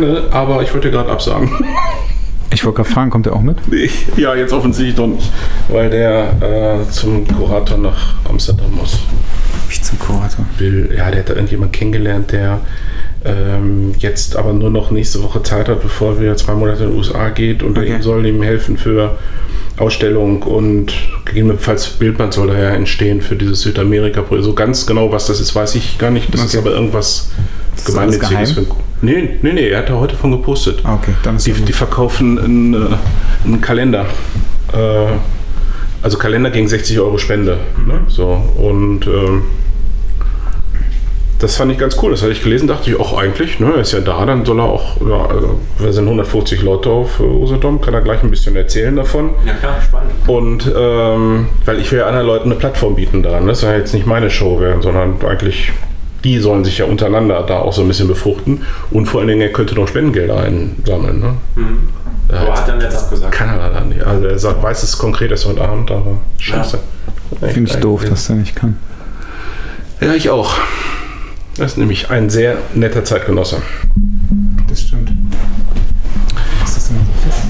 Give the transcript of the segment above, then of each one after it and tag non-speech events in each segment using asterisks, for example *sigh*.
gerne, aber ich wollte gerade absagen. *laughs* Ich wollte gerade fragen, kommt der auch mit? Nee, ja, jetzt offensichtlich doch nicht, weil der äh, zum Kurator nach Amsterdam muss. Ich zum Kurator. Will, ja, der hat da irgendjemand kennengelernt, der ähm, jetzt aber nur noch nächste Woche Zeit hat, bevor wir zwei Monate in die USA geht und Okay. okay. soll ihm helfen für Ausstellung und gegebenenfalls Bildband soll da ja entstehen für dieses Südamerika-Projekt. So ganz genau, was das ist, weiß ich gar nicht. Das ist Okay. aber irgendwas Ist das alles Gemeinnütziges. Für, nee, nee, nee, er hat da heute von gepostet. Ah, okay, dann ist Die, die verkaufen einen, äh, einen Kalender. Äh, also Kalender gegen 60 Euro Spende. Ne? So, und ähm, das fand ich ganz cool. Das hatte ich gelesen, dachte ich, auch eigentlich, ne, er ist ja da, dann soll er auch, ja, also, wir sind 150 Leute auf äh, Usedom, kann er gleich ein bisschen erzählen davon. Ja klar, spannend. Und ähm, weil ich will ja anderen Leuten eine Plattform bieten daran. Das soll ja jetzt nicht meine Show werden, sondern eigentlich die sollen sich ja untereinander da auch so ein bisschen befruchten. Und vor allen Dingen, er könnte noch Spendengelder einsammeln. Ne? Ja, Aber hat dann jetzt abgesagt. kann er leider nicht. Also er sagt, weiß es konkret erst heute Abend, aber scheiße. Finde ich doof, dass der nicht kann. Ja, ich auch. Das ist nämlich ein sehr netter Zeitgenosse. Das stimmt. Was ist das denn so fest?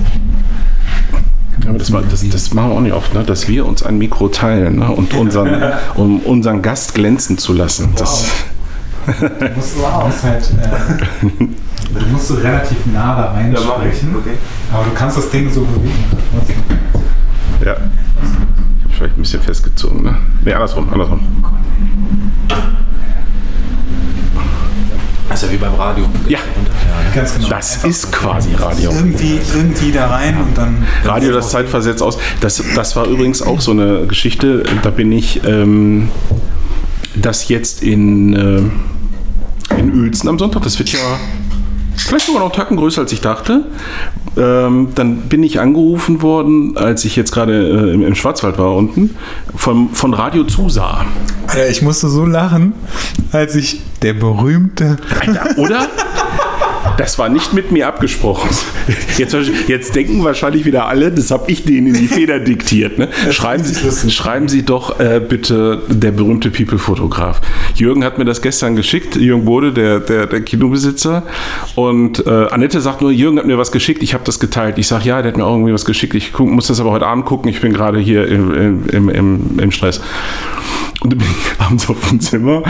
Ja, aber das, das, das machen wir auch nicht oft, ne? dass wir uns ein Mikro teilen ne? und unseren, *laughs* um unseren Gast glänzen zu lassen. Das, Du musst so aus halt. Äh, du musst so relativ nah da reinsprechen. Okay. Aber du kannst das Ding so bewegen. ja. Ich habe vielleicht ein bisschen festgezogen. Ne, nee, andersrum, andersrum. Das ist ja wie beim Radio. Ja, Ganz genau. das ist quasi Radio. irgendwie, irgendwie da rein und dann. Radio das zeitversetzt aus. Das, das war übrigens auch so eine Geschichte. Da bin ich ähm, das jetzt in, äh, in Uelzen am Sonntag. Das wird ja vielleicht sogar noch Tacken größer, als ich dachte. Ähm, dann bin ich angerufen worden, als ich jetzt gerade äh, im, im Schwarzwald war unten, von, von Radio Zusa. Alter, ich musste so lachen, als ich der berühmte. Alter, oder? *laughs* Das war nicht mit mir abgesprochen. *laughs* Jetzt, jetzt denken wahrscheinlich wieder alle, das habe ich denen in die Feder diktiert. Ne? Schreiben, Sie, schreiben Sie doch äh, bitte der berühmte People-Fotograf. Jürgen hat mir das gestern geschickt, Jürgen Bode, der, der, der Kinobesitzer. Und äh, Annette sagt nur, Jürgen hat mir was geschickt, ich habe das geteilt. Ich sage, ja, der hat mir auch irgendwie was geschickt. Ich guck, muss das aber heute Abend gucken, ich bin gerade hier im, im, im, im Stress. Und dann bin ich *laughs* abends auf dem Zimmer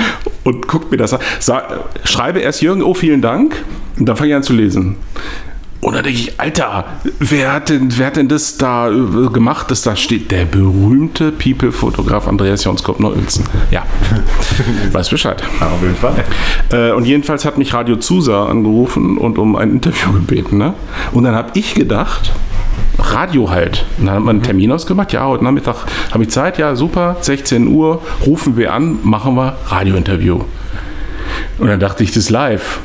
und guck mir das an. Sa schreibe erst Jürgen, oh, vielen Dank. Und dann fange ich an zu lesen. Und dann denke ich, Alter, wer hat denn, wer hat denn das da äh, gemacht, dass da steht? Der berühmte People-Fotograf Andreas Jonskop Neuölzen. Ja, *laughs* weiß Bescheid. Auf jeden Fall. Äh, und jedenfalls hat mich Radio Zusa angerufen und um ein Interview *laughs* gebeten. Ne? Und dann habe ich gedacht, Radio halt. Und dann hat man einen Termin ausgemacht. Ja, heute Nachmittag habe ich Zeit. Ja, super. 16 Uhr rufen wir an, machen wir Radiointerview. Und dann dachte ich, das ist live.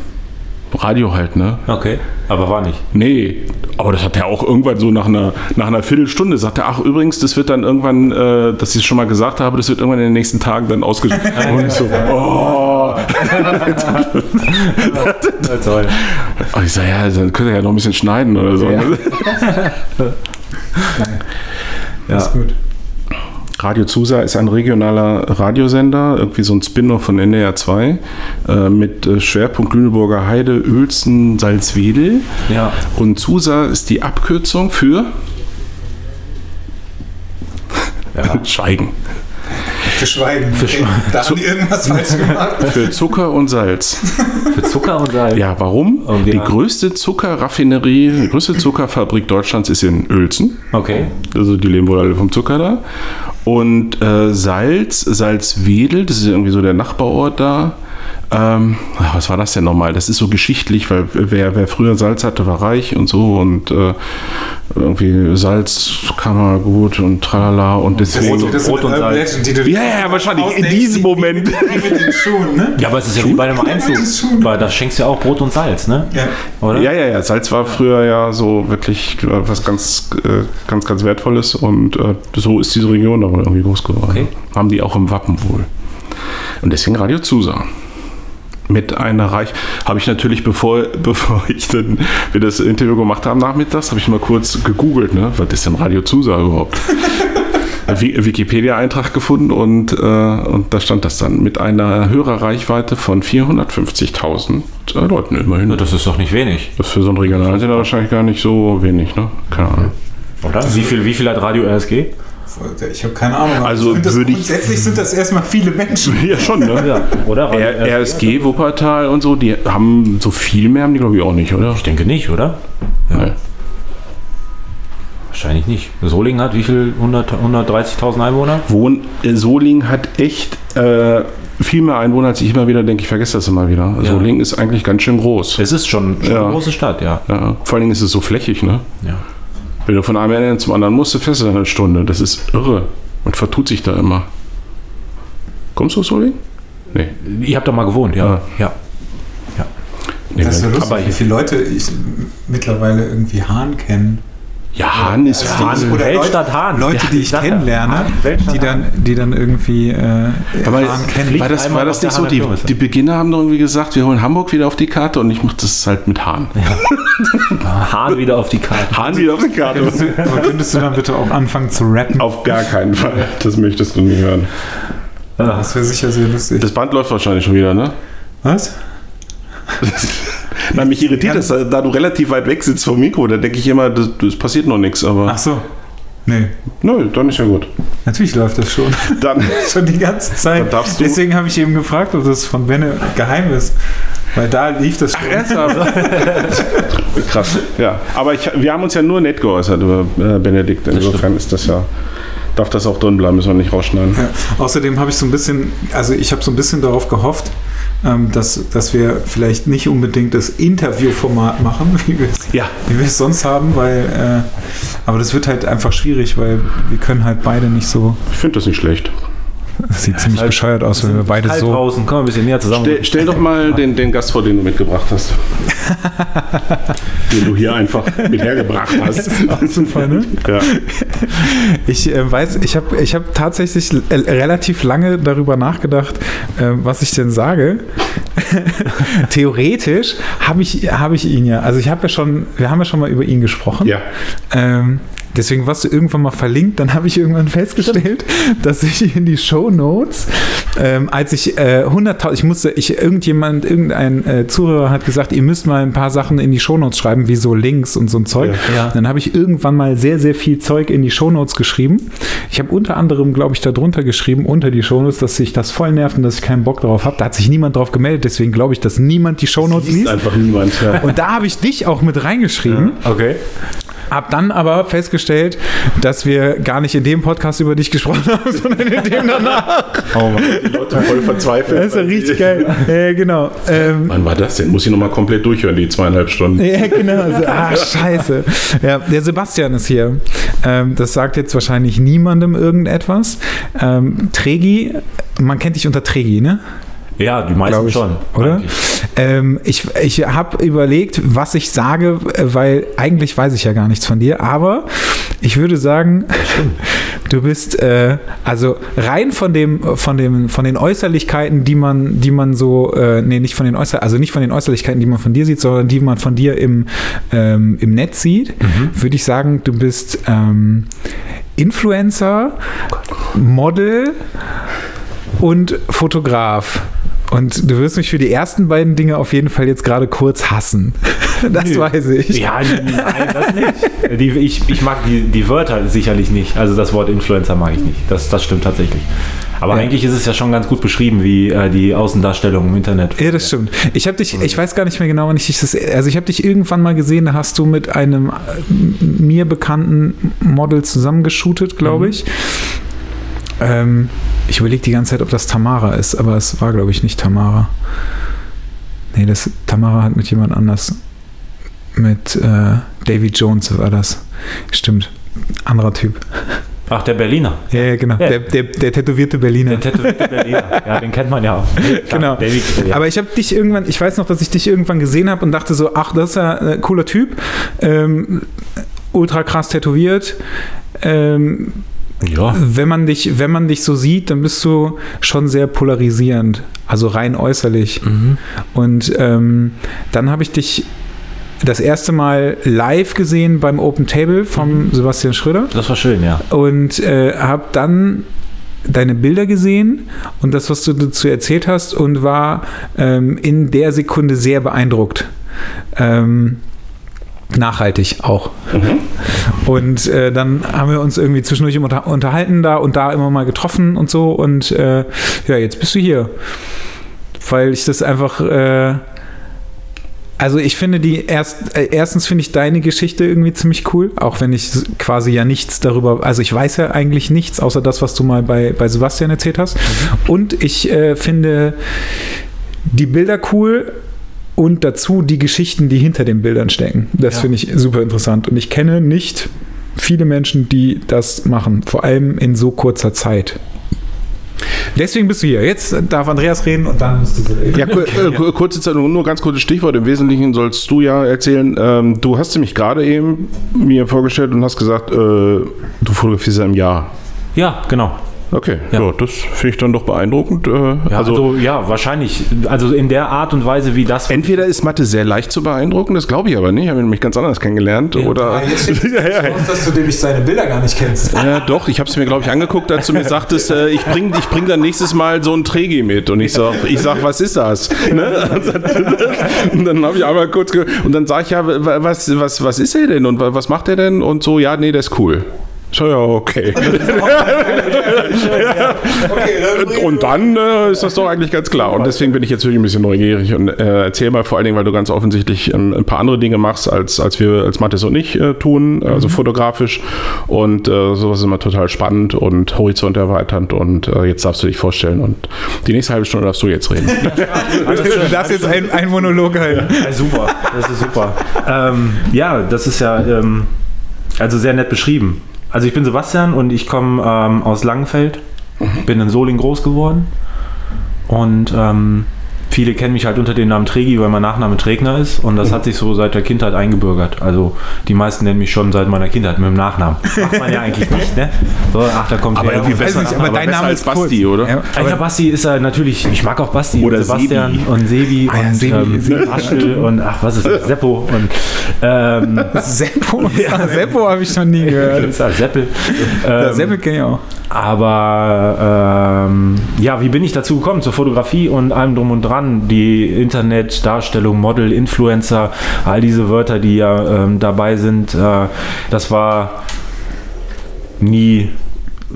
Radio halt, ne? Okay, aber war nicht. Nee, aber das hat er auch irgendwann so nach einer, nach einer Viertelstunde sagt er, ach übrigens, das wird dann irgendwann, äh, dass ich es schon mal gesagt habe, das wird irgendwann in den nächsten Tagen dann ausgestrahlt. *laughs* *laughs* Und ich so, oh. toll. Und ich sage, ja, dann könnt ihr ja noch ein bisschen schneiden oder so. ne? *laughs* Ja. Ist gut. Radio Zusa ist ein regionaler Radiosender, irgendwie so ein Spin-off von NDR 2 äh, mit äh, Schwerpunkt Lüneburger Heide, Uelzen, Salzwedel. Ja. Und Zusa ist die Abkürzung für Ja. *laughs* Schweigen. Für Schweigen. Für Schweigen. Da haben die irgendwas falsch gemacht. *laughs* Für Zucker und Salz. Für Zucker und Salz. Ja, warum? Die ja. größte Zuckerraffinerie, die größte Zuckerfabrik Deutschlands ist in Uelzen. Okay. Also die leben wohl alle vom Zucker da. Und äh, Salz, Salzwedel, das ist irgendwie so der Nachbarort da. Ähm, was war das denn nochmal? Das ist so geschichtlich, weil wer, wer früher Salz hatte, war reich und so und äh, irgendwie Salz kann man gut und tralala und deswegen. Das sind Rot und Urban Salz. Legend, die du Ja, ja, wahrscheinlich. In diesem Moment. Wie mit den Schuhen, ne? Ja, aber es ist ja wie bei einem Einzug. Das Weil da schenkst du ja auch Brot und Salz, ne? Ja. Oder? Ja, ja, ja. Salz war früher ja so wirklich äh, was ganz, äh, ganz, ganz Wertvolles und äh, so ist diese Region da wohl irgendwie groß geworden. Okay. Haben die auch im Wappen wohl. Und deswegen Radio Zusa. Mit einer Reich habe ich natürlich, bevor, *laughs* bevor ich dann wir das Interview gemacht haben nachmittags, habe ich mal kurz gegoogelt, ne? Was ist denn Radio Zusa überhaupt? *laughs* Wi- Wikipedia-Eintrag gefunden und, äh, und da stand das dann mit einer Hörerreichweite von 450.000 äh, Leuten immerhin. Das ist doch nicht wenig, Das ist für so einen Regionalsender wahrscheinlich gar nicht so wenig, ne? Keine Ahnung. oder? Wie viel, wie viel hat Radio RSG? Ich habe keine Ahnung. Also das würde ich- Grundsätzlich sind das erstmal viele Menschen. *laughs* Ja, schon, ne? Ja, oder? R RSG, Wuppertal und so, die haben so viel mehr, haben die glaube ich auch nicht, oder? Ich denke nicht, oder? Nee. Wahrscheinlich nicht. Solingen hat wie viel? 100 130.000 Einwohner? Wohn äh, Solingen hat echt äh, viel mehr Einwohner, als ich immer wieder denke. Ich vergesse das immer wieder. Ja. Solingen ist eigentlich ganz schön groß. Es ist schon, schon Ja. eine große Stadt, ja. Ja, vor allen Dingen ist es so flächig, ne? ja. Wenn du von einem Ende zum anderen musst, du fest eine Stunde. Das ist irre. Man vertut sich da immer. Kommst du aus Solingen? Nee. Ihr habt da mal gewohnt, ja. Ah. ja. nee Das ist ja lustig, Aber wie viele Leute ich mittlerweile irgendwie Hahn kennen. Ja, Hahn ist Also Hahn. Oder Weltstadt Leute, Hahn. Leute, Ja, die ich ja, kennenlerne, Hahn, die dann, die dann irgendwie äh, Aber Hahn kennen. war das, war das nicht so? Die, die Beginner haben doch irgendwie gesagt, wir holen Hamburg wieder auf die Karte und ich mache das halt mit Hahn. *laughs* Hahn wieder auf die Karte. Hahn wieder auf die Karte. Aber könntest du dann bitte auch anfangen zu rappen? auf gar keinen Fall. Das möchtest du nicht hören. Das wäre sicher sehr lustig. Das Band läuft wahrscheinlich schon wieder, ne? Was? Na, mich irritiert das, da du relativ weit weg sitzt vom Mikro, da denke ich immer, das, das passiert noch nichts, aber. Ach so. Nee, Nö, dann ist ja gut. natürlich läuft das schon. Dann. *laughs* schon die ganze Zeit. Dann darfst du- Deswegen habe ich eben gefragt, ob das von Benne geheim ist. Weil da lief das schon. *laughs* Krass. Ja, aber ich, wir haben uns ja nur nett geäußert über äh, Benedikt. Insofern ist das ja. Darf das auch drin bleiben, müssen wir nicht rausschneiden. Ja. Außerdem habe ich so ein bisschen, also ich habe so ein bisschen darauf gehofft, ähm, dass, dass wir vielleicht nicht unbedingt das Interviewformat machen, *laughs* wie wir es Ja. wie wir es sonst haben, weil, äh, aber das wird halt einfach schwierig, weil wir können halt beide nicht so. Ich finde das nicht schlecht. Das sieht ziemlich halt- bescheuert aus, wenn wir beide so. draußen, komm ein bisschen näher zusammen. Stell, stell doch mal den, den Gast vor, den du mitgebracht hast. den du hier einfach mit hergebracht hast. *laughs* Super, *laughs* ne? Ja. Ich äh, weiß, ich habe ich hab tatsächlich äh, relativ lange darüber nachgedacht, äh, was ich denn sage. *laughs* Theoretisch habe ich, hab ich ihn ja, also ich habe ja schon, wir haben ja schon mal über ihn gesprochen. ja. Ähm, deswegen warst du irgendwann mal verlinkt. Dann habe ich irgendwann festgestellt, dass ich in die Show Notes, ähm, als ich äh, 100.000, ich musste, ich irgendjemand, irgendein äh, Zuhörer hat gesagt, ihr müsst mal ein paar Sachen in die Show Notes schreiben, wie so Links und so ein Zeug. Ja. Ja. Dann habe ich irgendwann mal sehr, sehr viel Zeug in die Show Notes geschrieben. Ich habe unter anderem, glaube ich, darunter geschrieben, unter die Show Notes, dass sich das voll nervt und dass ich keinen Bock darauf habe. Da hat sich niemand drauf gemeldet, deswegen glaube ich, dass niemand die Show Notes Liest einfach niemand. Ja. Und da habe ich dich auch mit reingeschrieben. Okay. Hab dann aber festgestellt, dass wir gar nicht in dem Podcast über dich gesprochen haben, *laughs* sondern in dem danach. Oh Mann. Die Leute voll verzweifelt. Das ist ja richtig geil. Ja, genau. Ähm, Wann war das denn? Muss ich nochmal komplett durchhören, die zweieinhalb Stunden. ja, genau. So, ah, scheiße. Ja, der Sebastian ist hier. Ähm, das sagt jetzt wahrscheinlich niemandem irgendetwas. Ähm, Tregi, man kennt dich unter Tregi, ne? Ja, die meisten ich, schon. Oder? Ähm, ich ich habe überlegt, was ich sage, äh, weil eigentlich weiß ich ja gar nichts von dir, aber ich würde sagen, *laughs* du bist äh, also rein von dem von dem von den Äußerlichkeiten, die man die man so äh, nee nicht von den Äußer also nicht von den Äußerlichkeiten, die man von dir sieht, sondern die man von dir im ähm, im Netz sieht, würde ich sagen, du bist ähm, Influencer, Model und Fotograf. Und du wirst mich für die ersten beiden Dinge auf jeden Fall jetzt gerade kurz hassen. *laughs* Das Nö. weiß ich. Ja, nein, das nicht. Die, ich, ich mag die, die Wörter sicherlich nicht. Also das Wort Influencer mag ich nicht. Das, das stimmt tatsächlich. Aber Ja. eigentlich ist es ja schon ganz gut beschrieben, wie äh, die Außendarstellung im Internet. Ja, das stimmt. Ich habe dich, ich weiß gar nicht mehr genau, wann ich dich das, also ich habe dich irgendwann mal gesehen, da hast du mit einem äh, mir bekannten Model zusammengeshootet, glaube ich. Ähm, ich überlege die ganze Zeit, ob das Tamara ist, aber es war, glaube ich, nicht Tamara. Nee, das, Tamara hat mit jemand anders, mit äh, Davy Jones war das. Stimmt. Anderer Typ. Ach, der Berliner. Ja, ja genau. Ja. Der, der, der tätowierte Berliner. Der tätowierte Berliner. Ja, den kennt man ja auch. *laughs* Genau. David, ja. Aber ich habe dich irgendwann, ich weiß noch, dass ich dich irgendwann gesehen habe und dachte so, ach, das ist ja ein cooler Typ. Ähm, ultra krass tätowiert. Ähm, ja. wenn man dich, wenn man dich so sieht, dann bist du schon sehr polarisierend, also rein äußerlich. Mhm. Und ähm, dann habe ich dich das erste Mal live gesehen beim Open Table vom Sebastian Schröder Das war schön, ja. und äh, habe dann deine Bilder gesehen und das, was du dazu erzählt hast und war ähm, in der Sekunde sehr beeindruckt. Ähm, nachhaltig auch. Und äh, dann haben wir uns irgendwie zwischendurch immer unter unterhalten da und da immer mal getroffen und so und äh, ja, jetzt bist du hier. Weil ich das einfach äh, also ich finde die erst äh, erstens finde ich deine Geschichte irgendwie ziemlich cool, auch wenn ich quasi ja nichts darüber, also ich weiß ja eigentlich nichts außer das, was du mal bei, bei Sebastian erzählt hast. Und ich äh, finde die Bilder cool und dazu die Geschichten, die hinter den Bildern stecken. Das Ja. finde ich super interessant. Und ich kenne nicht viele Menschen, die das machen, vor allem in so kurzer Zeit. Deswegen bist du hier. Jetzt darf Andreas reden und dann musst du reden. Ja, ku- äh, ku- kurze Zeit, nur nur ganz kurzes Stichwort. Im Wesentlichen sollst du ja erzählen. Ähm, du hast nämlich gerade eben mir vorgestellt und hast gesagt, äh, du fotografierst ja im Jahr. Ja, genau. Okay, Ja. ja. das finde ich dann doch beeindruckend. Äh, Ja, also, ja, wahrscheinlich. Also in der Art und Weise, wie das. Entweder ist Mathe sehr leicht zu beeindrucken, das glaube ich aber nicht. Ich habe ihn nämlich ganz anders kennengelernt. Oder *laughs* ja, ja, ja. dass du nämlich seine Bilder gar nicht kennst. ja, doch, ich habe es mir, glaube ich, angeguckt, als du mir sagtest, äh, ich bringe ich bring dann nächstes Mal so ein Trägi mit. Und ich sag, ich sag was ist das? Ne? Und dann habe ich einmal kurz und dann sage ich, ja, wa- was, was, was ist er denn und wa- was macht er denn? Und so, ja, nee, der ist cool. So, ja, okay. *laughs* Und dann äh, ist das doch eigentlich ganz klar. Und deswegen bin ich jetzt wirklich ein bisschen neugierig und äh, erzähl mal vor allen Dingen, weil du ganz offensichtlich ähm, ein paar andere Dinge machst, als, als wir, als Mathis und ich äh, tun, also fotografisch. Und äh, sowas ist immer total spannend und Horizont erweiternd. Und äh, jetzt darfst du dich vorstellen. Und die nächste halbe Stunde darfst du jetzt reden. *laughs* Du darfst jetzt ein, ein Monolog halten. Ja, super, das ist super. ähm, ja, das ist ja ähm, also sehr nett beschrieben. Also ich bin Sebastian und ich komme ähm, aus Langenfeld, bin in Soling groß geworden. Und ähm, viele kennen mich halt unter dem Namen Tregi, weil mein Nachname Trägner ist und das hat sich so seit der Kindheit eingebürgert. Also die meisten nennen mich schon seit meiner Kindheit mit dem Nachnamen. *laughs* Macht man ja eigentlich nicht, ne? So, ach, da kommt Aber irgendwie besser, nicht, aber aber dein Name ist Basti, cool. oder? Ja, ja, Basti ist ja natürlich, ich mag auch Basti Oder und Sebastian Sebi. und Sebi Ah ja, und Sebi, ähm, *laughs* Sebi. Aschel und ach, was ist das? Seppo und ähm, *laughs* Seppo, Seppo habe ich noch nie gehört. Seppel. Ja, Ähm, Seppo kenne ich auch. Aber ähm, ja, wie bin ich dazu gekommen? Zur Fotografie und allem drum und dran. Die Internetdarstellung, Model, Influencer, all diese Wörter, die ja ähm, dabei sind, äh, das war nie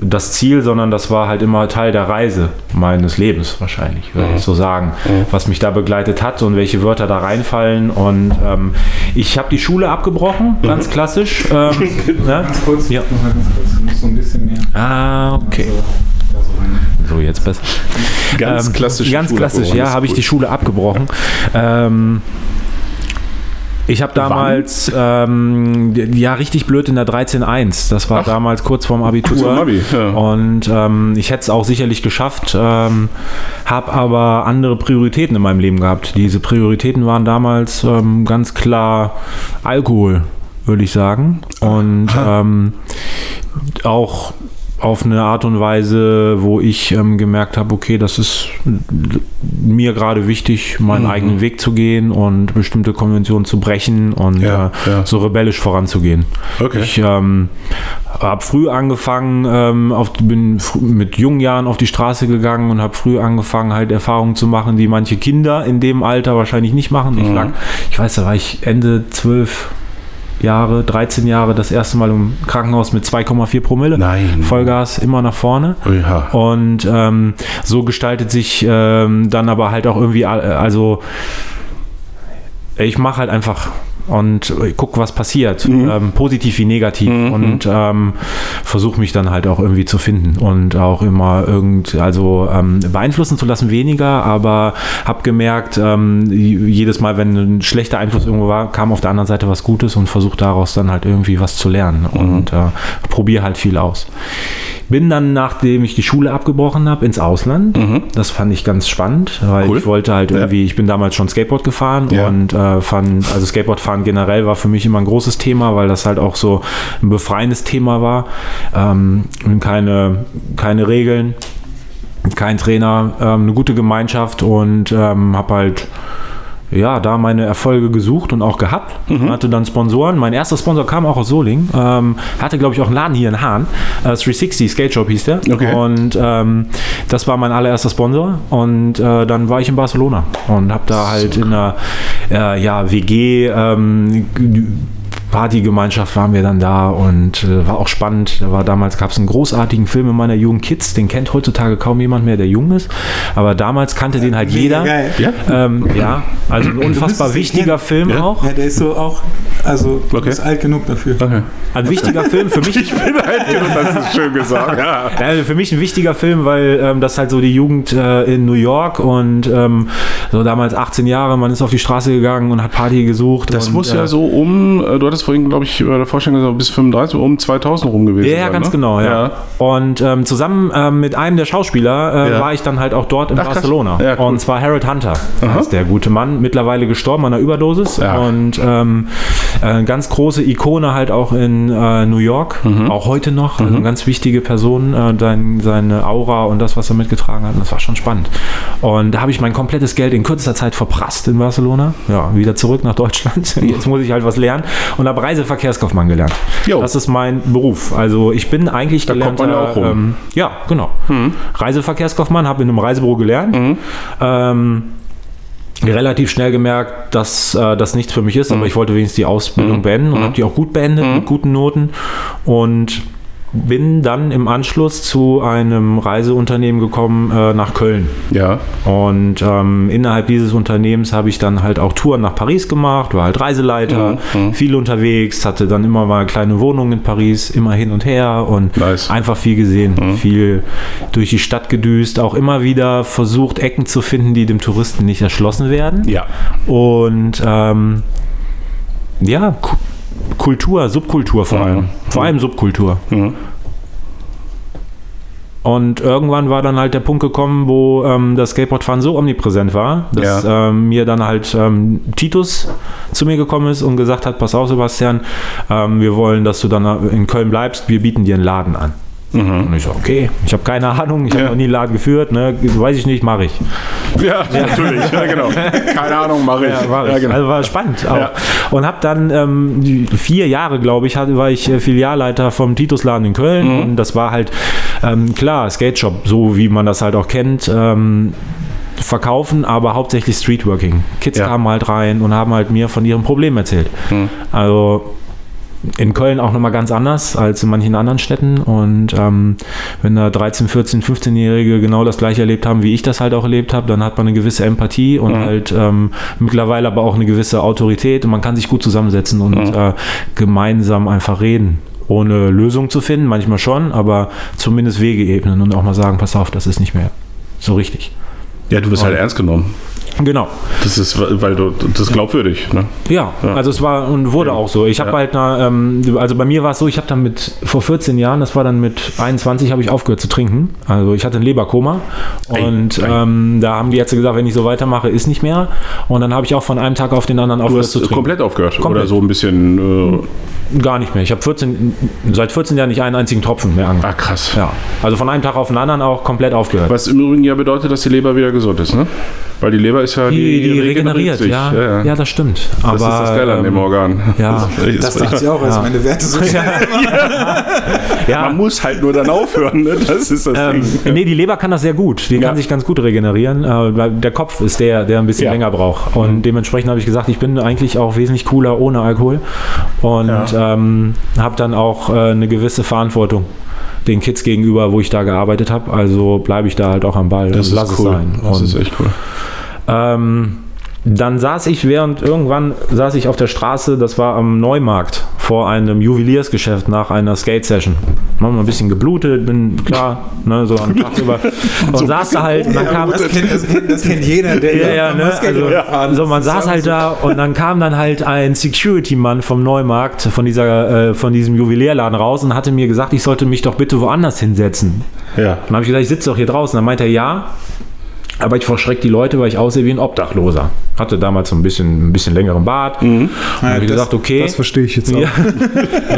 das Ziel, sondern das war halt immer Teil der Reise meines Lebens wahrscheinlich, würde ich so sagen, was mich da begleitet hat und welche Wörter da reinfallen. Und ähm, ich habe die Schule abgebrochen, ganz klassisch. Ähm, *laughs* ne? Kurz, Ja. noch mal ganz kurz, so ein bisschen mehr. Ah, okay. So, jetzt besser. Ganz Ähm, klassisch. Ganz Schule klassisch, ja, habe ich die Schule abgebrochen. Ähm, ich habe damals, ähm, ja, richtig blöd in der 13.1. Das war Ach. damals kurz vorm Abitur. Kurz Abi, ja. Und ähm, ich hätte es auch sicherlich geschafft, ähm, habe aber andere Prioritäten in meinem Leben gehabt. Diese Prioritäten waren damals ähm, ganz klar Alkohol, würde ich sagen. Und ähm, auch auf eine Art und Weise, wo ich ähm, gemerkt habe, okay, das ist mir gerade wichtig, meinen Mhm. eigenen Weg zu gehen und bestimmte Konventionen zu brechen und Ja, äh, ja. so rebellisch voranzugehen. Okay. Ich ähm, habe früh angefangen, ähm, auf, bin fr- mit jungen Jahren auf die Straße gegangen und habe früh angefangen, halt Erfahrungen zu machen, die manche Kinder in dem Alter wahrscheinlich nicht machen. Mhm. Ich lag, ich weiß, da war ich Ende 12 Jahre, 13 Jahre das erste Mal im Krankenhaus mit 2,4 Promille. Nein. Vollgas immer nach vorne. Ja. Und ähm, so gestaltet sich ähm, dann aber halt auch irgendwie, also ich mache halt einfach und guck, was passiert, ähm, positiv wie negativ und ähm, versuche mich dann halt auch irgendwie zu finden und auch immer irgend, also ähm, beeinflussen zu lassen weniger, aber habe gemerkt, ähm, jedes Mal, wenn ein schlechter Einfluss irgendwo war, kam auf der anderen Seite was Gutes und versuche daraus dann halt irgendwie was zu lernen und äh, probiere halt viel aus. Bin dann, nachdem ich die Schule abgebrochen habe, ins Ausland. Das fand ich ganz spannend, weil Mhm. Cool. ich wollte halt irgendwie, ich bin damals schon Skateboard gefahren Ja. und äh, fand, also Skateboardfahren generell war für mich immer ein großes Thema, weil das halt auch so ein befreiendes Thema war. Ähm, keine, keine Regeln, kein Trainer, ähm, eine gute Gemeinschaft und ähm, habe halt ja, da meine Erfolge gesucht und auch gehabt. Hatte dann Sponsoren. Mein erster Sponsor kam auch aus Solingen. Ähm, hatte, glaube ich, auch einen Laden hier in Hahn. Äh, 360 Skate Shop hieß der. Okay. Und ähm, das war mein allererster Sponsor. Und äh, dann war ich in Barcelona und habe da halt in einer äh, ja, WG ähm, Partygemeinschaft waren wir dann da und äh, war auch spannend. Da war damals gab es einen großartigen Film in meiner Jugend Kids, den kennt heutzutage kaum jemand mehr, der jung ist. Aber damals kannte den halt jeder. geil. Ja? Ähm, ja, also ein unfassbar wichtiger. Film Ja? auch. Ja, der ist so auch, also du Okay. bist alt genug dafür. Okay. Ein wichtiger Film für mich. *laughs* Ich bin halt genug, das ist schön gesagt. Ja. Ja, also für mich ein wichtiger Film, weil ähm, das halt so die Jugend äh, in New York und ähm, so damals 18 Jahre, man ist auf die Straße gegangen und hat Party gesucht. Das und, muss äh, ja so um, äh, du hattest vorhin, glaube ich, bei der Vorstellung gesagt, bis 35, um 2000 rum gewesen Ja, ja, sein, ganz ne? genau, ja. Und ähm, zusammen ähm, mit einem der Schauspieler äh, Ja. war ich dann halt auch dort in Ach. Barcelona. Ja, cool. Und zwar Harold Hunter heißt der gute Mann, mittlerweile gestorben an einer Überdosis. Ja. Und ähm, äh, ganz große Ikone halt auch in äh, New York, Mhm. auch heute noch. Also eine ganz wichtige Person, äh, dein, seine Aura und das, was er mitgetragen hat. Und das war schon spannend. Und da habe ich mein komplettes Geld in kürzester Zeit verprasst in Barcelona. Ja, wieder zurück nach Deutschland. *laughs* Jetzt muss ich halt was lernen und habe Reiseverkehrskaufmann gelernt. Jo. Das ist mein Beruf. Also ich bin eigentlich Da kommt man ja auch rum. Ähm, ja, genau. Reiseverkehrskaufmann, habe in einem Reisebüro gelernt. Ähm, relativ schnell gemerkt, dass äh, das nichts für mich ist, aber ich wollte wenigstens die Ausbildung beenden und habe die auch gut beendet mit guten Noten. Und bin dann im Anschluss zu einem Reiseunternehmen gekommen äh, nach Köln. Ja. Und ähm, innerhalb dieses Unternehmens habe ich dann halt auch Touren nach Paris gemacht, war halt Reiseleiter, Mhm, viel unterwegs, hatte dann immer mal eine kleine Wohnung in Paris, immer hin und her und Nice. einfach viel gesehen, viel durch die Stadt gedüst, auch immer wieder versucht, Ecken zu finden, die dem Touristen nicht erschlossen werden. Ja. Und ähm, ja, Kultur, Subkultur vor Mhm. allem. Vor allem Subkultur. Mhm. Und irgendwann war dann halt der Punkt gekommen, wo ähm, das Skateboardfahren so omnipräsent war, dass Ja. ähm, mir dann halt ähm, Titus zu mir gekommen ist und gesagt hat, pass auf Sebastian, ähm, wir wollen, dass du dann in Köln bleibst, wir bieten dir einen Laden an. Und ich so, okay, ich habe keine Ahnung, ich habe Ja. noch nie einen Laden geführt, ne? weiß ich nicht, mache ich. Ja, *laughs* natürlich. Ja, genau. Keine Ahnung, mache ich. Ja, war, ich. genau. Also war spannend auch. Ja. Und habe dann ähm, vier Jahre, glaube ich, war ich äh, Filialleiter vom Titusladen in Köln. Mhm. Und das war halt, ähm, klar, Skate Shop, so wie man das halt auch kennt. Ähm, verkaufen, aber hauptsächlich Streetworking. Kids Ja. kamen halt rein und haben halt mir von ihrem Problem erzählt. Mhm. Also in Köln auch nochmal ganz anders als in manchen anderen Städten. Und ähm, wenn da 13, 14, 15-Jährige genau das gleiche erlebt haben, wie ich das halt auch erlebt habe, dann hat man eine gewisse Empathie und halt ähm, mittlerweile aber auch eine gewisse Autorität und man kann sich gut zusammensetzen und äh, gemeinsam einfach reden. Ohne Lösung zu finden, manchmal schon, aber zumindest Wege ebnen und auch mal sagen, pass auf, das ist nicht mehr so richtig. Ja, du bist halt ernst genommen. Genau. Das ist, weil du, das ist glaubwürdig. Ne? Ja, also es war und wurde auch so. Ich habe Ja. halt, na, ähm, also bei mir war es so, ich habe dann mit, vor 14 Jahren, das war dann mit 21, habe ich aufgehört zu trinken. Also ich hatte ein Leberkoma und Ei, ei. ähm, da haben die Ärzte gesagt, wenn ich so weitermache, ist nicht mehr. Und dann habe ich auch von einem Tag auf den anderen aufgehört hast zu trinken. komplett aufgehört. Komplett. Oder so ein bisschen. Äh, Gar nicht mehr. Ich habe 14, seit 14 Jahren nicht einen einzigen Tropfen mehr angefangen. ah, krass. Ja, also von einem Tag auf den anderen auch komplett aufgehört. Was im Übrigen ja bedeutet, dass die Leber wieder gesund ist, ne? Weil die Leber ist ja. Die, die regeneriert, sich. ja, ja. ja. das stimmt. Das Aber, ist das Geile an dem ähm, Organ. ja. *laughs* Das dachte ich auch, als Ja. meine Werte so *laughs* schnell ja, Man muss halt nur dann aufhören, ne? Das ist das Ähm, Ding. nee, die Leber kann das sehr gut. Die Ja. kann sich ganz gut regenerieren. Äh, weil der Kopf ist der, der ein bisschen Ja. Mhm. länger braucht. Und dementsprechend habe ich gesagt, ich bin eigentlich auch wesentlich cooler ohne Alkohol. Und Ja. ähm, habe dann auch äh, eine gewisse Verantwortung den Kids gegenüber, wo ich da gearbeitet habe. Also bleibe ich da halt auch am Ball Das und ist cool. sein. Das und, ist echt cool. ähm, dann saß ich während irgendwann saß ich auf der Straße, das war am Neumarkt vor einem Juweliersgeschäft nach einer Skate-Session. Haben wir ein bisschen geblutet, bin klar, ne, so am Tag über. *laughs* Und saß da halt, und dann kam, das, kennt, das, kennt, das kennt jeder, der ja, ja, ne? Also, fahren. so, man saß ja halt so- da und dann kam dann halt ein Security-Mann vom Neumarkt, von, dieser, äh, von diesem Juwelierladen raus und hatte mir gesagt, ich sollte mich doch bitte woanders hinsetzen. Ja. Dann habe ich gesagt, ich sitze doch hier draußen. Dann meinte er, ja, Aber ich verschreckt die Leute, weil ich aussehe wie ein Obdachloser. Hatte damals so ein bisschen, ein bisschen längeren Bart. Und habe das- gesagt, okay. Das verstehe ich jetzt auch. Ja. *laughs*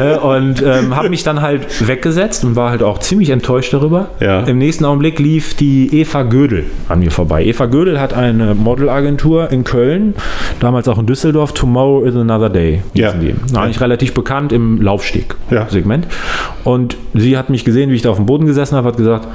Ne, und ähm, habe mich dann halt weggesetzt und war halt auch ziemlich enttäuscht darüber. Ja. Im nächsten Augenblick lief die Eva Gödel an mir vorbei. Eva Gödel hat eine Modelagentur in Köln, damals auch in Düsseldorf, Tomorrow is Another Day. Ja. Die. Eigentlich relativ bekannt im Laufsteg-Segment. Und sie hat mich gesehen, wie ich da auf dem Boden gesessen habe, hat gesagt,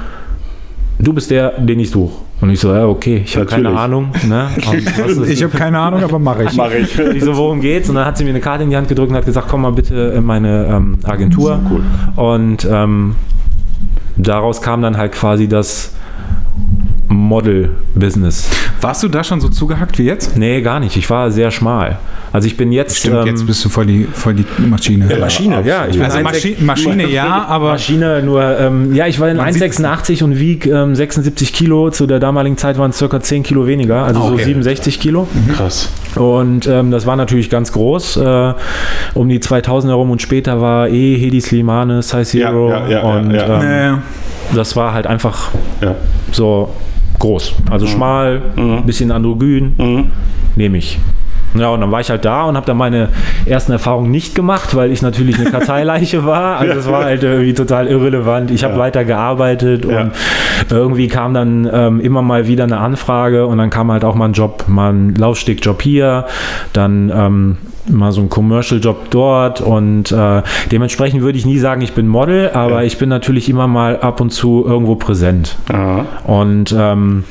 du bist der, den ich suche. Und ich so, ja, okay, ich habe keine. Ahnung. Ne? *laughs* Ich habe keine Ahnung, aber mache ich. Mache ich. ich so, worum geht's? Und dann hat sie mir eine Karte in die Hand gedrückt und hat gesagt, komm mal bitte in meine ähm, Agentur. Cool. Und ähm, daraus kam dann halt quasi das Model-Business. Warst du da schon so zugehackt wie jetzt? Nee, gar nicht. Ich war sehr schmal. Also ich bin jetzt... Stimmt, ähm, jetzt bist du voll die, voll die Maschine. Maschine, ja. Ich bin Also 1,6 Maschi Maschine ja, *laughs* aber Maschine, nur, ähm, ja, ich war in Man sieht- 1,86 und wieg ähm, 76 Kilo. Zu der damaligen Zeit waren es circa 10 Kilo weniger, also Okay. so 67 Kilo. Krass. Und ähm, das war natürlich ganz groß. Äh, um die 2000 herum und später war eh Hedi Slimane, Size Zero. Ja, ja, ja, und ja, ja. Ähm, äh, das war halt einfach Ja. so groß. Also schmal, bisschen androgyn, Mhm. nehme ich. Ja, und dann war ich halt da und habe dann meine ersten Erfahrungen nicht gemacht, weil ich natürlich eine Karteileiche war. *laughs* Also das war halt irgendwie total irrelevant. Ich habe weiter gearbeitet und Ja. irgendwie kam dann ähm, immer mal wieder eine Anfrage und dann kam halt auch mal ein Job, mal ein Laufstegjob hier, dann ähm, mal so ein Commercial-Job dort und äh, dementsprechend würde ich nie sagen, ich bin Model, aber Ja. ich bin natürlich immer mal ab und zu irgendwo präsent. Aha. Und ähm,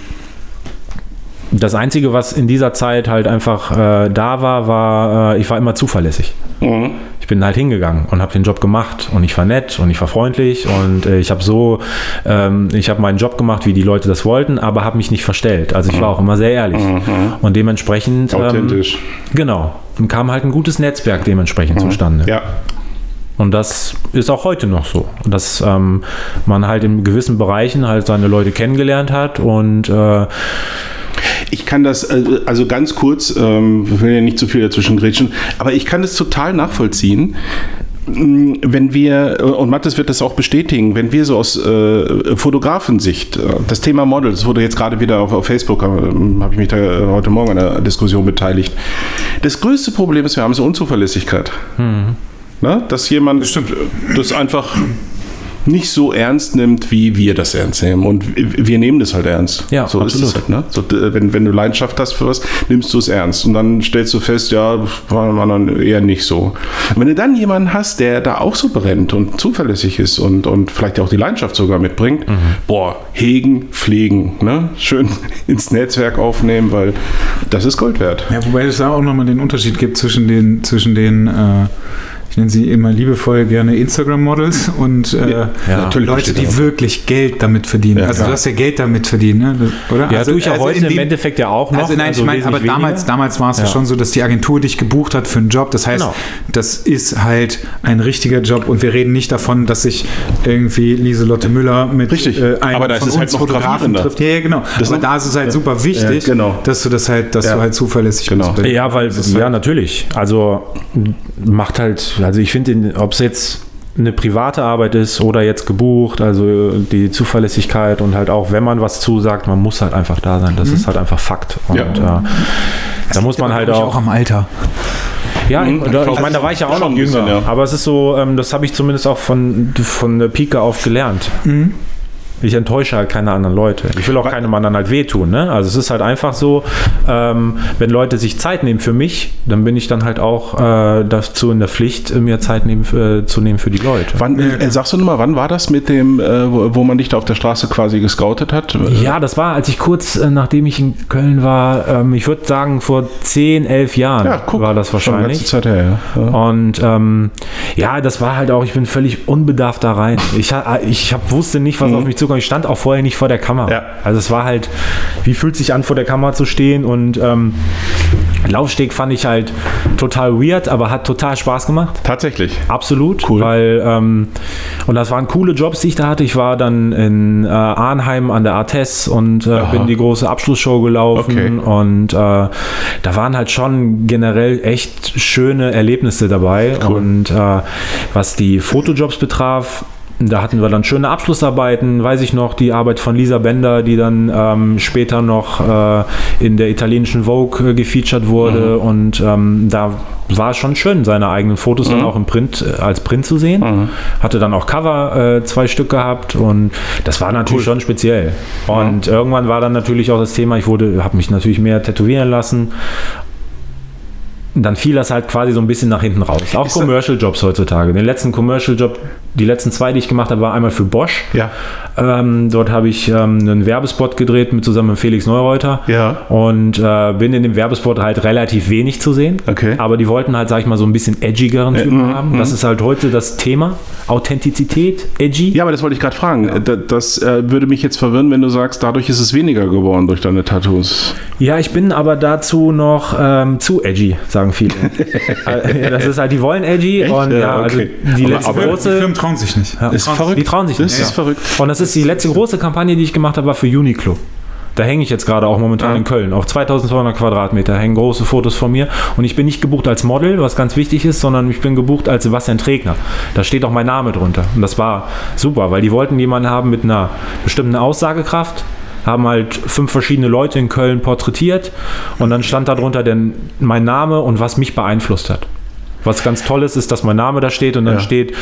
das Einzige, was in dieser Zeit halt einfach äh, da war, war, äh, ich war immer zuverlässig. Mhm. Ich bin halt hingegangen und habe den Job gemacht und ich war nett und ich war freundlich und äh, ich habe so, ähm, ich habe meinen Job gemacht, wie die Leute das wollten, aber habe mich nicht verstellt. Also ich war auch immer sehr ehrlich und dementsprechend ähm, Authentisch. genau und kam halt ein gutes Netzwerk dementsprechend zustande. Ja. Und das ist auch heute noch so, dass ähm, man halt in gewissen Bereichen halt seine Leute kennengelernt hat und äh, Ich kann das, äh, also ganz kurz, ähm, ich will ja nicht zu viel dazwischen grätschen, aber ich kann das total nachvollziehen. Mm, Wenn wir, und Mathis wird das auch bestätigen, wenn wir so aus äh, Fotografensicht, äh, das Thema Models wurde jetzt gerade wieder auf, auf Facebook, ähm, habe ich mich da äh, heute Morgen an der Diskussion beteiligt. Das größte Problem, das wir haben, ist Unzuverlässigkeit. Na, dass jemand das einfach nicht so ernst nimmt, wie wir das ernst nehmen. Und wir nehmen das halt ernst. Ja, so ist es absolut. halt. Ne? So, wenn, wenn du Leidenschaft hast für was, nimmst du es ernst. Und dann stellst du fest, ja, war man dann eher nicht so. Und wenn du dann jemanden hast, der da auch so brennt und zuverlässig ist und, und vielleicht auch die Leidenschaft sogar mitbringt, Mhm. boah, hegen, pflegen, ne? schön *laughs* ins Netzwerk aufnehmen, weil das ist Gold wert. Ja, wobei es da auch nochmal den Unterschied gibt zwischen den, zwischen den äh, ich nenne sie immer liebevoll gerne Instagram-Models und äh, Ja, Leute, die da. wirklich Geld damit verdienen. Ja, also ja. du hast ja Geld damit verdient, ne? Oder? ja, also, tue ich ja also heute in im dem- Endeffekt ja auch noch. Also nein, ich meine, aber damals, damals war es ja. Ja. schon so, dass die Agentur dich gebucht hat für einen Job. Das heißt, Genau. das ist halt ein richtiger Job und wir reden nicht davon, dass sich irgendwie Lieselotte Müller mit Richtig. äh, einem Aber da ist von es halt noch Fotografen gravierender. trifft. Ja, ja, genau. Das aber da ist es halt super wichtig, Ja, genau. dass du das halt, dass Ja. du halt zuverlässig Genau. bist. Ja, weil, ja, natürlich. Also macht halt, also ich finde, ob es jetzt eine private Arbeit ist oder jetzt gebucht, also die Zuverlässigkeit und halt auch, wenn man was zusagt, man muss halt einfach da sein. Das ist halt einfach Fakt. Und Ja. äh, da muss man halt auch. auch am Alter. Ja, ich, Mhm. da, ich meine, da war ich ja auch noch ein bisschen, jünger. ja. Aber es ist so, ähm, das habe ich zumindest auch von, von der Pike auf gelernt. Ich enttäusche halt keine anderen Leute. Ich will auch keinem anderen halt wehtun. Ne? Also es ist halt einfach so, ähm, wenn Leute sich Zeit nehmen für mich, dann bin ich dann halt auch äh, dazu in der Pflicht, äh, mir Zeit nehmen, für, zu nehmen für die Leute. Wann, äh, sagst du nochmal, wann war das mit dem, äh, wo, wo man dich da auf der Straße quasi gescoutet hat? Ja, das war, als ich kurz, äh, nachdem ich in Köln war, ähm, ich würde sagen, vor 10, 11 Jahren Ja, guck, war das wahrscheinlich. ganze Zeit her, ja. ja. Und ähm, ja, das war halt auch, ich bin völlig unbedarft da rein. Ich, ha- ich hab, wusste nicht, was auf mich zukommt. Ich stand auch vorher nicht vor der Kamera. Ja. Also es war halt, wie fühlt sich an, vor der Kamera zu stehen? Und ähm, Laufsteg fand ich halt total weird, aber hat total Spaß gemacht. Tatsächlich. Absolut, Cool. weil ähm, und das waren coole Jobs, die ich da hatte. Ich war dann in äh, Arnheim an der Artes und äh, bin die große Abschlussshow gelaufen Okay. und äh, da waren halt schon generell echt schöne Erlebnisse dabei. Und äh, was die Fotojobs betraf, da hatten wir dann schöne Abschlussarbeiten, weiß ich noch, die Arbeit von Lisa Bender, die dann ähm, später noch äh, in der italienischen Vogue äh, gefeatured wurde. Und ähm, da war es schon schön, seine eigenen Fotos dann auch im Print äh, als Print zu sehen. Hatte dann auch Cover äh, zwei Stück gehabt und das war natürlich schon speziell. Und irgendwann war dann natürlich auch das Thema, ich wurde, habe mich natürlich mehr tätowieren lassen. Dann fiel das halt quasi so ein bisschen nach hinten raus. Auch Ist das- Commercial Jobs heutzutage. Den letzten Commercial Job, die letzten zwei, die ich gemacht habe, war einmal für Bosch. Ja. Ähm, dort habe ich ähm, einen Werbespot gedreht mit zusammen mit Felix Neureuter. Ja. Und äh, bin in dem Werbespot halt relativ wenig zu sehen. Okay. Aber die wollten halt, sag ich mal, so ein bisschen edgigeren Typen mhm, haben. Das ist halt heute das Thema. Authentizität, edgy. Ja, aber das wollte ich gerade fragen. Da- Das äh, würde mich jetzt verwirren, wenn du sagst, dadurch ist es weniger geworden durch deine Tattoos. Ja, ich bin aber dazu noch ähm, zu edgy, sagen viele. *laughs* Äh, das ist halt, die wollen edgy Echt? und Ja, also okay. die Aber- letzte aber- Die große. Firmen trauen sich nicht. Ja, Ist verrückt. Die trauen sich Das nicht. ist verrückt. Und das ist die letzte große Kampagne, die ich gemacht habe, war für Uniqlo. Da hänge ich jetzt gerade auch momentan Ja. in Köln. Auf 2200 Quadratmeter hängen große Fotos von mir. Und ich bin nicht gebucht als Model, was ganz wichtig ist, sondern ich bin gebucht als Sebastian Trägner. Da steht auch mein Name drunter. Und das war super, weil die wollten jemanden haben mit einer bestimmten Aussagekraft. Haben halt fünf verschiedene Leute in Köln porträtiert. Und dann stand da drunter denn mein Name und was mich beeinflusst hat. Was ganz toll ist, ist, dass mein Name da steht und dann Ja. steht,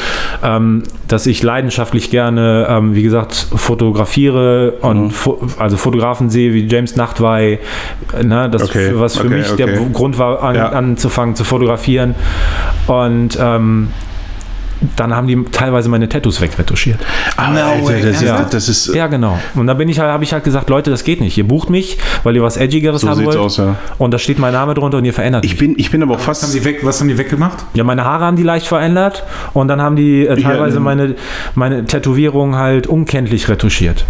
ähm, dass ich leidenschaftlich gerne, ähm, wie gesagt, fotografiere und Mhm. fo also Fotografen sehe wie James Nachtwey, äh, ne, das Okay, was für okay, mich okay. der Grund war, an, Ja. anzufangen zu fotografieren. Und ähm, dann haben die teilweise meine Tattoos wegretuschiert. Ah, No way, das, ja. ist, das ist. Ja, genau. Und dann bin ich halt, habe ich halt gesagt, Leute, das geht nicht. Ihr bucht mich, weil ihr was Edgigeres So haben sieht's wollt. aus, ja. Und da steht mein Name drunter und ihr verändert Ich mich. bin, ich bin aber auch Was haben, fast. die weg, was haben die weggemacht? Ja, meine Haare haben die leicht verändert und dann haben die äh, teilweise ähm, meine, meine Tätowierung halt unkenntlich retuschiert.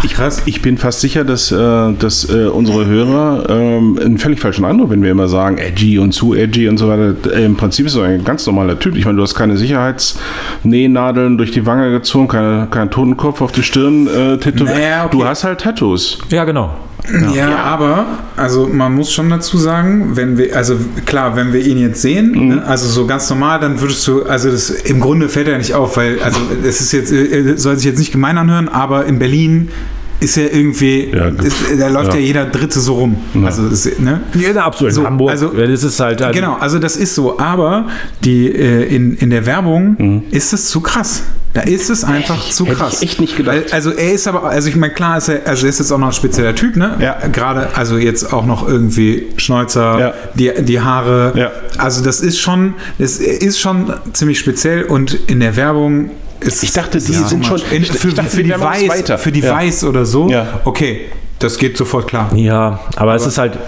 *laughs* Ich, ich bin fast sicher, dass, äh, dass äh, unsere Hörer ähm, einen völlig falschen Eindruck, wenn wir immer sagen, edgy und zu edgy und so weiter. Äh, Im Prinzip ist er ein ganz normaler Typ. Ich meine, du hast keine Sicherheitsnähnadeln durch die Wange gezogen, keine, keinen Totenkopf auf die Stirn äh, tätowiert. Naja, okay. Du hast halt Tattoos. Ja, genau. Ja, aber also man muss schon dazu sagen, wenn wir, also klar, wenn wir ihn jetzt sehen, ne, also so ganz normal, dann würdest du, also das im Grunde fällt er nicht auf, weil, also es ist jetzt, äh, soll sich jetzt nicht gemein anhören, aber in Berlin ist ja irgendwie, Ja, ist, da läuft ja. ja. jeder Dritte so rum. Also, ist, ne? Ja, absolut. So, in Hamburg. also- ja, das ist halt. Also, Genau, also das ist so, aber die, äh, in, in der Werbung Mhm. ist es zu krass. Da ist es einfach zu Hätte ich krass. echt nicht gedacht. Weil, also er ist aber, also ich meine, klar ist er, also er ist jetzt auch noch ein spezieller Typ, ne? Ja. Gerade, also jetzt auch noch irgendwie Schnäuzer, Ja. die, die Haare. Ja. Also das ist schon, das ist schon ziemlich speziell und in der Werbung ist Ich dachte, die ist sind schon-. In, für, dachte, für die Weiß, für die Ja. Weiß oder so, Ja. okay, das geht sofort klar. Ja, aber, es ist halt.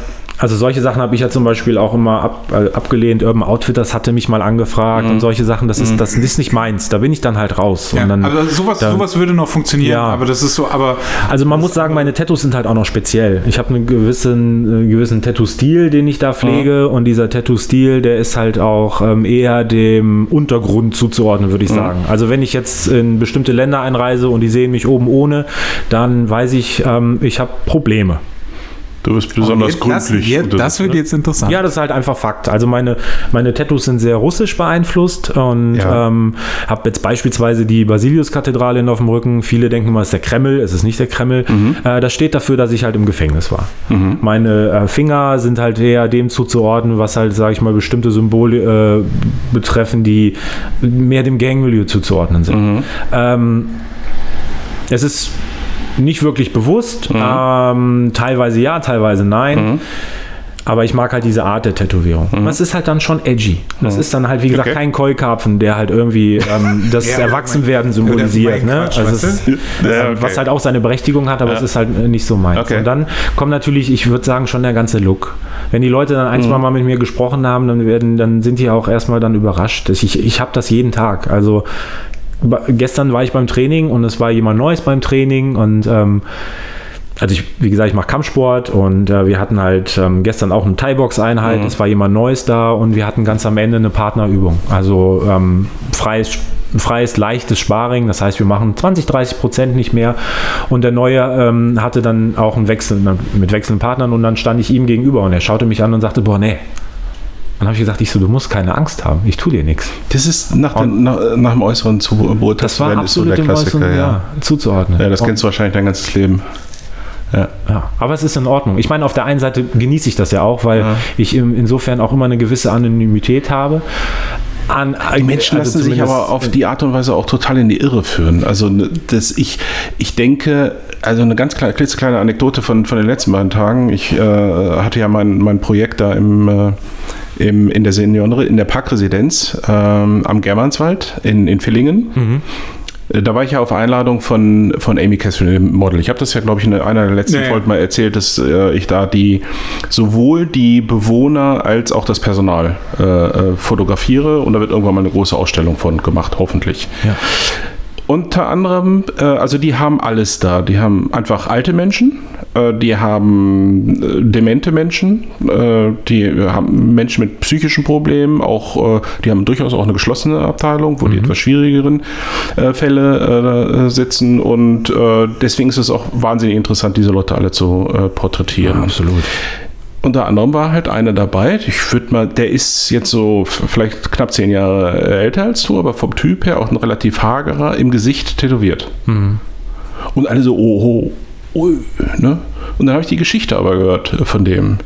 Also solche Sachen habe ich ja zum Beispiel auch immer ab, äh, abgelehnt. Urban Outfitters hatte mich mal angefragt und solche Sachen. Das ist, das ist nicht meins. Da bin ich dann halt raus. Ja, und dann, aber sowas, da- sowas würde noch funktionieren, Ja. aber das ist so, aber Also man muss sagen, meine Tattoos sind halt auch noch speziell. Ich habe einen gewissen, einen gewissen Tattoo-Stil, den ich da pflege und dieser Tattoo-Stil, der ist halt auch ähm, eher dem Untergrund zuzuordnen, würde ich sagen. Also wenn ich jetzt in bestimmte Länder einreise und die sehen mich oben ohne, dann weiß ich, ähm, ich habe Probleme. Du bist besonders Jetzt- das, gründlich. jetzt, unterwegs, das wird ne? jetzt interessant. Ja, das ist halt einfach Fakt. Also meine, meine Tattoos sind sehr russisch beeinflusst und Ja. ähm, habe jetzt beispielsweise die Basiliuskathedrale auf dem Rücken. Viele denken mal, es ist der Kreml. Es ist nicht der Kreml. Äh, das steht dafür, dass ich halt im Gefängnis war. Meine äh, Finger sind halt eher dem zuzuordnen, was halt, sage ich mal, bestimmte Symbole äh, betreffen, die mehr dem Gangmilieu zuzuordnen sind. Ähm, es ist nicht wirklich bewusst. Ähm, teilweise ja, teilweise nein. Aber ich mag halt diese Art der Tätowierung. Das ist halt dann schon edgy. Das ist dann halt, wie gesagt, Okay. kein Keukarpfen, der halt irgendwie ähm, *laughs* das Ja, Erwachsenwerden symbolisiert. Ne? Quatsch, Also weißt es ist, du? Ja, okay. Was halt auch seine Berechtigung hat, aber es ist halt nicht so meins. Okay. Und dann kommt natürlich, ich würde sagen, schon der ganze Look. Wenn die Leute dann Mhm. ein, zwei Mal mit mir gesprochen haben, dann werden, dann sind die auch erstmal dann überrascht. Ich, ich habe das jeden Tag. Also gestern war ich beim Training und es war jemand Neues beim Training und ähm, also ich, wie gesagt, ich mache Kampfsport und äh, wir hatten halt ähm, gestern auch eine Thai-Box-Einheit. Es war jemand Neues da und wir hatten ganz am Ende eine Partnerübung. Also ähm, freies, freies, leichtes Sparring. Das heißt, wir machen 20, 30 Prozent nicht mehr. Und der Neue ähm, hatte dann auch einen Wechsel mit wechselnden Partnern und dann stand ich ihm gegenüber und er schaute mich an und sagte, boah, nee. Dann habe ich gesagt, ich so, du musst keine Angst haben, ich tue dir nichts. Das ist nach, dem, nach, nach dem Äußeren zu beurteilen. Das war werden, ist so absolut der dem Klassiker, Äußeren, ja. ja, zuzuordnen. Ja, das Und- kennst du wahrscheinlich dein ganzes Leben. Ja. Ja, aber es ist in Ordnung. Ich meine, auf der einen Seite genieße ich das ja auch, weil Ja. ich insofern auch immer eine gewisse Anonymität habe. An, Die Menschen also lassen sich aber auf die Art und Weise auch total in die Irre führen. Also ne, das, ich, ich denke, also eine ganz kleine, klitzekleine Anekdote von, von den letzten beiden Tagen. Ich äh, hatte ja mein, mein Projekt da im, äh, im, in der Senioren, in der Parkresidenz ähm, am Germanswald in, in Villingen. Mhm. Äh, Da war ich ja auf Einladung von, von Amy Catherine, dem Model. Ich habe das ja, glaube ich, in einer der letzten ja. Folgen mal erzählt, dass äh, ich da die sowohl die Bewohner als auch das Personal äh, äh, fotografiere und da wird irgendwann mal eine große Ausstellung von gemacht, hoffentlich. Ja. Unter anderem, äh, also die haben alles da. Die haben einfach alte Menschen, äh, die haben äh, demente Menschen, äh, die haben Menschen mit psychischen Problemen, auch äh, die haben durchaus auch eine geschlossene Abteilung, wo die etwas schwierigeren äh, Fälle sitzen und deswegen ist es auch wahnsinnig interessant, diese Leute alle zu porträtieren. absolut. Unter anderem war halt einer dabei, ich würde mal, der ist jetzt so vielleicht knapp zehn Jahre äh, älter als du, aber vom Typ her auch ein relativ hagerer, im Gesicht tätowiert. Und alle so, oh, oh, ui, ne? Und dann habe ich die Geschichte aber gehört äh, von dem.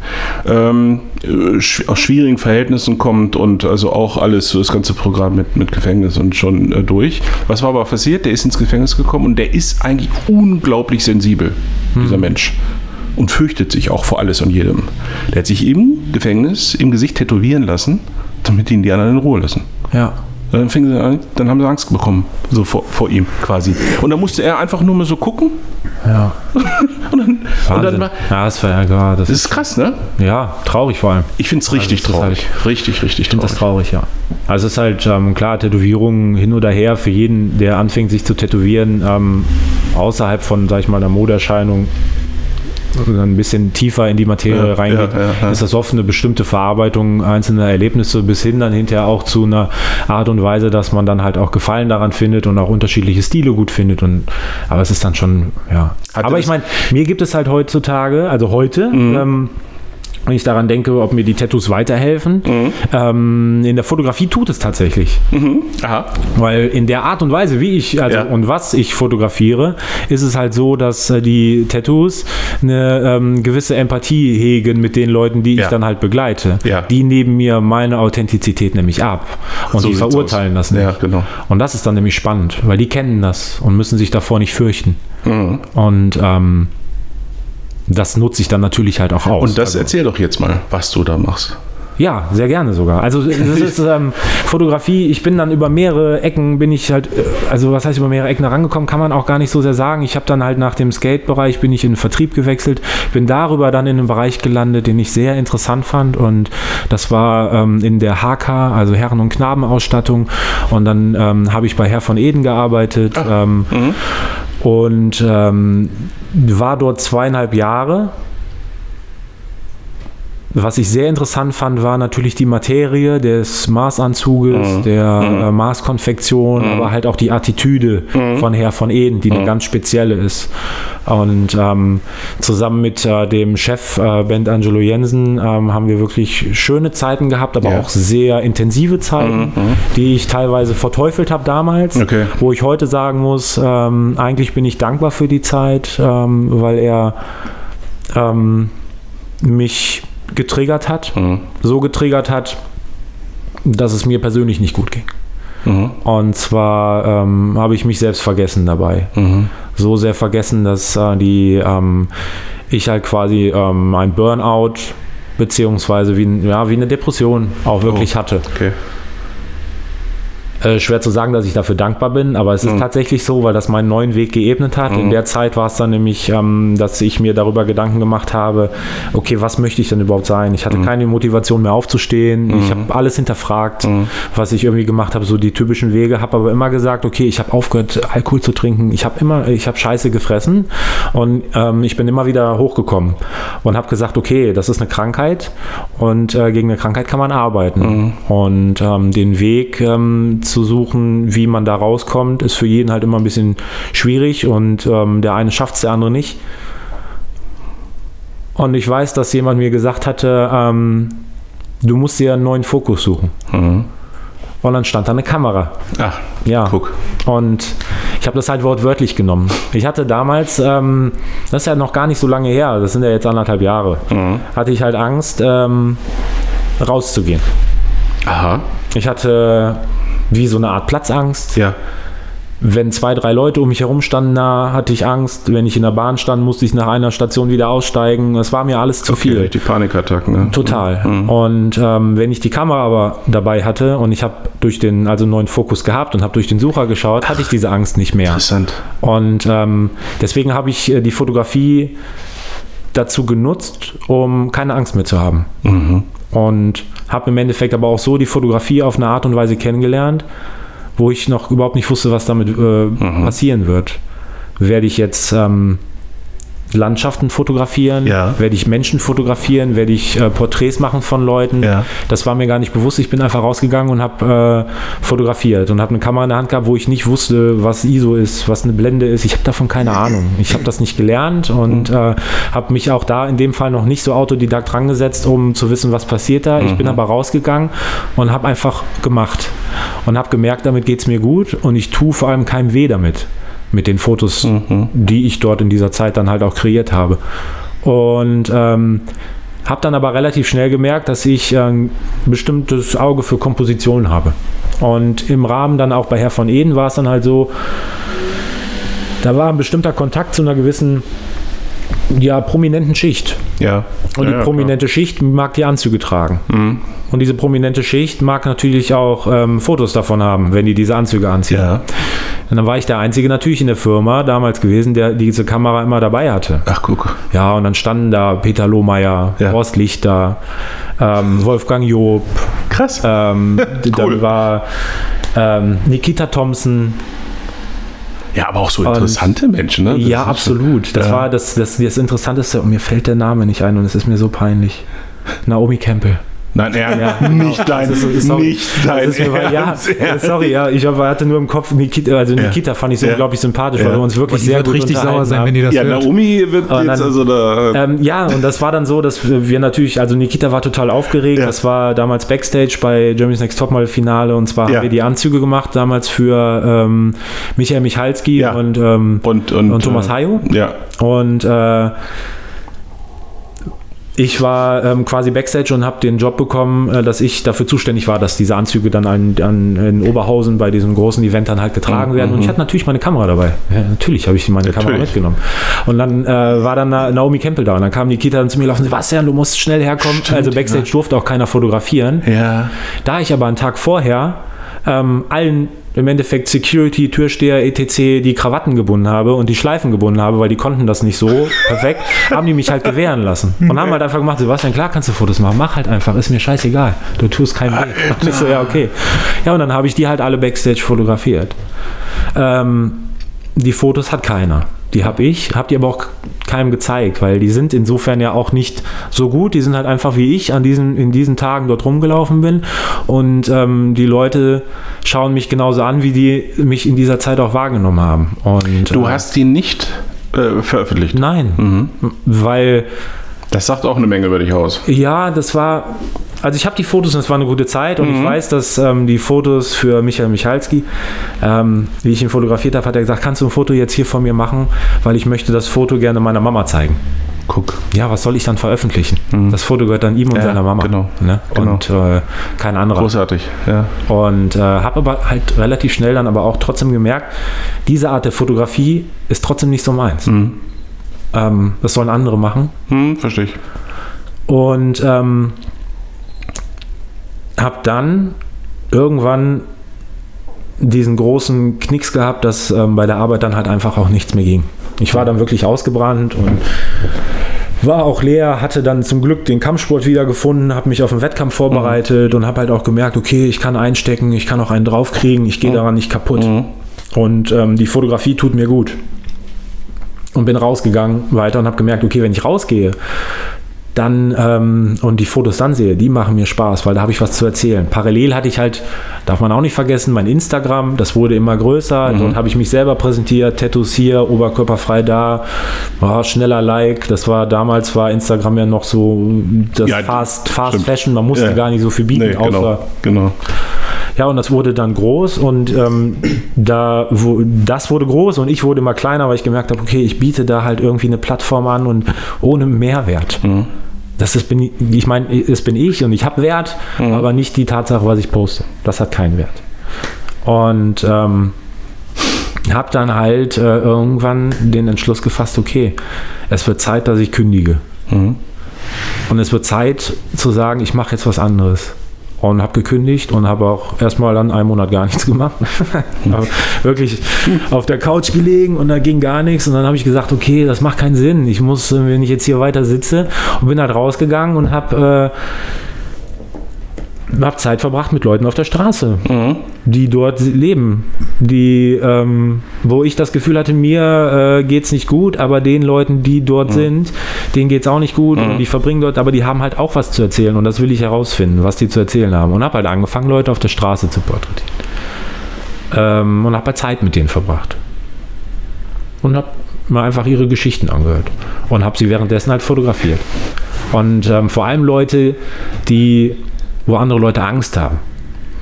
Ähm, äh, aus schwierigen Verhältnissen kommt und also auch alles, so das ganze Programm mit, mit Gefängnis und schon äh, durch. Was war aber passiert? Der ist ins Gefängnis gekommen und der ist eigentlich unglaublich sensibel, dieser Mensch. Und fürchtet sich auch vor alles und jedem. Der hat sich im Gefängnis im Gesicht tätowieren lassen, damit ihn die anderen in Ruhe lassen. Ja. Dann, fingen sie an, dann haben sie Angst bekommen, so vor, vor ihm quasi. Und dann musste er einfach nur mal so gucken. Ja. *laughs* Und dann, und dann war, ja, das war ja gar, das das ist, krass, ne? ja, traurig vor allem. Ich finde es richtig das ist traurig. Richtig, richtig Ich finde das traurig. traurig, ja. Also es ist halt, ähm, klar, Tätowierungen hin oder her, für jeden, der anfängt, sich zu tätowieren, ähm, außerhalb von, sag ich mal, einer Modeerscheinung, ein bisschen tiefer in die Materie Ja, reingeht, ja, ja, ist das oft eine bestimmte Verarbeitung einzelner Erlebnisse bis hin dann hinterher auch zu einer Art und Weise, dass man dann halt auch Gefallen daran findet und auch unterschiedliche Stile gut findet. Und, aber es ist dann schon, ja. Hat aber ich meine, mir gibt es halt heutzutage, also heute, Mhm. ähm, wenn ich daran denke, ob mir die Tattoos weiterhelfen, Mhm. ähm, in der Fotografie tut es tatsächlich. Aha. Weil in der Art und Weise, wie ich also Ja. und was ich fotografiere, ist es halt so, dass äh, die Tattoos eine ähm, gewisse Empathie hegen mit den Leuten, die Ja. ich dann halt begleite. Ja. Die nehmen mir meine Authentizität nämlich ab und So die verurteilen aus. das nicht. Ja, genau. Und das ist dann nämlich spannend, weil die kennen das und müssen sich davor nicht fürchten. Mhm. Und ähm, das nutze ich dann natürlich halt auch aus. Und das Also- erzähl doch jetzt mal, was du da machst. ja, sehr gerne sogar. Also das *laughs* ist ähm, Fotografie, ich bin dann über mehrere Ecken, bin ich halt, äh, also was heißt über mehrere Ecken herangekommen, kann man auch gar nicht so sehr sagen. Ich habe dann halt nach dem Skate-Bereich, bin ich in den Vertrieb gewechselt, bin darüber dann in einen Bereich gelandet, den ich sehr interessant fand und das war ähm, in der HK, also Herren- und Knabenausstattung und dann ähm, habe ich bei Herr von Eden gearbeitet ähm, und ähm, war dort zweieinhalb Jahre was ich sehr interessant fand, war natürlich die Materie des Maßanzuges, der äh, Maßkonfektion, aber halt auch die Attitüde von Herr von Eden, die eine ganz spezielle ist. Und ähm, zusammen mit äh, dem Chef äh, Bent Angelo Jensen ähm, haben wir wirklich schöne Zeiten gehabt, aber Ja. auch sehr intensive Zeiten, die ich teilweise verteufelt habe damals, Okay. wo ich heute sagen muss, ähm, eigentlich bin ich dankbar für die Zeit, ähm, weil er ähm, mich getriggert hat, Mhm. so getriggert hat, dass es mir persönlich nicht gut ging. Mhm. Und zwar ähm, habe ich mich selbst vergessen dabei. Mhm. So sehr vergessen, dass äh, die ähm, ich halt quasi ähm, ein Burnout beziehungsweise wie, ja, wie eine Depression auch wirklich Oh. hatte. Okay. Äh, schwer zu sagen, dass ich dafür dankbar bin, aber es ist Mhm. tatsächlich so, weil das meinen neuen Weg geebnet hat. In der Zeit war es dann nämlich, ähm, dass ich mir darüber Gedanken gemacht habe, okay, was möchte ich denn überhaupt sein? Ich Mhm. hatte keine Motivation mehr aufzustehen. Ich habe alles hinterfragt, Mhm. was ich irgendwie gemacht habe, so die typischen Wege, habe aber immer gesagt, okay, ich habe aufgehört, Alkohol zu trinken. Ich habe immer, ich habe Scheiße gefressen und ähm, ich bin immer wieder hochgekommen und habe gesagt, okay, das ist eine Krankheit und äh, gegen eine Krankheit kann man arbeiten. Und ähm, den Weg ähm, zu suchen, wie man da rauskommt, ist für jeden halt immer ein bisschen schwierig und ähm, der eine schafft es, der andere nicht. Und ich weiß, dass jemand mir gesagt hatte, ähm, du musst dir einen neuen Fokus suchen. Und dann stand da eine Kamera. Ach, Ja. guck. Und ich habe das halt wortwörtlich genommen. Ich hatte damals, ähm, das ist ja noch gar nicht so lange her, das sind ja jetzt anderthalb Jahre, hatte ich halt Angst, ähm, rauszugehen. Aha. Ich hatte wie so eine Art Platzangst. Ja. Wenn zwei, drei Leute um mich herum standen, da hatte ich Angst. Wenn ich in der Bahn stand, musste ich nach einer Station wieder aussteigen. Das war mir alles zu viel. Okay, die Panikattacken. Ne? Total. Und ähm, wenn ich die Kamera aber dabei hatte und ich habe durch den, also einen neuen Fokus gehabt und habe durch den Sucher geschaut, hatte ich diese Angst nicht mehr. Interessant. Und ähm, deswegen habe ich äh, die Fotografie dazu genutzt, um keine Angst mehr zu haben. Und habe im Endeffekt aber auch so die Fotografie auf eine Art und Weise kennengelernt, wo ich noch überhaupt nicht wusste, was damit äh, passieren wird. Werde ich jetzt ähm, Landschaften fotografieren? Ja. Werde ich Menschen fotografieren? Werde ich äh, Porträts machen von Leuten? Ja. Das war mir gar nicht bewusst. Ich bin einfach rausgegangen und habe äh, fotografiert und habe eine Kamera in der Hand gehabt, wo ich nicht wusste, was ISO ist, was eine Blende ist. Ich habe davon keine Ahnung. Ich habe das nicht gelernt und äh, habe mich auch da in dem Fall noch nicht so autodidakt rangesetzt, um zu wissen, was passiert da. Ich bin aber rausgegangen und habe einfach gemacht und habe gemerkt, damit geht es mir gut und ich tue vor allem keinem weh damit. Mit den Fotos, die ich dort in dieser Zeit dann halt auch kreiert habe. Und ähm, habe dann aber relativ schnell gemerkt, dass ich äh, ein bestimmtes Auge für Komposition habe. Und im Rahmen dann auch bei Herr von Eden war es dann halt so, da war ein bestimmter Kontakt zu einer gewissen, ja, prominenten Schicht. Ja. Und ja, die ja, prominente Schicht mag die Anzüge tragen. Und diese prominente Schicht mag natürlich auch ähm, Fotos davon haben, wenn die diese Anzüge anziehen. klar. Ja. Und dann war ich der Einzige natürlich in der Firma damals gewesen, der diese Kamera immer dabei hatte. Ach, guck. Ja, und dann standen da Peter Lohmeier, Ja. Horst Lichter, ähm, Wolfgang Job, Krass. ähm, *laughs* Cool. dann war ähm, Nikita Thompson. Ja, aber auch so interessante Menschen, ne? Das ja, absolut. Das ja. war das, das, das Interessanteste. Und mir fällt der Name nicht ein und es ist mir so peinlich. Naomi Campbell. Nein, er, Ja, nicht dein, Das ist- sorry. nicht dein Das ist mir, ja, Ernst. äh, sorry, ja, ich hatte nur im Kopf Nikita, also Nikita fand ich so Ja. unglaublich sympathisch, weil Ja. wir uns wirklich sehr wird gut richtig sauer sein, haben. wenn die das Ja, hört. Naomi wird jetzt dann- also da. Ähm, ja, und das war dann so, dass wir natürlich, also Nikita war total aufgeregt. Ja. Das war damals Backstage bei Germany's Next Topmodel Finale und zwar Ja. haben wir die Anzüge gemacht, damals für ähm, Michael Michalski Ja. und, ähm, und, und, und Thomas äh, Hayo. Ja. Und äh, ich war ähm, quasi Backstage und habe den Job bekommen, äh, dass ich dafür zuständig war, dass diese Anzüge dann an, an, in Oberhausen bei diesem großen Event dann halt getragen werden. Und ich hatte natürlich meine Kamera dabei. Ja, natürlich habe ich meine Kamera Natürlich. mitgenommen. Und dann äh, war dann Na- Naomi Campbell da und dann kam Nikita dann zu mir laufen, Sebastian, du musst schnell herkommen. also Backstage durfte auch keiner fotografieren. Ja. Da ich aber einen Tag vorher ähm, allen im Endeffekt Security, Türsteher, etc. die Krawatten gebunden habe und die Schleifen gebunden habe, weil die konnten das nicht so *laughs* perfekt, haben die mich halt gewähren lassen. Und haben halt einfach gemacht, Sebastian, klar kannst du Fotos machen, mach halt einfach, ist mir scheißegal. Du tust keinen weh. *laughs* Und ich so, ja, okay. Ja, und dann habe ich die halt alle Backstage fotografiert. Ähm, die Fotos hat keiner. Die habe ich, habe die aber auch keinem gezeigt, weil die sind insofern ja auch nicht so gut. Die sind halt einfach wie ich an diesen, in diesen Tagen dort rumgelaufen bin. Und ähm, die Leute schauen mich genauso an, wie die mich in dieser Zeit auch wahrgenommen haben. Und, Du äh, hast die nicht äh, veröffentlicht. Nein, weil Das sagt auch eine Menge über dich aus. ja, das war. Also ich habe die Fotos und es war eine gute Zeit und ich weiß, dass ähm, die Fotos für Michael Michalski, ähm, wie ich ihn fotografiert habe, hat er gesagt, kannst du ein Foto jetzt hier von mir machen, weil ich möchte das Foto gerne meiner Mama zeigen. Guck. Ja, was soll ich dann veröffentlichen? Das Foto gehört dann ihm und Ja, seiner Mama. genau, Ne? genau. Und äh, kein anderer. Großartig. Ja. Und äh, habe aber halt relativ schnell dann aber auch trotzdem gemerkt, diese Art der Fotografie ist trotzdem nicht so meins. Ähm, das sollen andere machen. Hm, verstehe ich. Und ähm, habe dann irgendwann diesen großen Knicks gehabt, dass ähm, bei der Arbeit dann halt einfach auch nichts mehr ging. Ich war dann wirklich ausgebrannt und war auch leer, hatte dann zum Glück den Kampfsport wieder gefunden, habe mich auf den Wettkampf vorbereitet und habe halt auch gemerkt, okay, ich kann einstecken, ich kann auch einen draufkriegen, ich gehe daran nicht kaputt. Und ähm, die Fotografie tut mir gut. Und bin rausgegangen weiter und habe gemerkt, okay, wenn ich rausgehe, dann ähm, und die Fotos dann sehe, die machen mir Spaß, weil da habe ich was zu erzählen. Parallel hatte ich halt, darf man auch nicht vergessen, mein Instagram, das wurde immer größer. Mhm. Dort habe ich mich selber präsentiert, Tattoos hier, oberkörperfrei da, war schneller Like. Das war damals war Instagram ja noch so das Ja, Fast, Fast stimmt. Fashion, man musste Ja. gar nicht so viel bieten, Nee, außer genau, genau. ja, und das wurde dann groß und ähm, da, wo, das wurde groß und ich wurde immer kleiner, weil ich gemerkt habe, okay, ich biete da halt irgendwie eine Plattform an und ohne Mehrwert. Das ist, bin ich, meine, es bin ich und ich habe Wert, aber nicht die Tatsache, was ich poste. Das hat keinen Wert. Und ähm, habe dann halt äh, irgendwann den Entschluss gefasst, okay, es wird Zeit, dass ich kündige. Und es wird Zeit zu sagen, ich mache jetzt was anderes. Und habe gekündigt und habe auch erstmal dann einen Monat gar nichts gemacht. *laughs* Wirklich auf der Couch gelegen und da ging gar nichts. Und dann habe ich gesagt, okay, das macht keinen Sinn. Ich muss, wenn ich jetzt hier weiter sitze, und bin halt rausgegangen und habe äh, hab Zeit verbracht mit Leuten auf der Straße, die dort leben, die, ähm, wo ich das Gefühl hatte, mir äh, geht es nicht gut, aber den Leuten, die dort sind, denen geht es auch nicht gut und die verbringen dort, aber die haben halt auch was zu erzählen und das will ich herausfinden, was die zu erzählen haben. Und habe halt angefangen, Leute auf der Straße zu porträtieren. Ähm, und habe halt Zeit mit denen verbracht. Und habe mir einfach ihre Geschichten angehört und habe sie währenddessen halt fotografiert. Und ähm, vor allem Leute, die, wo andere Leute Angst haben,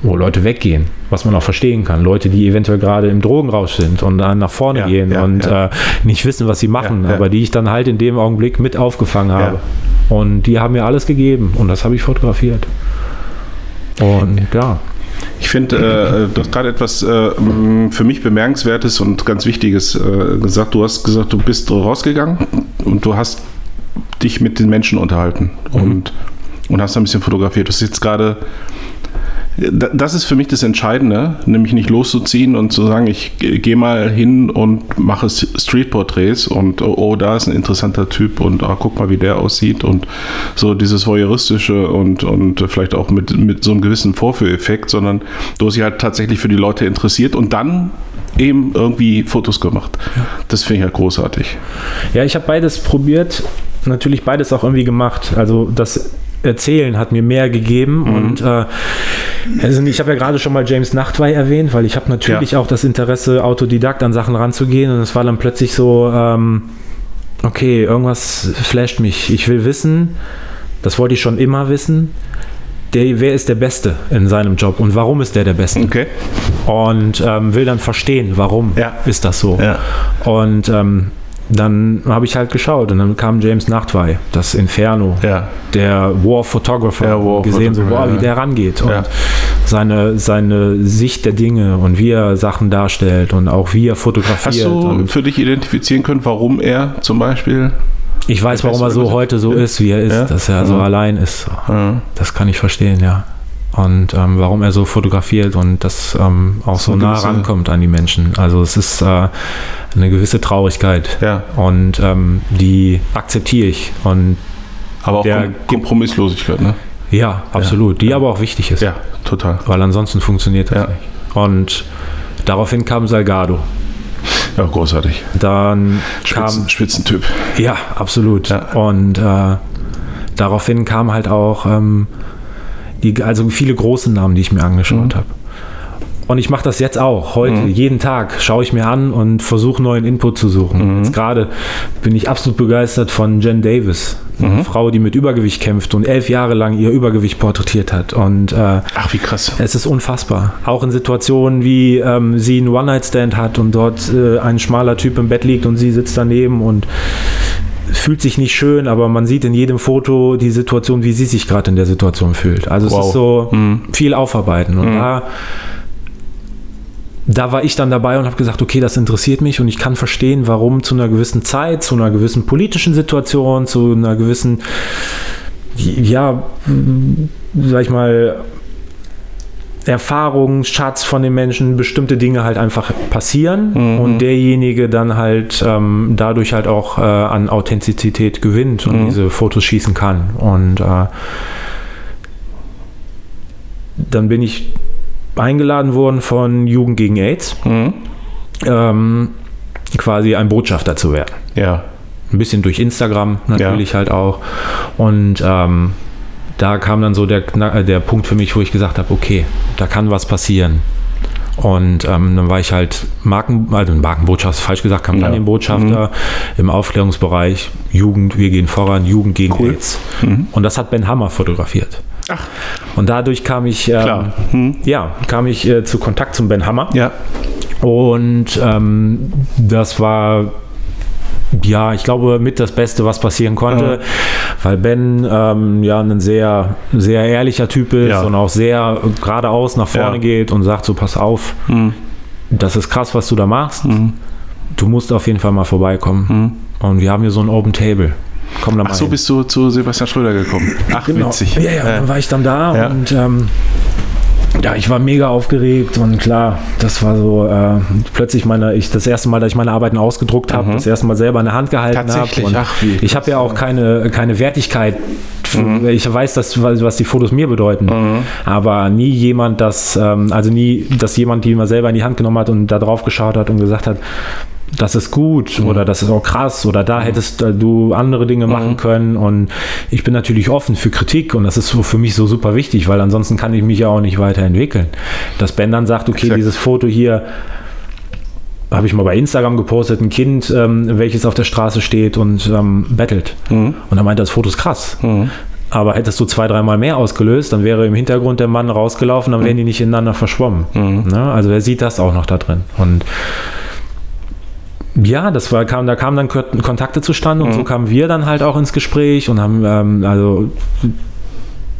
wo Leute weggehen, was man auch verstehen kann. Leute, die eventuell gerade im Drogenrausch sind und dann nach vorne Ja, gehen ja, und ja. Äh, nicht wissen, was sie machen, aber die ich dann halt in dem Augenblick mit aufgefangen habe. Und die haben mir alles gegeben und das habe ich fotografiert. Und ja. Ich finde, äh, du hast gerade etwas äh, für mich Bemerkenswertes und ganz Wichtiges äh, gesagt. Du hast gesagt, du bist rausgegangen und du hast dich mit den Menschen unterhalten und, und hast ein bisschen fotografiert. Du hast jetzt gerade. Da- Das ist für mich das Entscheidende, nämlich nicht loszuziehen und zu sagen, ich ge- gehe mal hin und mache Streetporträts und oh, oh, da ist ein interessanter Typ und ah, guck mal, wie der aussieht und so dieses voyeuristische und, und vielleicht auch mit, mit so einem gewissen Vorführeffekt, sondern du hast dich halt tatsächlich für die Leute interessiert und dann eben irgendwie Fotos gemacht. Das finde ich halt großartig. Ja, ich habe beides probiert, natürlich beides auch irgendwie gemacht. Also das Erzählen hat mir mehr gegeben und äh, also ich habe ja gerade schon mal James Nachtwey erwähnt, weil ich habe natürlich auch das Interesse, Autodidakt an Sachen ranzugehen und es war dann plötzlich so, ähm, okay, irgendwas flasht mich. Ich will wissen, das wollte ich schon immer wissen, der, wer ist der Beste in seinem Job und warum ist der der Beste? Okay. und ähm, will dann verstehen, warum Ja. ist das so. Ja. Und ähm, dann habe ich halt geschaut und dann kam James Nachtwey, das Inferno, Ja. der War Photographer, Ja, War gesehen, so, Photographer, wow, wie der rangeht und Ja. seine, seine Sicht der Dinge und wie er Sachen darstellt und auch wie er Hast fotografiert. du und für dich identifizieren können, warum er zum Beispiel? ich weiß, warum er so heute so ist, wie er ist, Ja. dass er so Ja. allein ist. Das kann ich verstehen, ja. Und ähm, warum er so fotografiert und das ähm, auch so eine nah gewisse- rankommt an die Menschen. Also es ist äh, eine gewisse Traurigkeit. Ja. Und ähm, die akzeptiere ich. Und Aber auch Der Kom Kompromisslosigkeit, ne? ja, absolut. Die aber auch wichtig ist. Ja, total. Weil ansonsten funktioniert das Ja. nicht. Und daraufhin kam Salgado. Ja, großartig. Dann Spitzen, kam Spitzentyp. Ja, absolut. Ja. Und äh, daraufhin kam halt auch ähm, die, also viele große Namen, die ich mir angeschaut Mhm. habe. Und ich mache das jetzt auch, heute, jeden Tag schaue ich mir an und versuche neuen Input zu suchen. Mhm. Jetzt gerade bin ich absolut begeistert von Jen Davis, Mhm. eine Frau, die mit Übergewicht kämpft und elf Jahre lang ihr Übergewicht porträtiert hat. Und äh, Ach, wie krass. es ist unfassbar. Auch in Situationen, wie ähm, sie einen One-Night-Stand hat und dort äh, ein schmaler Typ im Bett liegt und sie sitzt daneben und fühlt sich nicht schön, aber man sieht in jedem Foto die Situation, wie sie sich gerade in der Situation fühlt. Also es Wow. ist so viel aufarbeiten. Und da, da war ich dann dabei und habe gesagt, okay, das interessiert mich und ich kann verstehen, warum zu einer gewissen Zeit, zu einer gewissen politischen Situation, zu einer gewissen, ja, sag ich mal, Erfahrungsschatz von den Menschen bestimmte Dinge halt einfach passieren und derjenige dann halt ähm, dadurch halt auch äh, an Authentizität gewinnt und diese Fotos schießen kann. Und äh, dann bin ich eingeladen worden von Jugend gegen AIDS, Mhm. ähm, quasi ein Botschafter zu werden. Ja. ein bisschen durch Instagram natürlich halt auch. Und ähm, da kam dann so der, äh, der Punkt für mich, wo ich gesagt habe, okay, da kann was passieren. Und ähm, dann war ich halt Marken, also Markenbotschafter, falsch gesagt, Kampagnenbotschafter im Aufklärungsbereich Jugend, wir gehen voran, Jugend gegen Cool. AIDS. Und das hat Ben Hammer fotografiert. Ach, Und dadurch kam ich, ähm, Klar. Hm. ja, kam ich äh, zu Kontakt zum Ben Hammer. ja. Und ähm, das war, ja, ich glaube, mit das Beste, was passieren konnte, weil Ben ähm, ja ein sehr, sehr ehrlicher Typ ist Ja. und auch sehr geradeaus nach vorne Ja. geht und sagt so, pass auf, Hm. das ist krass, was du da machst. Mhm. Du musst auf jeden Fall mal vorbeikommen. Und wir haben hier so ein Open Table. Komm da mal Ach so, hin. bist du zu Sebastian Schröder gekommen. Ach, witzig. Ja, ja, dann war ich dann da Ja. und ähm, ja, ich war mega aufgeregt und klar, das war so äh, plötzlich meine, ich das erste Mal, dass ich meine Arbeiten ausgedruckt habe, das erste Mal selber in der Hand gehalten habe. Mhm. Ich habe ja auch keine, keine Wertigkeit. für- Mhm. Ich weiß, das, was die Fotos mir bedeuten, aber nie jemand, das, ähm, also nie, dass jemand die mal selber in die Hand genommen hat und da drauf geschaut hat und gesagt hat, das ist gut Mhm. oder das ist auch krass oder da hättest äh, du andere Dinge machen können und ich bin natürlich offen für Kritik und das ist so für mich so super wichtig, weil ansonsten kann ich mich ja auch nicht weiterentwickeln. Dass Ben dann sagt, okay, Exakt. dieses Foto hier habe ich mal bei Instagram gepostet, ein Kind, ähm, welches auf der Straße steht und ähm, bettelt. Und er meinte, das Foto ist krass. Aber hättest du zwei, dreimal mehr ausgelöst, dann wäre im Hintergrund der Mann rausgelaufen, dann wären die nicht ineinander verschwommen. Ne? Also wer sieht das auch noch da drin? Und ja, das war, kam, da kamen dann Ko- Kontakte zustande und so kamen wir dann halt auch ins Gespräch und haben ähm, also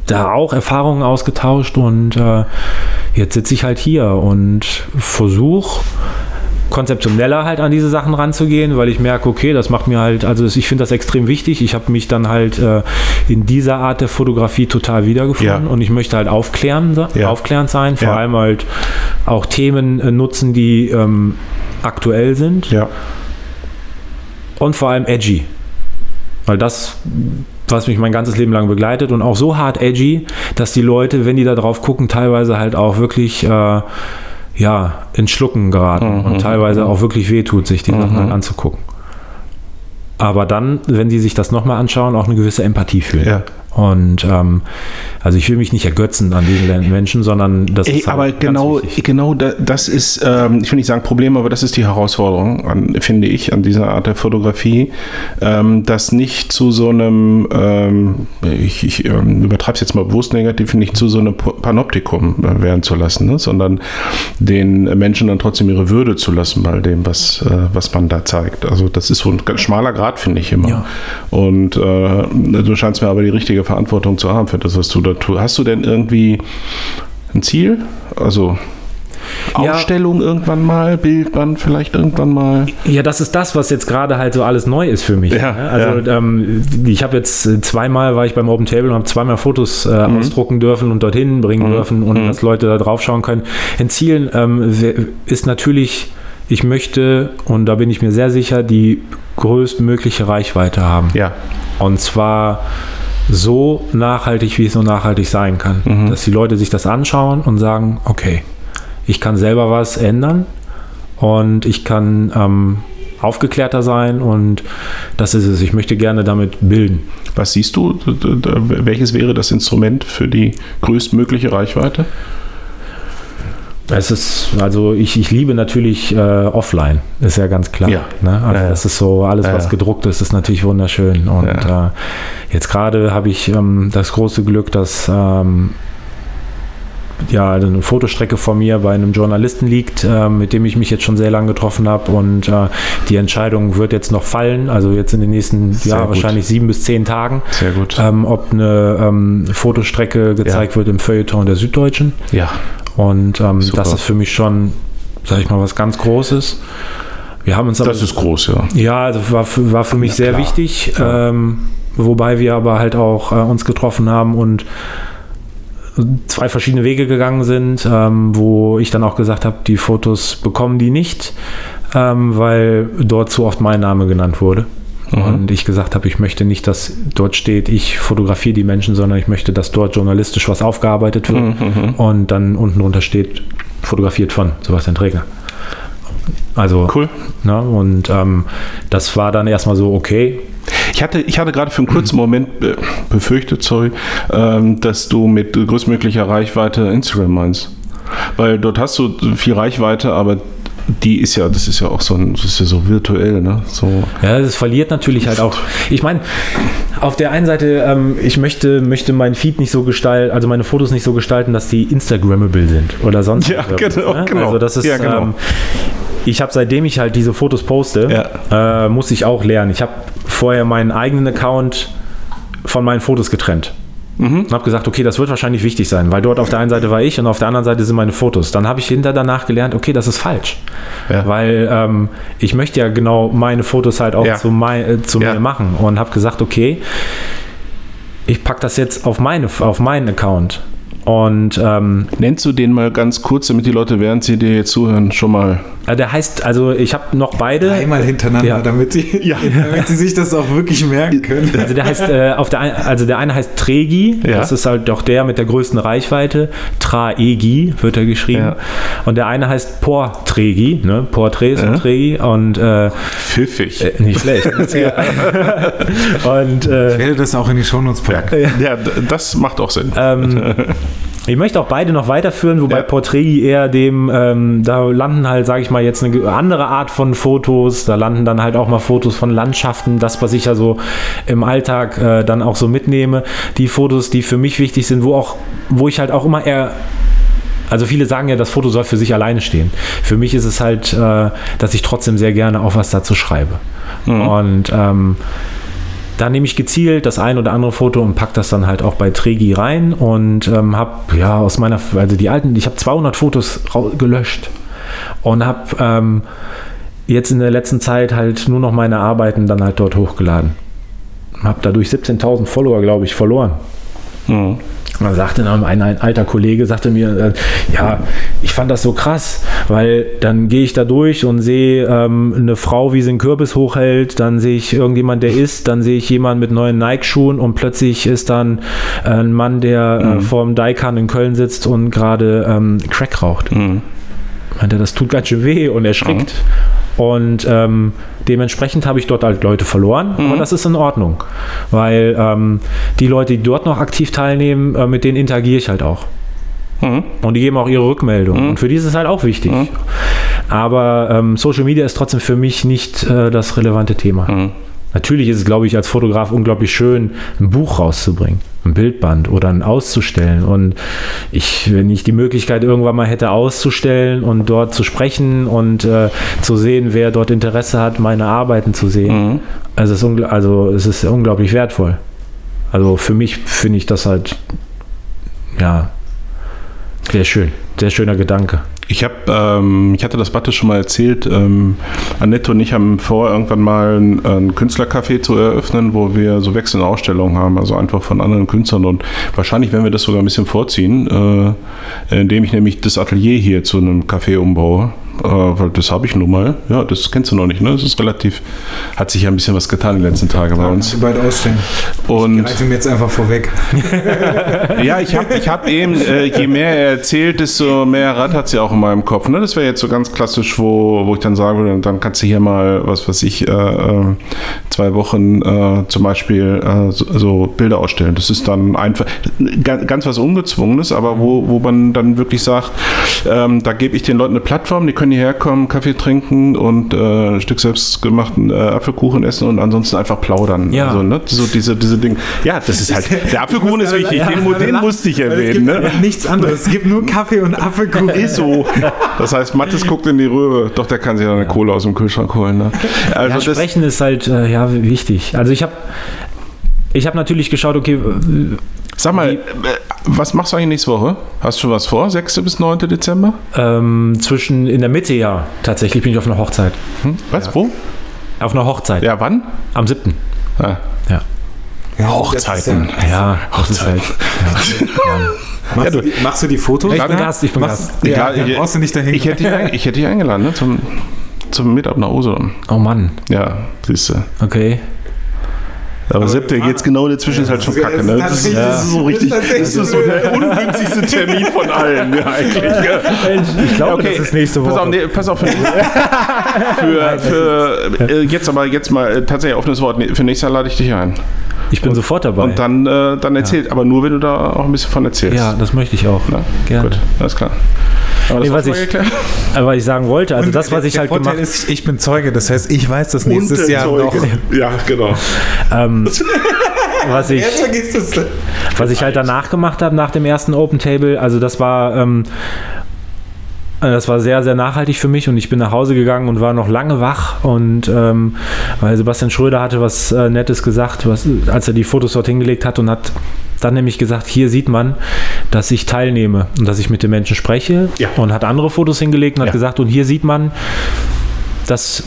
da auch Erfahrungen ausgetauscht und äh, jetzt sitze ich halt hier und versuche konzeptioneller halt an diese Sachen ranzugehen, weil ich merke, okay, das macht mir halt, also ich finde das extrem wichtig. Ich habe mich dann halt äh, in dieser Art der Fotografie total wiedergefunden Ja. und ich möchte halt aufklären, Ja. aufklärend sein, vor Ja. allem halt auch Themen äh, nutzen, die ähm, aktuell sind Ja. und vor allem edgy. Weil das, was mich mein ganzes Leben lang begleitet und auch so hart edgy, dass die Leute, wenn die da drauf gucken, teilweise halt auch wirklich äh, ja, ins Schlucken geraten und teilweise auch wirklich wehtut, sich die Sachen halt anzugucken. Aber dann, wenn sie sich das nochmal anschauen, auch eine gewisse Empathie fühlen. Ja. Und ähm, also ich will mich nicht ergötzen an diesen Menschen, sondern das Ey, ist halt aber ganz genau, genau da, das ist, ähm, ich will nicht sagen Problem, aber das ist die Herausforderung, an, finde ich, an dieser Art der Fotografie, ähm, das nicht zu so einem, ähm, ich, ich ähm, übertreibe es jetzt mal bewusst negativ, nicht zu so einem Panoptikum äh, werden zu lassen, ne? sondern den Menschen dann trotzdem ihre Würde zu lassen bei dem, was, äh, was man da zeigt. Also das ist so ein ganz schmaler Grad, finde ich immer. Ja. Und äh, du scheinst mir aber die richtige Verantwortung zu haben für das, was du da tust. Hast du denn irgendwie ein Ziel? Also Ja. Ausstellung irgendwann mal, Bildband vielleicht irgendwann mal. Ja, das ist das, was jetzt gerade halt so alles neu ist für mich. Ja, ne? Also Ähm, ich habe jetzt äh, zweimal war ich beim Open Table und habe zweimal Fotos äh, Mhm. ausdrucken dürfen und dorthin bringen dürfen und dass Leute da drauf schauen können. In Zielen ähm, ist natürlich, ich möchte und da bin ich mir sehr sicher, die größtmögliche Reichweite haben. Ja. Und zwar so nachhaltig, wie es nur nachhaltig sein kann. Mhm. Dass die Leute sich das anschauen und sagen, okay, ich kann selber was ändern und ich kann ähm, aufgeklärter sein und das ist es. Ich möchte gerne damit bilden. Was siehst du? Welches wäre das Instrument für die größtmögliche Reichweite? Es ist, also ich, ich liebe natürlich äh, offline, ist ja ganz klar. Ja. Ne? Also Ja, ja. das ist so, alles, Ja, was ja. gedruckt ist, ist natürlich wunderschön. Und Ja. äh, jetzt gerade habe ich ähm, das große Glück, dass ähm, ja, eine Fotostrecke von mir bei einem Journalisten liegt, äh, mit dem ich mich jetzt schon sehr lange getroffen habe und äh, die Entscheidung wird jetzt noch fallen, also jetzt in den nächsten Sehr ja, gut. wahrscheinlich sieben bis zehn Tagen, Sehr gut. ähm, ob eine ähm, Fotostrecke gezeigt wird im Feuilleton der Süddeutschen. ja. Und ähm, das ist für mich schon, sag ich mal, was ganz Großes. Wir haben uns aber, Das ist groß, ja. ja, also war für, war für mich sehr klar. wichtig, ähm, wobei wir aber halt auch äh, uns getroffen haben und zwei verschiedene Wege gegangen sind, ähm, wo ich dann auch gesagt habe, die Fotos bekommen die nicht, ähm, weil dort zu oft mein Name genannt wurde. Und ich gesagt habe, ich möchte nicht, dass dort steht, ich fotografiere die Menschen, sondern ich möchte, dass dort journalistisch was aufgearbeitet wird und dann unten drunter steht, fotografiert von Sebastian Träger. Also, Cool. Ne, und ähm, das war dann erstmal so, okay. Ich hatte, ich hatte gerade für einen kurzen Moment be befürchtet, sorry, ähm, dass du mit größtmöglicher Reichweite Instagram meinst. Weil dort hast du viel Reichweite, aber die ist ja, das ist ja auch so, ein, das ist ja so virtuell, ne? So. Ja, es verliert natürlich halt auch. Ich meine, auf der einen Seite, ähm, ich möchte, möchte mein Feed nicht so gestalten, also meine Fotos nicht so gestalten, dass die Instagrammable sind oder sonst Ja, irgendwas, genau, genau. Also das ist, Ja, genau. ähm, ich habe seitdem ich halt diese Fotos poste, äh, muss ich auch lernen. Ich habe vorher meinen eigenen Account von meinen Fotos getrennt. Und habe gesagt, okay, das wird wahrscheinlich wichtig sein, weil dort auf der einen Seite war ich und auf der anderen Seite sind meine Fotos. Dann habe ich hinter danach gelernt, okay, das ist falsch. Ja. Weil ähm, ich möchte ja genau meine Fotos halt auch Ja. zu, mei äh, zu Ja. mir machen und habe gesagt, okay, ich packe das jetzt auf, meine, auf meinen Account. Und ähm, Nennst du den mal ganz kurz, damit die Leute, während sie dir jetzt zuhören, schon mal. der heißt, also ich habe noch beide. Einmal hintereinander, Ja. damit, sie, *laughs* damit sie sich das auch wirklich merken können. Also der heißt, äh, auf der ein, also der eine heißt Tregi, Ja. das ist halt doch der mit der größten Reichweite. Traegi wird er geschrieben. Ja. Und der eine heißt Portregi, ne? Porträts und Tregi und äh, Pfiffig. äh, nicht schlecht. *laughs* und Ich äh, werde das auch in die Shownotes packen. ja, das macht auch Sinn. ähm, *laughs* ich möchte auch beide noch weiterführen, wobei Ja. Portregi eher dem, ähm, da landen halt, sage ich mal, jetzt eine andere Art von Fotos, da landen dann halt auch mal Fotos von Landschaften, das, was ich ja so im Alltag äh, dann auch so mitnehme, die Fotos, die für mich wichtig sind, wo auch, wo ich halt auch immer eher also viele sagen ja, das Foto soll für sich alleine stehen. Für mich ist es halt, äh, dass ich trotzdem sehr gerne auch was dazu schreibe. Und ähm, da nehme ich gezielt das ein oder andere Foto und packe das dann halt auch bei Tregi rein und ähm, habe ja aus meiner, also die alten, ich habe 200 Fotos gelöscht und habe ähm, jetzt in der letzten Zeit halt nur noch meine Arbeiten dann halt dort hochgeladen. Habe dadurch 17.000 Follower, glaube ich, verloren. Mhm. Da sagte dann ein, ein alter Kollege, sagte mir, äh, ja, ich fand das so krass, weil dann gehe ich da durch und sehe ähm, eine Frau, wie sie einen Kürbis hochhält, dann sehe ich irgendjemand, der isst, dann sehe ich jemanden mit neuen Nike-Schuhen und plötzlich ist dann äh, ein Mann, der äh, vorm Daikan in Köln sitzt und gerade ähm, Crack raucht. Mhm. Meinte, das tut ganz schön weh und erschrickt. Und ähm, dementsprechend habe ich dort halt Leute verloren, aber das ist in Ordnung, weil ähm, die Leute, die dort noch aktiv teilnehmen, äh, mit denen interagiere ich halt auch. Mhm. Und die geben auch ihre Rückmeldung. Und für die ist es halt auch wichtig. Aber ähm, Social Media ist trotzdem für mich nicht äh, das relevante Thema. Natürlich ist es, glaube ich, als Fotograf unglaublich schön, ein Buch rauszubringen, ein Bildband oder ein auszustellen. Und ich, wenn ich die Möglichkeit irgendwann mal hätte auszustellen und dort zu sprechen und äh, zu sehen, wer dort Interesse hat, meine Arbeiten zu sehen, Mhm. also, es ist also es ist unglaublich wertvoll. Also für mich finde ich das halt, ja, sehr schön, sehr schöner Gedanke. Ich habe, ähm, ich hatte das Batte schon mal erzählt. Ähm, Annette und ich haben vor, irgendwann mal ein, ein Künstlercafé zu eröffnen, wo wir so wechselnde Ausstellungen haben, also einfach von anderen Künstlern. Und wahrscheinlich werden wir das sogar ein bisschen vorziehen, äh, indem ich nämlich das Atelier hier zu einem Café umbaue. Äh, weil das habe ich nun mal. Ja, das kennst du noch nicht, ne? Das ist relativ, hat sich ja ein bisschen was getan in den letzten Tagen bei uns. Bald ausstellen. Ich Und greife ihm jetzt einfach vorweg. *laughs* ja, ich habe ich hab eben, äh, je mehr er erzählt, desto mehr Rad hat sie auch in meinem Kopf. Ne? Das wäre jetzt so ganz klassisch, wo, wo ich dann sagen würde, dann kannst du hier mal, was weiß ich, äh, äh, zwei Wochen äh, zum Beispiel äh, so, so Bilder ausstellen. Das ist dann einfach ganz, ganz was Ungezwungenes, aber wo, wo man dann wirklich sagt, ähm, da gebe ich den Leuten eine Plattform, die können hierher kommen, Kaffee trinken und äh, ein Stück selbstgemachten äh, Apfelkuchen essen und ansonsten einfach plaudern. Ja. Also, ne? So diese, diese Dinge. Ja, das ist halt, der Apfelkuchen ist wichtig, den, mu- den *laughs* musste ich erwähnen. Ne? Nichts anderes. Es gibt nur Kaffee und Apfelkuchen. Ist so. Das heißt, Mattes guckt in die Röhre. Doch, der kann sich dann eine Kohle aus dem Kühlschrank holen. Ne? Also Ja, das, Sprechen ist halt äh, ja wichtig. Also ich habe ich habe natürlich geschaut, okay, sag mal, äh, was machst du eigentlich nächste Woche? Hast du schon was vor? 6. bis 9. Dezember? ähm, zwischen in der Mitte ja tatsächlich bin ich auf einer Hochzeit. Hm? Was? Wo? Auf einer Hochzeit. Ja, wann? Am 7. Ah, Ja. Ja, Hochzeiten. Ja, ist halt. Ja, Mann. Ja, machst, du die, machst du die Fotos? Ich bin Gast, ich bin Machst- Gast. Ja, Ja, ich- brauchst du nicht dahin. ich, hätte dich, ein- ich hätte dich eingeladen ne? zum, zum Meetup nach Usedom. Oh Mann. Ja, siehst du. Okay. Aber Sepp, der jetzt genau dazwischen ist halt schon kacke, ne? Das ist, das ist so richtig, das ist so der ungünstigste Termin von allen, ja, eigentlich. Ja. Ich glaube, Okay, das ist nächste pass Woche. auf, nee, pass auf. *laughs* Für, für, für äh, jetzt aber jetzt mal äh, tatsächlich offenes Wort. Nee, Für nächstes Jahr lade ich dich ein. Ich bin sofort dabei. Und dann, äh, dann erzählt, aber nur wenn du da auch ein bisschen von erzählst. ja, das möchte ich auch. Na, Gerne. Gut, alles klar. Aber Nee, was ich-? Aber was ich sagen wollte, also das, was ich der halt Vorteil gemacht ist, ich bin Zeuge, das heißt, ich weiß das nächstes Und der Jahr noch. Zeuge. Ja, genau. ähm, *laughs* was ich Jetzt vergisst es. Was ich halt danach gemacht habe, nach dem ersten Open Table, also das war, ähm, äh, das war sehr, sehr nachhaltig für mich und ich bin nach Hause gegangen und war noch lange wach und ähm, weil Sebastian Schröder hatte was äh, Nettes gesagt, was, als er die Fotos dort hingelegt hat und hat dann nämlich gesagt, hier sieht man, dass ich teilnehme und dass ich mit den Menschen spreche Ja. und hat andere Fotos hingelegt und hat Ja. gesagt, und hier sieht man, dass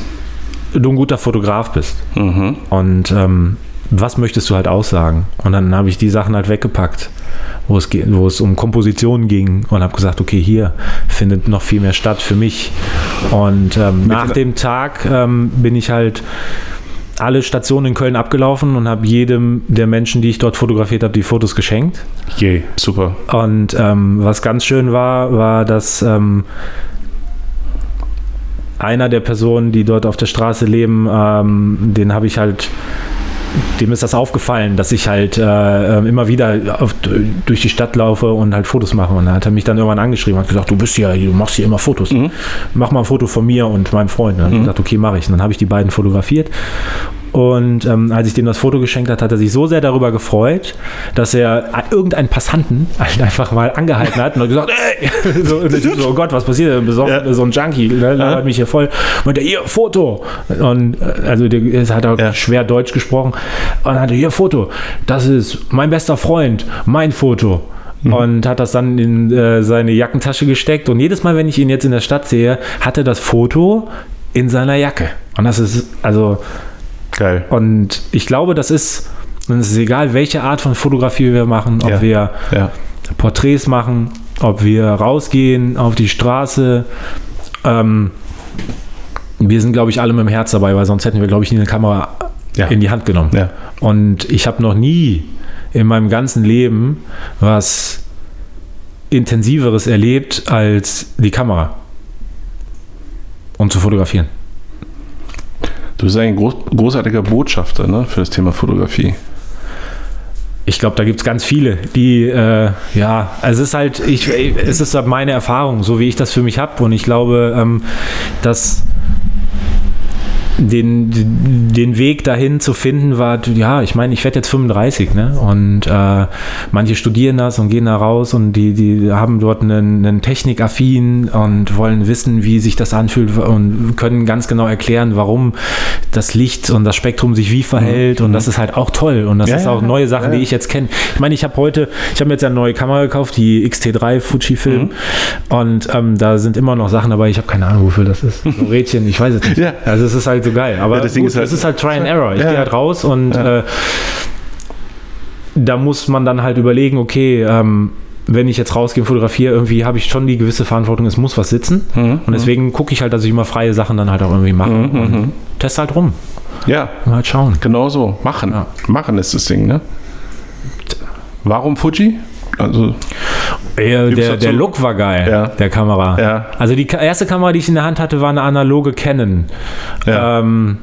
du ein guter Fotograf bist. Mhm. Und ähm, was möchtest du halt aussagen? Und dann habe ich die Sachen halt weggepackt, wo es, wo es um Kompositionen ging und habe gesagt, okay, hier findet noch viel mehr statt für mich. Und ähm, nach dem Tag ähm, bin ich halt alle Stationen in Köln abgelaufen und habe jedem der Menschen, die ich dort fotografiert habe, die Fotos geschenkt. Yay, super. Und ähm, was ganz schön war, war, dass ähm, einer der Personen, die dort auf der Straße leben, ähm, den habe ich halt, dem ist das aufgefallen, dass ich halt äh, äh, immer wieder auf, durch die Stadt laufe und halt Fotos mache. Und dann hat er mich dann irgendwann angeschrieben und hat gesagt, du bist ja, du machst hier immer Fotos. Mach mal ein Foto von mir und meinem Freund. Und dann habe ich gesagt, okay, mache ich. Und dann habe ich die beiden fotografiert. Und ähm, als ich dem das Foto geschenkt hat, hat er sich so sehr darüber gefreut, dass er irgendeinen Passanten *laughs* halt einfach mal angehalten hat und hat gesagt, ey, *laughs* so, so, oh Gott, was passiert denn? Besoffen, Ja. so ein Junkie, ne, labert mich hier voll. Und der, hier, Foto. Und äh, also der hat auch Ja. schwer Deutsch gesprochen. Und hat er, hier, Foto. Das ist mein bester Freund, mein Foto. Und hat das dann in äh, seine Jackentasche gesteckt. Und jedes Mal, wenn ich ihn jetzt in der Stadt sehe, hat er das Foto in seiner Jacke. Und das ist, also, Geil. und ich glaube, das ist, und es ist egal, welche Art von Fotografie wir machen, ob Ja. wir Ja. Porträts machen, ob wir rausgehen auf die Straße. Ähm, wir sind, glaube ich, alle mit dem Herz dabei, weil sonst hätten wir, glaube ich, nie eine Kamera Ja. in die Hand genommen. Ja. Und ich habe noch nie in meinem ganzen Leben was intensiveres erlebt als die Kamera. Und zu fotografieren. Du bist ein groß, großartiger Botschafter ne, für das Thema Fotografie. Ich glaube, da gibt es ganz viele, die, äh, ja, also es ist halt, ich, es ist halt meine Erfahrung, so wie ich das für mich habe. Und ich glaube, ähm, dass den, den Weg dahin zu finden war, ja, ich meine, ich werde jetzt 35, ne? Und äh, manche studieren das und gehen da raus und die, die haben dort einen, einen Technikaffin und wollen wissen, wie sich das anfühlt und können ganz genau erklären, warum das Licht und das Spektrum sich wie verhält. Und das ist halt auch toll. Und das Ja, ist auch neue Sachen, ja. die ich jetzt kenne. Ich meine, ich habe heute, ich habe mir jetzt eine neue Kamera gekauft, die XT3 Fujifilm. Und ähm, da sind immer noch Sachen dabei. Ich habe keine Ahnung, wofür das ist. So Rädchen, ich weiß es nicht. Ja. Also es ist halt so geil. Aber Ja, das Ding gut, ist halt- es ist halt Try and Error. Ich Ja. gehe halt raus und äh, da muss man dann halt überlegen, okay, ähm, wenn ich jetzt rausgehe und fotografiere, irgendwie habe ich schon die gewisse Verantwortung, es muss was sitzen. Mhm. Und deswegen gucke ich halt, dass ich immer freie Sachen dann halt auch irgendwie mache. Und teste halt rum. Ja, Und halt schauen. genau so. Machen. Ja. Machen ist das Ding, ne? Warum Fuji? Also, Gibt's der, der Look war geil, Ja. der Kamera. Ja. Also die erste Kamera, die ich in der Hand hatte, war eine analoge Canon. Ja. Ähm,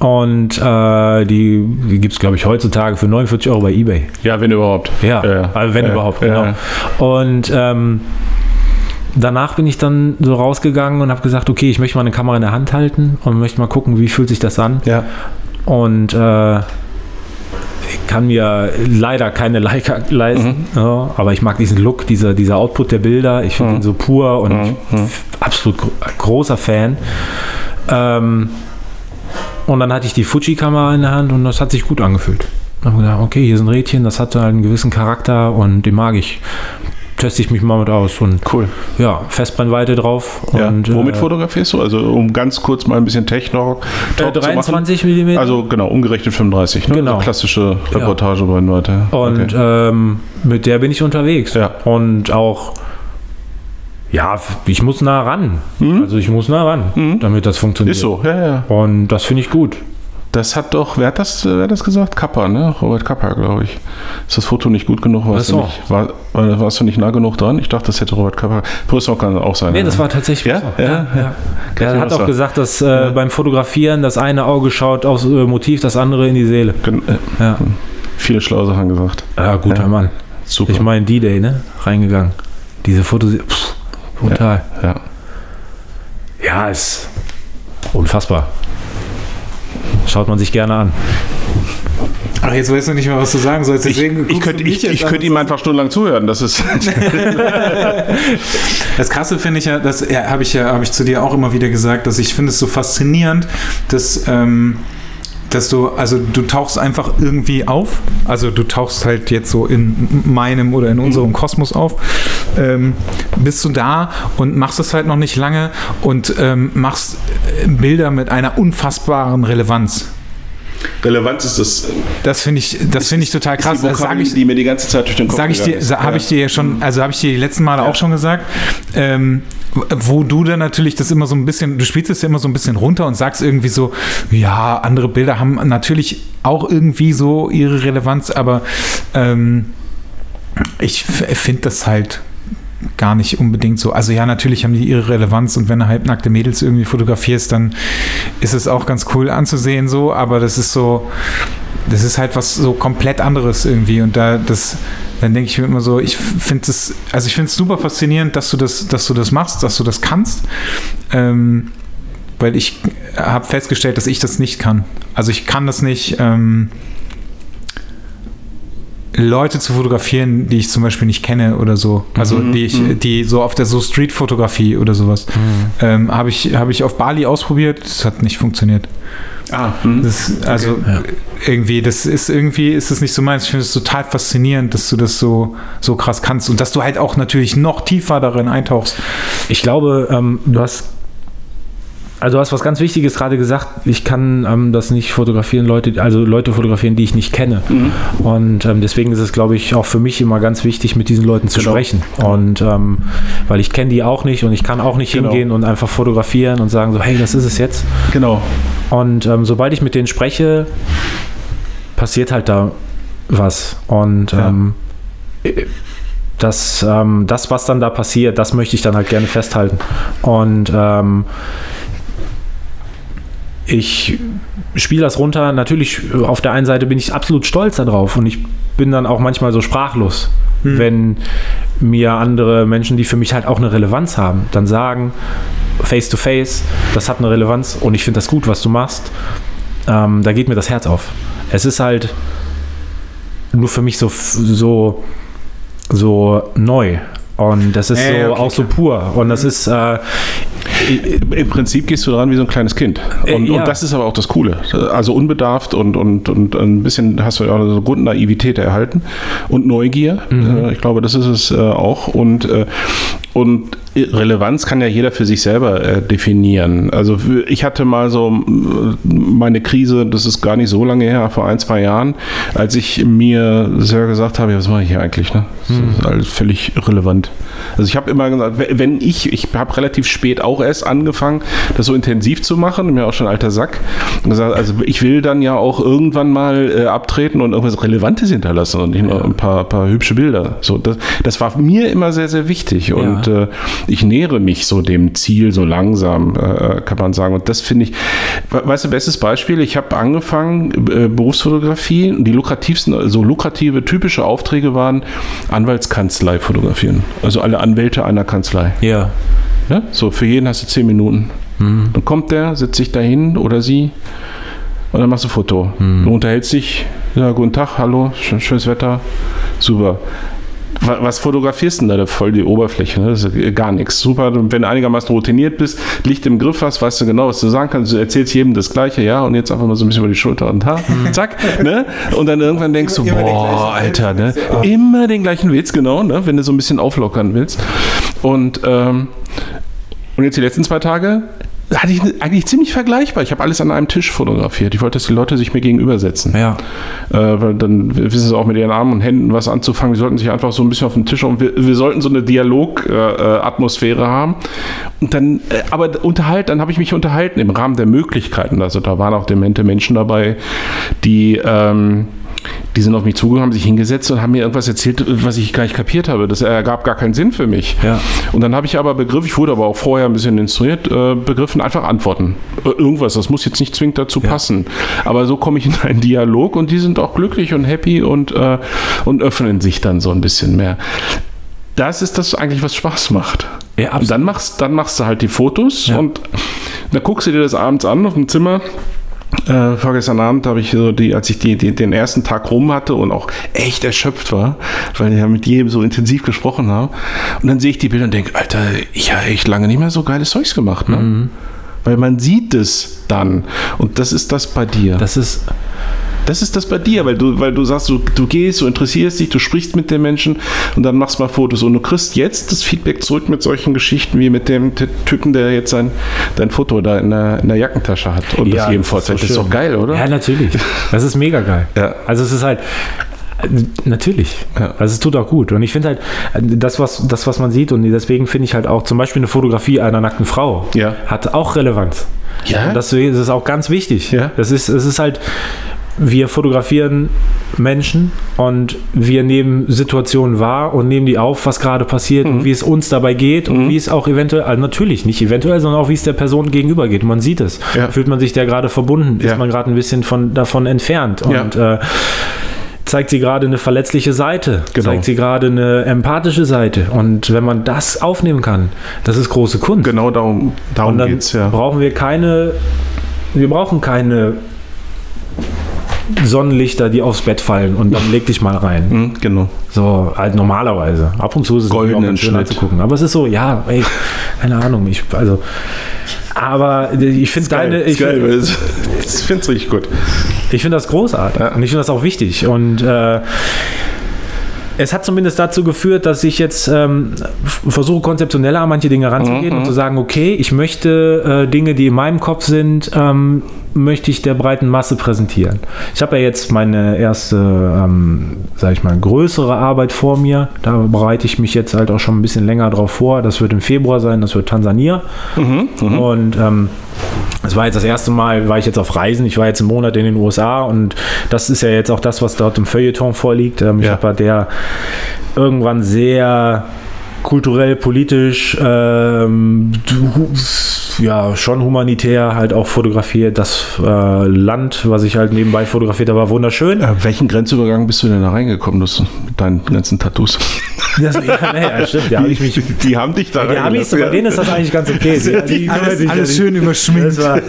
und äh, die, die gibt es, glaube ich, heutzutage für 49 Euro bei Ebay. ja, wenn überhaupt. Ja, Ja. also wenn Ja. überhaupt, genau. Und ähm, danach bin ich dann so rausgegangen und habe gesagt, okay, ich möchte mal eine Kamera in der Hand halten und möchte mal gucken, wie fühlt sich das an. Ja. Und äh, kann mir leider keine Leica leisten, ja, aber ich mag diesen Look, dieser, dieser Output der Bilder. Ich finde ihn so pur und bin absolut gro großer Fan. Ähm, und dann hatte ich die Fuji-Kamera in der Hand und das hat sich gut angefühlt. Dann habe ich gedacht, okay, hier sind Rädchen, das hat halt einen gewissen Charakter und den mag ich. Teste ich mich mal mit aus und Cool. ja, Festbrennweite drauf. Ja. Und, Womit äh, fotografierst du? Also, um ganz kurz mal ein bisschen Techno äh, Talk zu machen. 23 mm. Also, genau, umgerechnet 35. Ne? Genau. Also klassische Reportage bei Leute. Und Okay. ähm, mit der bin ich unterwegs. Ja. Und auch, ja, ich muss nah ran. Also ich muss nah ran, damit das funktioniert. Ist so, ja, ja. Und das finde ich gut. Das hat doch, wer hat das, wer hat das gesagt? Kappa, ne? Robert Kappa, glaube ich. Ist das Foto nicht gut genug? Warst, so. du nicht, war, war- warst du nicht nah genug dran? Ich dachte, das hätte Robert Kappa. Brüssel kann auch sein. Nee, ne? das war tatsächlich Ja? Ja, ja. Er Kann ich hat auch gesagt, dass äh, beim Fotografieren das eine Auge schaut aufs äh, Motiv, das andere in die Seele. Gen- äh, Ja, viele schlaue Sachen gesagt. ja guter Ja. Mann. Super. Ich meine D-Day, ne? Reingegangen. Diese Fotos, pff, brutal. ja. Ja, ist unfassbar. Schaut man sich gerne an. Ach, jetzt weißt du nicht mehr, was du sagen sollst. Ich, Deswegen ich guckst könnte ich, ich könnte ihm einfach stundenlang zuhören. Das ist *laughs* Das Krasse finde ich ja, das ja, habe ich ja, habe ich zu dir auch immer wieder gesagt, dass ich finde es so faszinierend, dass, ähm, dass du, also du tauchst einfach irgendwie auf. Also du tauchst halt jetzt so in meinem oder in unserem Kosmos auf. Ähm, bist du da und machst es halt noch nicht lange und ähm, machst äh, Bilder mit einer unfassbaren Relevanz. Relevanz ist das. Das finde ich, das finde ich total krass. die Vokabel, ich, die mir die ganze Zeit durch den Kopf Sag ich dir, ist. habe ich dir ja schon, also habe ich dir die letzten Male auch schon gesagt, ähm, wo du dann natürlich das immer so ein bisschen, du spielst es ja immer so ein bisschen runter und sagst irgendwie so, ja, andere Bilder haben natürlich auch irgendwie so ihre Relevanz, aber ähm, ich finde das halt gar nicht unbedingt so. Also ja, natürlich haben die ihre Relevanz und wenn du halbnackte Mädels irgendwie fotografierst, dann ist es auch ganz cool anzusehen so, aber das ist so, das ist halt was so komplett anderes irgendwie und da das dann denke ich mir immer so, ich finde es, also ich finde es super faszinierend, dass du das, dass du das machst, dass du das kannst, ähm, weil ich habe festgestellt, dass ich das nicht kann. Also ich kann das nicht. Ähm, Leute zu fotografieren, die ich zum Beispiel nicht kenne oder so. Also Mhm, die ich, die so auf der so Street-Fotografie oder sowas. Ähm, habe ich, habe ich auf Bali ausprobiert, das hat nicht funktioniert. Ah, hm. Das, also Ja. irgendwie, das ist irgendwie, ist es nicht so meins. Ich finde es total faszinierend, dass du das so, so krass kannst und dass du halt auch natürlich noch tiefer darin eintauchst. Ich glaube, ähm, du hast. Also du hast was ganz Wichtiges gerade gesagt. Ich kann ähm, das nicht fotografieren, Leute, also Leute fotografieren, die ich nicht kenne. Und ähm, deswegen ist es, glaube ich, auch für mich immer ganz wichtig, mit diesen Leuten zu Genau. sprechen. Und ähm, weil ich kenne die auch nicht und ich kann auch nicht Genau. hingehen und einfach fotografieren und sagen so, hey, das ist es jetzt. Genau. Und ähm, sobald ich mit denen spreche, passiert halt da was. Und Ja. ähm, äh, das, ähm, das, was dann da passiert, das möchte ich dann halt gerne festhalten. Und ich spiele das runter. Natürlich, äh, auf der einen Seite bin ich absolut stolz darauf und ich bin dann auch manchmal so sprachlos, wenn mir andere Menschen, die für mich halt auch eine Relevanz haben, dann sagen, face to face, das hat eine Relevanz und ich finde das gut, was du machst. Ähm, da geht mir das Herz auf. Es ist halt nur für mich so, so, so neu. Und das ist Ja, so okay, auch so pur. Und das ist, äh, Im Prinzip gehst du dran wie so ein kleines Kind. Äh, Und, ja. und das ist aber auch das Coole. Also unbedarft und, und, und ein bisschen hast du ja auch eine Grundnaivität erhalten und Neugier. Mhm. Äh, Ich glaube, das ist es äh, auch. Und, äh, und Relevanz kann ja jeder für sich selber äh, definieren. Also ich hatte mal so meine Krise, das ist gar nicht so lange her, vor ein, zwei Jahren, als ich mir selber gesagt habe, ja, was mache ich hier eigentlich? Ne? Das Mhm. ist alles völlig irrelevant. Also ich habe immer gesagt, we- wenn ich, ich habe relativ spät auch erst angefangen, das so intensiv zu machen, mir auch schon ein alter Sack, gesagt, also ich will dann ja auch irgendwann mal äh, abtreten und irgendwas Relevantes hinterlassen und nicht nur ein paar, paar hübsche Bilder. So, das, das war mir immer sehr, sehr wichtig und äh, ich nähere mich so dem Ziel so langsam, äh, kann man sagen. Und das finde ich, we- weißt du, bestes Beispiel, ich habe angefangen, äh, Berufsfotografie, und die lukrativsten, so lukrative, typische Aufträge waren Anwaltskanzlei fotografieren. Also alle Anwälte einer Kanzlei. ja. Ja? So, für jeden hast du zehn Minuten. Dann kommt der, setzt sich dahin oder sie und dann machst du ein Foto. Du unterhältst dich, ja, guten Tag, hallo, schön, schönes Wetter, super. Wa- Was fotografierst du denn da? Voll die Oberfläche, ne? Das ist ja gar nichts. Super, wenn du einigermaßen routiniert bist, Licht im Griff hast, weißt du genau, was du sagen kannst. Du erzählst jedem das Gleiche, ja, und jetzt einfach mal so ein bisschen über die Schulter und ha, zack, ne? Und dann irgendwann denkst du, boah, Alter, ne? Immer den gleichen Witz, genau, ne? Wenn du so ein bisschen auflockern willst. Und, ähm, und jetzt die letzten zwei Tage hatte ich eigentlich ziemlich vergleichbar. Ich habe alles an einem Tisch fotografiert. Ich wollte, dass die Leute sich mir gegenüber setzen. Ja. Äh, weil dann wissen sie auch mit ihren Armen und Händen was anzufangen. Die sollten sich einfach so ein bisschen auf den Tisch und wir, wir sollten so eine Dialogatmosphäre haben. Und dann, äh, aber unterhalt, dann habe ich mich unterhalten im Rahmen der Möglichkeiten. Also da waren auch demente Menschen dabei, die ähm, die sind auf mich zugekommen, haben sich hingesetzt und haben mir irgendwas erzählt, was ich gar nicht kapiert habe. Das ergab gar keinen Sinn für mich. Ja. Und dann habe ich aber begriffen, ich wurde aber auch vorher ein bisschen instruiert, äh, begriffen, einfach antworten. Irgendwas, das muss jetzt nicht zwingend dazu passen. Aber so komme ich in einen Dialog und die sind auch glücklich und happy und, äh, und öffnen sich dann so ein bisschen mehr. Das ist das eigentlich, was Spaß macht. Ja, und dann machst, dann machst du halt die Fotos Ja. und dann guckst du dir das abends an auf dem Zimmer. Äh, vorgestern Abend habe ich so die, als ich die, die, den ersten Tag rum hatte und auch echt erschöpft war, weil ich ja mit jedem so intensiv gesprochen habe. Und dann sehe ich die Bilder und denke, Alter, ich habe echt lange nicht mehr so geiles Zeugs gemacht, ne? Weil man sieht es dann. Und das ist das bei dir. Das ist, Das ist das bei dir, weil du, weil du sagst, du, du gehst, du interessierst dich, du sprichst mit den Menschen und dann machst mal Fotos. Und du kriegst jetzt das Feedback zurück mit solchen Geschichten wie mit dem Typen, der jetzt sein, dein Foto da in der, in der Jackentasche hat und das jedem vorzeigt. das ist doch geil, oder? Ja, natürlich. Das ist mega geil. Ja. Also es ist halt, natürlich. Ja. Also es tut auch gut. Und ich finde halt, das was, das, was man sieht, und deswegen finde ich halt auch zum Beispiel eine Fotografie einer nackten Frau, Ja. hat auch Relevanz. Ja? Und das ist auch ganz wichtig. Ja. Das ist, es ist halt, wir fotografieren Menschen und wir nehmen Situationen wahr und nehmen die auf, was gerade passiert Mhm. und wie es uns dabei geht und wie es auch eventuell, also natürlich nicht eventuell, sondern auch wie es der Person gegenüber geht. Man sieht es. Ja. Fühlt man sich der gerade verbunden? Ja. Ist man gerade ein bisschen von, davon entfernt? Ja. Und äh, zeigt sie gerade eine verletzliche Seite? Genau. Zeigt sie gerade eine empathische Seite? Und wenn man das aufnehmen kann, das ist große Kunst. Genau darum, darum dann geht's, ja. brauchen wir keine, wir brauchen keine Sonnenlichter, die aufs Bett fallen und dann leg dich mal rein. Mhm, genau. So, halt normalerweise. Ab und zu ist es Goldenen schön anzugucken. Aber es ist so, ja, ey, keine Ahnung. Ich, also, aber ich finde deine, ich, finde ich richtig gut. ich finde das großartig Ja. und ich finde das auch wichtig. Und äh, es hat zumindest dazu geführt, dass ich jetzt ähm, versuche, konzeptioneller an manche Dinge ranzugehen und zu sagen, okay, ich möchte äh, Dinge, die in meinem Kopf sind, ähm, möchte ich der breiten Masse präsentieren. Ich habe ja jetzt meine erste, ähm, sage ich mal, größere Arbeit vor mir. Da bereite ich mich jetzt halt auch schon ein bisschen länger drauf vor. Das wird im Februar sein, das wird Tansania. Und ähm, es war jetzt das erste Mal, war ich jetzt auf Reisen. Ich war jetzt einen Monat in den USA und das ist ja jetzt auch das, was dort im Feuilleton vorliegt. Ähm, Ich Ja. habe ja der irgendwann sehr kulturell, politisch, ähm, ja, schon humanitär halt auch fotografiert. Das äh, Land, was ich halt nebenbei fotografiert habe, war wunderschön. Äh, welchen Grenzübergang bist du denn da reingekommen das, mit deinen ganzen Tattoos? Das, ja, nee, ja, stimmt. Ja, hab ich mich, die haben dich da die Amis, bei denen ist das eigentlich ganz okay. Die, die, Alles, die- alles schön überschminkt. Das war,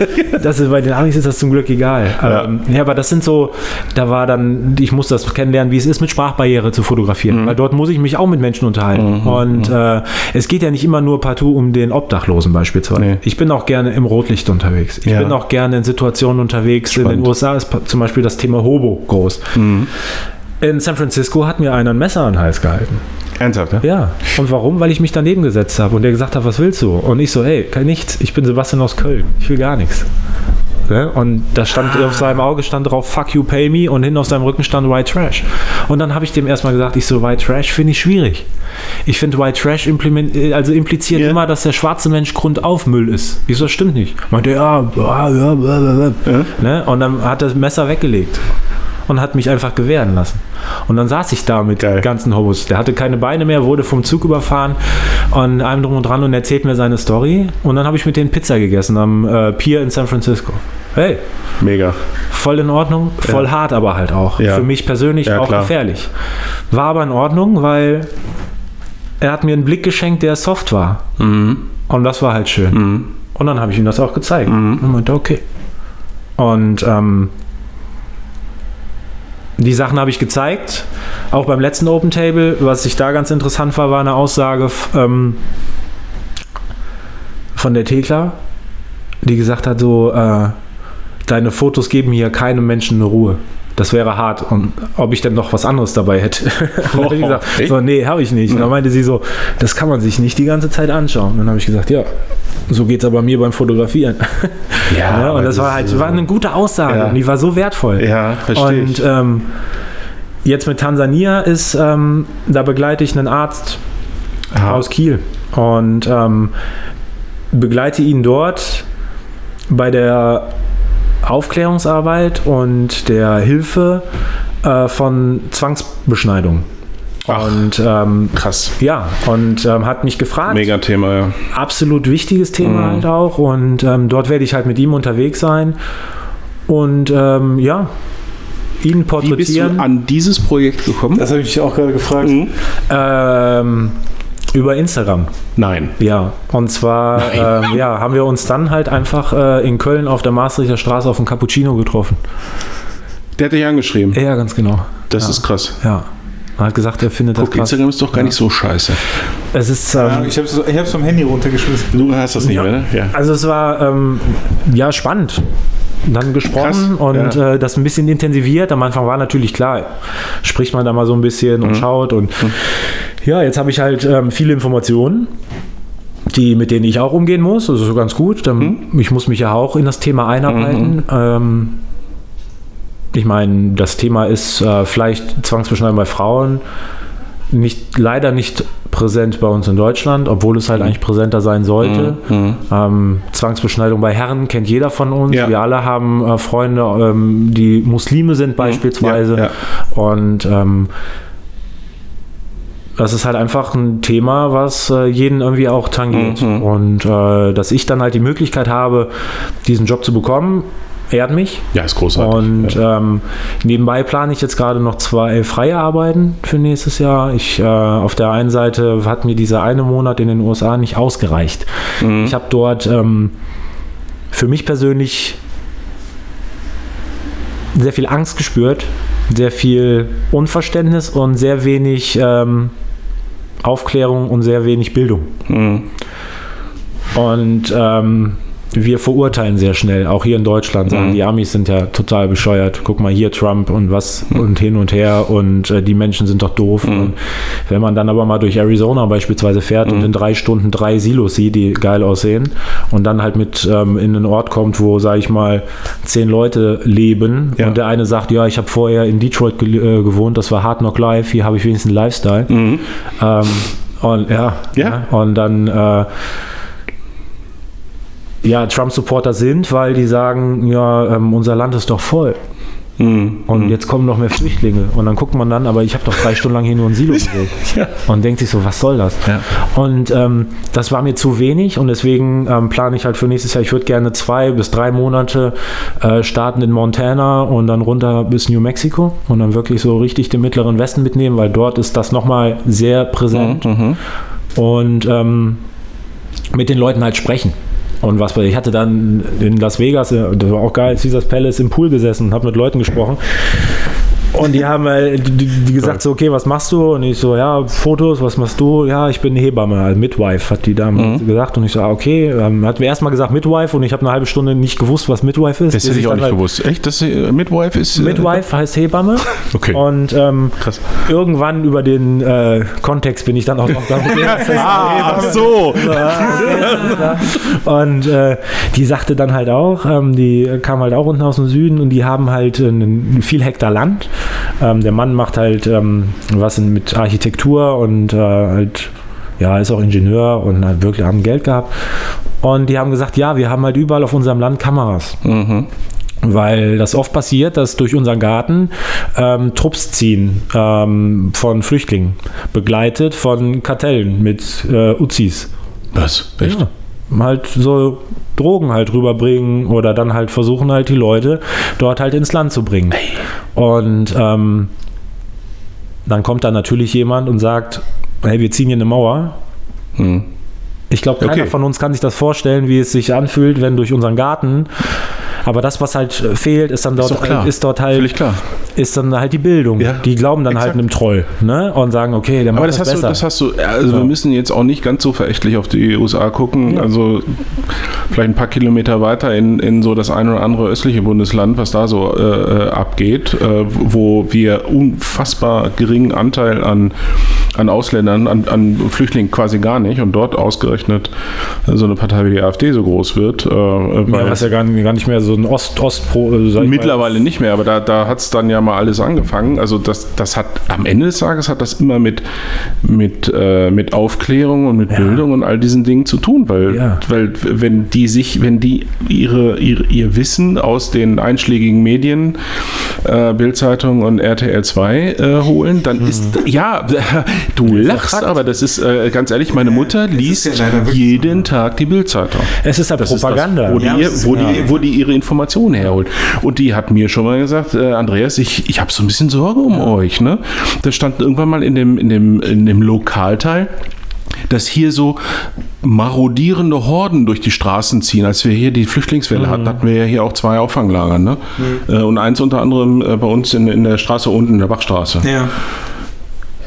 das ist, bei den Amis ist das zum Glück egal. Ja. Ähm, ja, aber das sind so, da war dann, ich muss das kennenlernen, wie es ist, mit Sprachbarriere zu fotografieren. Weil dort muss ich mich auch mit Menschen unterhalten. Und äh, es geht ja nicht immer nur partout um den Obdachlosen beispielsweise. Nee. Ich bin auch gerne im Rotlicht unterwegs. Ich Ja. bin auch gerne in Situationen unterwegs. In den Spannend. USA ist zum Beispiel das Thema Hobo groß. In San Francisco hat mir einer ein Messer an den Hals gehalten. Ernsthaft, ja? Ja. Und warum? Weil ich mich daneben gesetzt habe und der gesagt hat, was willst du? Und ich so, hey, kein nichts. Ich bin Sebastian aus Köln. Ich will gar nichts. Ne? Und da stand auf seinem Auge stand drauf, fuck you, pay me. Und hinten auf seinem Rücken stand White Trash. Und dann habe ich dem erstmal gesagt, ich so, White Trash finde ich schwierig. Ich finde White Trash äh, also impliziert Ja. immer, dass der schwarze Mensch grundauf Müll ist. Ich so, das stimmt nicht. Meinte, ja, ja, ja, ja, ja. Ja. Ne? Und dann hat er das Messer weggelegt und hat mich einfach gewähren lassen. Und dann saß ich da mit Geil. ganzen Hobos. Der hatte keine Beine mehr, wurde vom Zug überfahren und allem drum und dran und erzählt mir seine Story. Und dann habe ich mit denen Pizza gegessen am äh, Pier in San Francisco. Hey, Mega. voll in Ordnung, voll hart aber halt auch. Ja. Für mich persönlich Ja, auch klar. gefährlich. War aber in Ordnung, weil er hat mir einen Blick geschenkt, der soft war. Mhm. Und das war halt schön. Und dann habe ich ihm das auch gezeigt. Und meinte, okay. Und ähm, die Sachen habe ich gezeigt. Auch beim letzten Open Table, was ich da ganz interessant war, war eine Aussage ähm, von der Thekla, die gesagt hat, so, äh, deine Fotos geben hier keinem Menschen eine Ruhe. Das wäre hart. Und ob ich denn noch was anderes dabei hätte. *laughs* habe ich gesagt, so, nee, habe ich nicht. Und dann meinte sie so, das kann man sich nicht die ganze Zeit anschauen. Und dann habe ich gesagt, ja, so geht es aber mir beim Fotografieren. *laughs* Ja, und aber das war das halt so- war eine gute Aussage Ja. und die war so wertvoll. Ja, verstehe Und ähm, jetzt mit Tansania ist, ähm, da begleite ich einen Arzt Aha. aus Kiel und ähm, begleite ihn dort bei der Aufklärungsarbeit und der Hilfe äh, von Zwangsbeschneidung. Ach. Und ähm, Krass. ja, und ähm, hat mich gefragt, Mega Thema, ja. absolut wichtiges Thema Mhm. halt auch. Und ähm, dort werde ich halt mit ihm unterwegs sein. Und ähm, ja, ihn Wie bist du porträtieren. an dieses Projekt gekommen? Das habe ich auch gerade gefragt. Mhm. Ähm, über Instagram, Nein. ja. Und zwar ähm, ja, haben wir uns dann halt einfach äh, in Köln auf der Maastrichter Straße auf dem Cappuccino getroffen. Der hat dich angeschrieben. Ja, ganz genau. Das ja. ist krass. Ja. Er hat gesagt, er findet das Guck, krass. Instagram ist doch gar nicht so scheiße. Es ist, Ja, ähm, ich habe es vom Handy runtergeschmissen. Du hast das nicht Ja. mehr, ne? Ja. Also es war ähm, ja spannend. Dann gesprochen Krass, und ja. äh, das ein bisschen intensiviert. Am Anfang war natürlich klar, spricht man da mal so ein bisschen Mhm. und schaut. Und ja, jetzt habe ich halt ähm, viele Informationen, die, mit denen ich auch umgehen muss. Das ist so ganz gut. Dann, Mhm. Ich muss mich ja auch in das Thema einarbeiten. Ähm, ich meine, das Thema ist äh, vielleicht Zwangsbeschneidung bei Frauen. Nicht, leider nicht präsent bei uns in Deutschland, obwohl es halt eigentlich präsenter sein sollte. Mhm. Ähm, Zwangsbeschneidung bei Herren kennt jeder von uns. Ja. Wir alle haben äh, Freunde, ähm, die Muslime sind beispielsweise. Ja, ja. Und ähm, das ist halt einfach ein Thema, was äh, jeden irgendwie auch tangiert. Mhm. Und äh, dass ich dann halt die Möglichkeit habe, diesen Job zu bekommen, ehrt mich. Ja, ist großartig. Und ja. ähm, nebenbei plane ich jetzt gerade noch zwei freie Arbeiten für nächstes Jahr. Ich äh, auf der einen Seite hat mir dieser eine Monat in den USA nicht ausgereicht. Mhm. Ich habe dort ähm, für mich persönlich sehr viel Angst gespürt, sehr viel Unverständnis und sehr wenig ähm, Aufklärung und sehr wenig Bildung. Mhm. Und ähm, wir verurteilen sehr schnell, auch hier in Deutschland. Sagen, Mhm. Die Amis sind ja total bescheuert. Guck mal hier Trump und was und hin und her und äh, die Menschen sind doch doof. Mhm. Und wenn man dann aber mal durch Arizona beispielsweise fährt und in drei Stunden drei Silos sieht, die geil aussehen und dann halt mit ähm, in einen Ort kommt, wo, sage ich mal, zehn Leute leben Ja. und der eine sagt, ja, ich habe vorher in Detroit ge äh, gewohnt, das war Hard Knock Life, hier habe ich wenigstens einen Lifestyle. Mhm. Ähm, und ja, Ja. und dann äh, ja, Trump-Supporter sind, weil die sagen, ja, ähm, unser Land ist doch voll. Mhm. Und jetzt kommen noch mehr Flüchtlinge. Und dann guckt man dann, aber ich habe doch drei Stunden lang hier nur ein Silo *laughs* gesehen. Ja. Und denkt sich so, was soll das? Ja. Und ähm, das war mir zu wenig und deswegen ähm, plane ich halt für nächstes Jahr, ich würde gerne zwei bis drei Monate äh, starten in Montana und dann runter bis New Mexico und dann wirklich so richtig den mittleren Westen mitnehmen, weil dort ist das nochmal sehr präsent Mhm. und ähm, mit den Leuten halt sprechen. Und was ich hatte dann in Las Vegas, äh, das war auch geil, Caesars Palace im Pool gesessen und habe mit Leuten gesprochen. Und die haben äh, die, die gesagt so, okay, was machst du? Und ich so, ja, Fotos, was machst du? Ja, ich bin Hebamme, also Midwife, hat die Dame Mhm. gesagt. Und ich so, ah, okay, ähm, hat mir erstmal gesagt Midwife und ich habe eine halbe Stunde nicht gewusst, was Midwife ist. Das hätte ich auch nicht halt- gewusst. Echt? Das äh, Midwife ist. äh, Midwife heißt Hebamme. *laughs* Okay. Und ähm, irgendwann über den äh, Kontext bin ich dann auch noch damit. *laughs* Ah, ach so. *laughs* Und äh, die sagte dann halt auch, ähm, die kam halt auch unten aus dem Süden und die haben halt einen, viel Hektar Land. Ähm, der Mann macht halt ähm, was mit Architektur und äh, halt, ja, ist auch Ingenieur und hat wirklich haben Geld gehabt. Und die haben gesagt, ja, wir haben halt überall auf unserem Land Kameras. Mhm. Weil das oft passiert, dass durch unseren Garten ähm, Trupps ziehen ähm, von Flüchtlingen, begleitet von Kartellen mit äh, Uzis. Was? Echt? Ja. Halt so Drogen halt rüberbringen oder dann halt versuchen halt die Leute dort halt ins Land zu bringen. Und ähm, dann kommt da natürlich jemand und sagt, hey, wir ziehen hier eine Mauer. Mhm. Ich glaube, keiner Okay. von uns kann sich das vorstellen, wie es sich anfühlt, wenn durch unseren Garten. Aber das, was halt fehlt, ist dann dort, doch klar. ist dort halt, ist dann halt die Bildung. Ja, die glauben dann exakt. halt einem Troll, ne? Und sagen, okay, der macht Aber das das, hast, du, besser. das hast du, also wir Ja. müssen jetzt auch nicht ganz so verächtlich auf die USA gucken. Also vielleicht ein paar Kilometer weiter in, in so das eine oder andere östliche Bundesland, was da so äh, äh, abgeht, äh, wo wir unfassbar geringen Anteil an an Ausländern, an, an Flüchtlingen quasi gar nicht und dort ausgerechnet so eine Partei wie die AfD so groß wird. Äh, Ja, was ja gar, gar nicht mehr so ein Ost-Ost-Pro, äh, sag ich mal. Mittlerweile nicht mehr, aber da, da hat es dann ja mal alles angefangen. Also das, das hat am Ende des Tages hat das immer mit, mit, äh, mit Aufklärung und mit Bildung und all diesen Dingen zu tun, weil, Ja. weil wenn die sich, wenn die ihre, ihre, ihr Wissen aus den einschlägigen Medien, äh, Bildzeitung und RTL 2 äh, holen, dann ist ja, *laughs* du lachst, aber das ist äh, ganz ehrlich, meine Mutter liest ja jeden Tag die Bildzeitung. Es ist ja Das ist Propaganda. das, wo, die, Ja, ist- wo, die, wo die ihre Informationen herholt. Und die hat mir schon mal gesagt, äh, Andreas, ich, ich habe so ein bisschen Sorge um euch. Ne? Da stand irgendwann mal in dem, in dem, in dem Lokalteil, dass hier so marodierende Horden durch die Straßen ziehen. Als wir hier die Flüchtlingswelle hatten, hatten wir ja hier auch zwei Auffanglager. Ne? Äh, Und eins unter anderem äh, bei uns in, in der Straße unten, in der Bachstraße. Ja.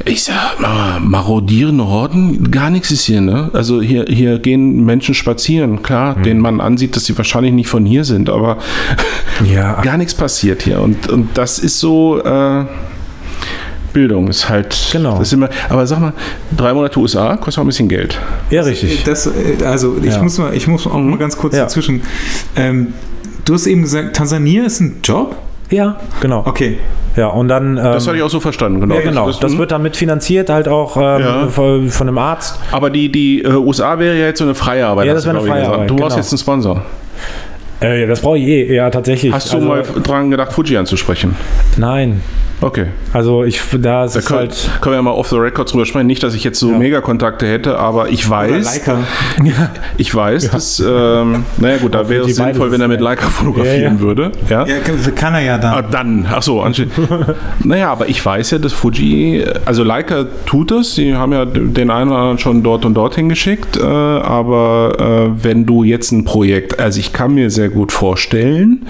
Ich sag mal, marodierende Horden, gar nichts ist hier, ne? Also hier, hier gehen Menschen spazieren, klar, denen man ansieht, dass sie wahrscheinlich nicht von hier sind, aber *laughs* Ja, *laughs* gar nichts passiert hier. Und, und das ist so, äh, Bildung ist halt. Genau. Das ist immer, aber sag mal, drei Monate USA kostet auch ein bisschen Geld. ja, richtig. Das, äh, also ich Ja. muss mal, ich muss auch mal ganz kurz Ja. dazwischen. Ähm, du hast eben gesagt, Tansania ist ein Job. Ja, genau. Okay. Ja, und dann. Ähm, Das hatte ich auch so verstanden, genau. ja, genau. Das, Das das, wird dann mitfinanziert, halt auch ähm, Ja. von, von einem Arzt. aber die, die äh, USA wäre ja jetzt so eine freie Arbeit. Ja, das du, wäre eine freie. Arbeit, Du brauchst genau. jetzt einen Sponsor. Äh, ja, das brauche ich eh, ja, tatsächlich. Hast du also, mal dran gedacht, Fuji anzusprechen? Nein. Okay. Also ich, da ist Da können, halt. können wir ja mal off the record drüber sprechen. Nicht, dass ich jetzt so Mega-Kontakte hätte, aber ich weiß, Leica. *laughs* ich weiß, dass, ähm, naja gut, da wäre es sinnvoll, wenn er mit ja. Leica fotografieren Ja, ja. würde. Ja. Ja, kann, er ja Ah, dann. dann, ach so, anscheinend. *laughs* naja, aber ich weiß ja, dass Fuji, also Leica tut es, die haben ja den einen oder anderen schon dort und dorthin geschickt, äh, aber äh, wenn du jetzt ein Projekt, also ich kann mir sehr gut vorstellen,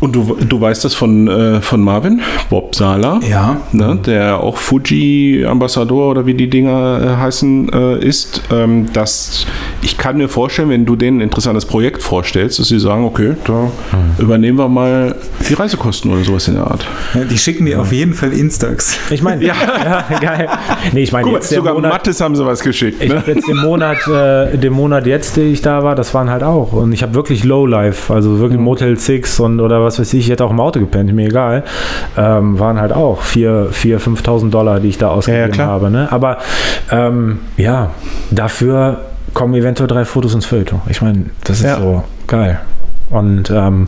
und du, du weißt das von, äh, von Marvin, Bob Sala, Ja. ne, der auch Fuji-Ambassador oder wie die Dinger äh, heißen, äh, ist, ähm, dass ich kann mir vorstellen, wenn du denen ein interessantes Projekt vorstellst, dass sie sagen, okay, da übernehmen wir mal die Reisekosten oder sowas in der Art. Ja, die schicken dir auf jeden Fall Instax. Ich meine, *laughs* ja. *laughs* geil. Nee, ich meine, sogar Monat, Mattes haben sie was geschickt. Ich Ne? hab jetzt den Monat, äh, den Monat jetzt, den ich da war, das waren halt auch. Und ich habe wirklich Lowlife, also Mhm. wirklich Motel 6 und oder was weiß ich, ich hätte auch im Auto gepennt, mir egal. Ähm, waren halt auch 4.000, 4.000, 5.000 Dollar, die ich da ausgegeben habe. Ne? Aber ähm, ja, dafür kommen eventuell drei Fotos ins Feuilleton. Ich meine, das ist Ja. so geil. Und ähm,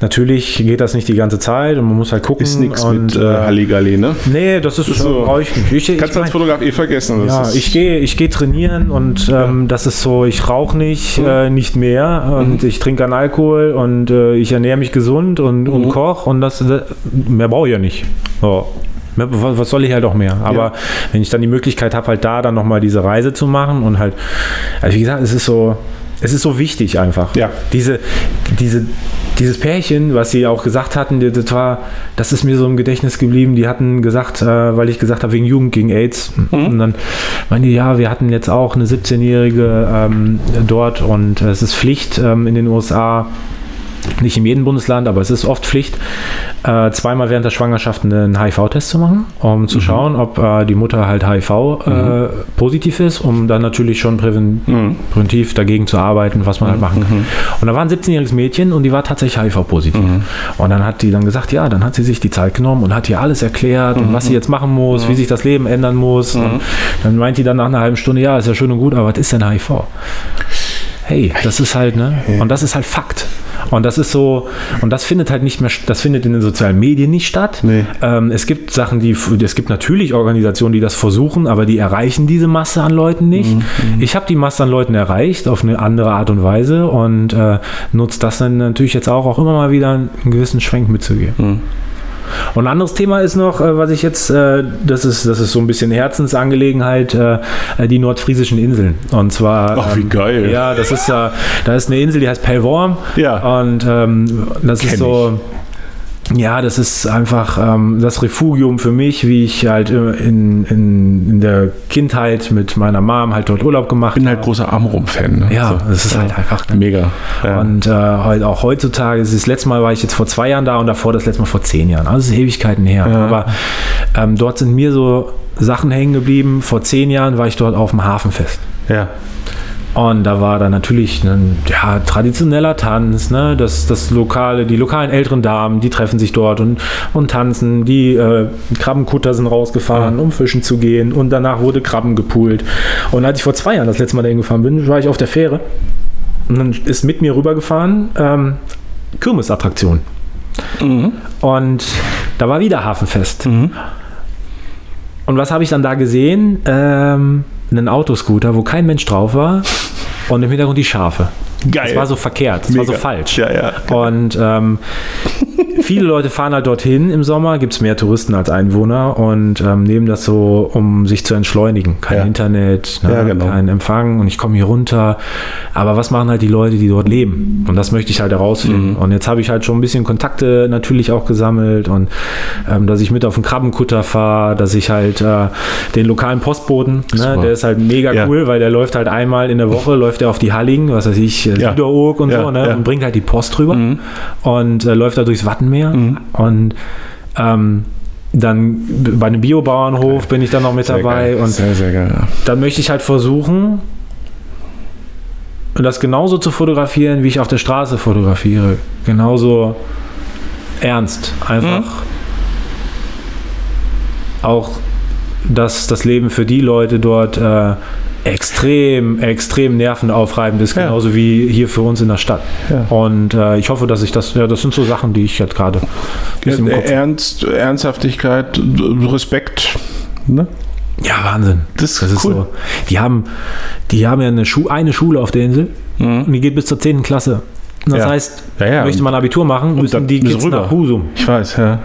natürlich geht das nicht die ganze Zeit und man muss halt gucken. Ist nichts und, mit äh, Halligalli, ne? Nee, das ist so. so. brauche ich nicht. Ich, Kannst du mein- als Fotograf eh vergessen. Ja, ist- ich gehe ich geh trainieren und ähm, das ist so, ich rauche nicht, Mhm. äh, nicht mehr und ich trinke keinen Alkohol und äh, ich ernähre mich gesund und, und Mhm. koch und das, das mehr brauche ich ja nicht. So. Was soll ich halt auch mehr? Aber wenn ich dann die Möglichkeit habe, halt da dann nochmal diese Reise zu machen und halt, also wie gesagt, es ist so, es ist so wichtig einfach. Ja. Diese, diese, dieses Pärchen, was sie auch gesagt hatten, das war, das ist mir so im Gedächtnis geblieben. Die hatten gesagt, äh, weil ich gesagt habe, wegen Jugend gegen AIDS. Und dann meinen die, ja, wir hatten jetzt auch eine 17-Jährige ähm, dort und es ist Pflicht ähm, in den USA. Nicht in jedem Bundesland, aber es ist oft Pflicht, äh, zweimal während der Schwangerschaft einen HIV-Test zu machen, um zu schauen, ob äh, die Mutter halt HIV-positiv ist, um dann natürlich schon präven präventiv dagegen zu arbeiten, was man halt machen kann. Und da war ein 17-jähriges Mädchen und die war tatsächlich HIV-positiv. Und dann hat die dann gesagt, ja, dann hat sie sich die Zeit genommen und hat ihr alles erklärt und was sie jetzt machen muss, wie sich das Leben ändern muss. Dann meint die dann nach einer halben Stunde, ja, ist ja schön und gut, aber was ist denn HIV? Hey, das ist halt, ne? Und das ist halt Fakt. Und das ist so, und das findet halt nicht mehr, das findet in den sozialen Medien nicht statt. Nee. Ähm, es gibt Sachen, die, es gibt natürlich Organisationen, die das versuchen, aber die erreichen diese Masse an Leuten nicht. Ich habe die Masse an Leuten erreicht auf eine andere Art und Weise und äh, nutze das dann natürlich jetzt auch, auch immer mal wieder einen gewissen Schwenk mitzugeben. Und ein anderes Thema ist noch, äh, was ich jetzt, äh, das ist, das ist so ein bisschen Herzensangelegenheit, äh, die nordfriesischen Inseln. Und zwar. Ach, wie ähm, geil. Ja, das ist, da ist eine Insel, die heißt Pellworm. Ja. Und ähm, das Kenn ist so. Ja, das ist einfach ähm, das Refugium für mich, wie ich halt äh, in, in, in der Kindheit mit meiner Mom halt dort Urlaub gemacht bin halt großer Amrum-Fan. Ne? Ja, So. das ist halt einfach. Mega. Ja. Und äh, halt auch heutzutage, das letzte Mal war ich jetzt vor zwei Jahren da und davor das letzte Mal vor zehn Jahren. Also das ist Ewigkeiten her. Aber ähm, dort sind mir so Sachen hängen geblieben. Vor zehn Jahren war ich dort auf dem Hafenfest. Ja. Und da war dann natürlich ein ja, traditioneller Tanz, ne? das, das lokale, die lokalen älteren Damen, die treffen sich dort und, und tanzen. Die äh, Krabbenkutter sind rausgefahren, um fischen zu gehen. Und danach wurde Krabben gepult. Und als ich vor zwei Jahren das letzte Mal dahin gefahren bin, war ich auf der Fähre. Und dann ist mit mir rübergefahren ähm, Kirmesattraktion. Und da war wieder Hafenfest. Und was habe ich dann da gesehen? Ähm, einen Autoscooter, wo kein Mensch drauf war. Und im Hintergrund die Schafe. Geil. Das war so verkehrt, das war so falsch. Ja, ja. Und ähm, *laughs* viele Leute fahren halt dorthin im Sommer, gibt es mehr Touristen als Einwohner und ähm, nehmen das so, um sich zu entschleunigen. Kein Ja. Internet, ne, Ja, genau. kein Empfang und ich komme hier runter. Aber was machen halt die Leute, die dort leben? Und das möchte ich halt herausfinden. Mhm. Und jetzt habe ich halt schon ein bisschen Kontakte natürlich auch gesammelt und ähm, dass ich mit auf den Krabbenkutter fahre, dass ich halt äh, den lokalen Postboten, ne, der ist halt mega Ja. cool, weil der läuft halt einmal in der Woche, läuft er auf die Halligen, was weiß ich, äh, Ja. Süderoog und Ja, so, ne, ja. und bringt halt die Post rüber und äh, läuft da durchs Wattenmeer und ähm, dann bei einem Biobauernhof bin ich dann noch mit Sehr dabei geil. und sehr, sehr geil. ja. dann möchte ich halt versuchen, das genauso zu fotografieren, wie ich auf der Straße fotografiere. Genauso ernst. Einfach auch, dass das Leben für die Leute dort äh, extrem, extrem nervenaufreibend ist, Ja. genauso wie hier für uns in der Stadt. Ja. Und äh, ich hoffe, dass ich das, ja, das sind so Sachen, die ich jetzt gerade Ernst, Ernsthaftigkeit, Respekt. Ne? Ja, Wahnsinn. Das ist cool. so. Die haben, die haben ja eine, Schu eine Schule auf der Insel und die geht bis zur 10. Klasse. Das Mhm. Ja. heißt, Ja, ja. möchte man Abitur machen, müssen die Kids rüber. nach Husum. Ich weiß, ja.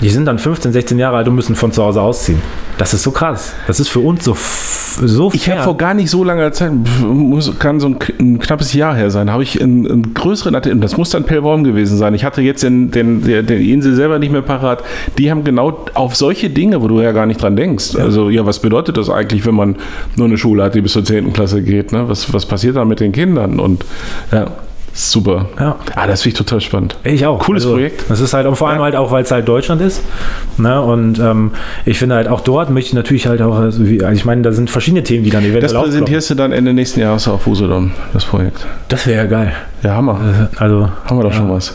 Die sind dann 15, 16 Jahre alt und müssen von zu Hause ausziehen. Das ist so krass. Das ist für uns so, so Ich habe vor gar nicht so langer Zeit, muss, kann so ein, ein knappes Jahr her sein, habe ich einen, einen größeren Artikel, das muss dann Pellworm gewesen sein. Ich hatte jetzt den, den, der die Insel selber nicht mehr parat. Die haben genau auf solche Dinge, wo du ja gar nicht dran denkst. Also, ja, was bedeutet das eigentlich, wenn man nur eine Schule hat, die bis zur 10. Klasse geht? Ne? Was, was passiert da mit den Kindern? Und ja, super. Ja. Ah, das finde ich total spannend. Ich auch. Cooles Projekt. Das ist halt, und vor allem Ja. halt auch, weil es halt Deutschland ist. Ne? Und ähm, ich finde halt auch dort möchte ich natürlich halt auch, also, wie, also ich meine, da sind verschiedene Themen, die dann eventuell Das aufkommen. präsentierst du dann Ende nächsten Jahres auf Usedom, das Projekt. Das wäre ja geil. Ja, Hammer. Also, Haben wir doch ja. schon was.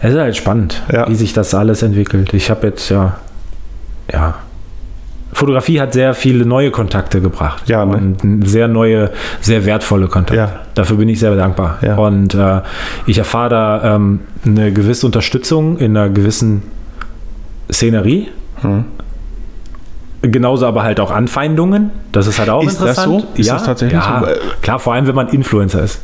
Es ist halt spannend, Ja. wie sich das alles entwickelt. Ich habe jetzt ja, ja, Fotografie hat sehr viele neue Kontakte gebracht. Ja, ne? Und sehr neue, sehr wertvolle Kontakte. Ja. Dafür bin ich sehr dankbar. Ja. Und äh, ich erfahre da ähm, eine gewisse Unterstützung in einer gewissen Szenerie. Hm. Genauso aber halt auch Anfeindungen. Das ist halt auch Ist das interessant. so? Ist ja, das tatsächlich ja, so? Klar, vor allem, wenn man Influencer ist.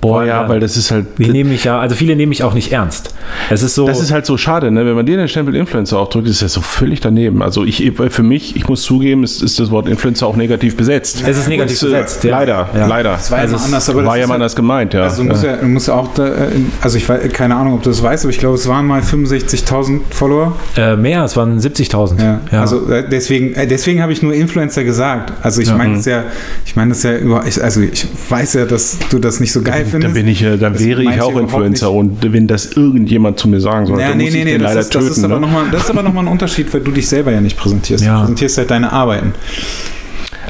Boah, Ja. ja, weil das ist halt. Die nehmen mich ja, also viele nehmen mich auch nicht ernst. Es ist so. Das ist halt so schade, ne? wenn man dir den Stempel Influencer aufdrückt, ist das so völlig daneben. Also ich, für mich, ich muss zugeben, ist, ist das Wort Influencer auch negativ besetzt. Es ist negativ Und, äh, besetzt, ja. Leider, Ja. leider. Das war ja also mal es anders, aber das war ja mal ja- anders gemeint, ja. Also du musst ja, ja auch, da, äh, also ich weiß, keine Ahnung, ob du das weißt, aber ich glaube, es waren mal 65.000 Follower. Äh, mehr, es waren 70.000. Ja. Also äh, deswegen, deswegen habe ich nur Influencer gesagt. Also ich meine das ja, ich meine das ja über, ich, also ich weiß ja, dass du das nicht so geil dann findest. bin ich, äh, dann wäre ich auch Influencer und wenn das irgendjemand zu mir sagen soll, Ja, dann nee, muss nee, ich nee, den das leider ist, das, ist töten. aber ne? noch mal, das ist aber nochmal ein Unterschied, weil du dich selber ja nicht präsentierst. Ja. Du präsentierst halt deine Arbeiten.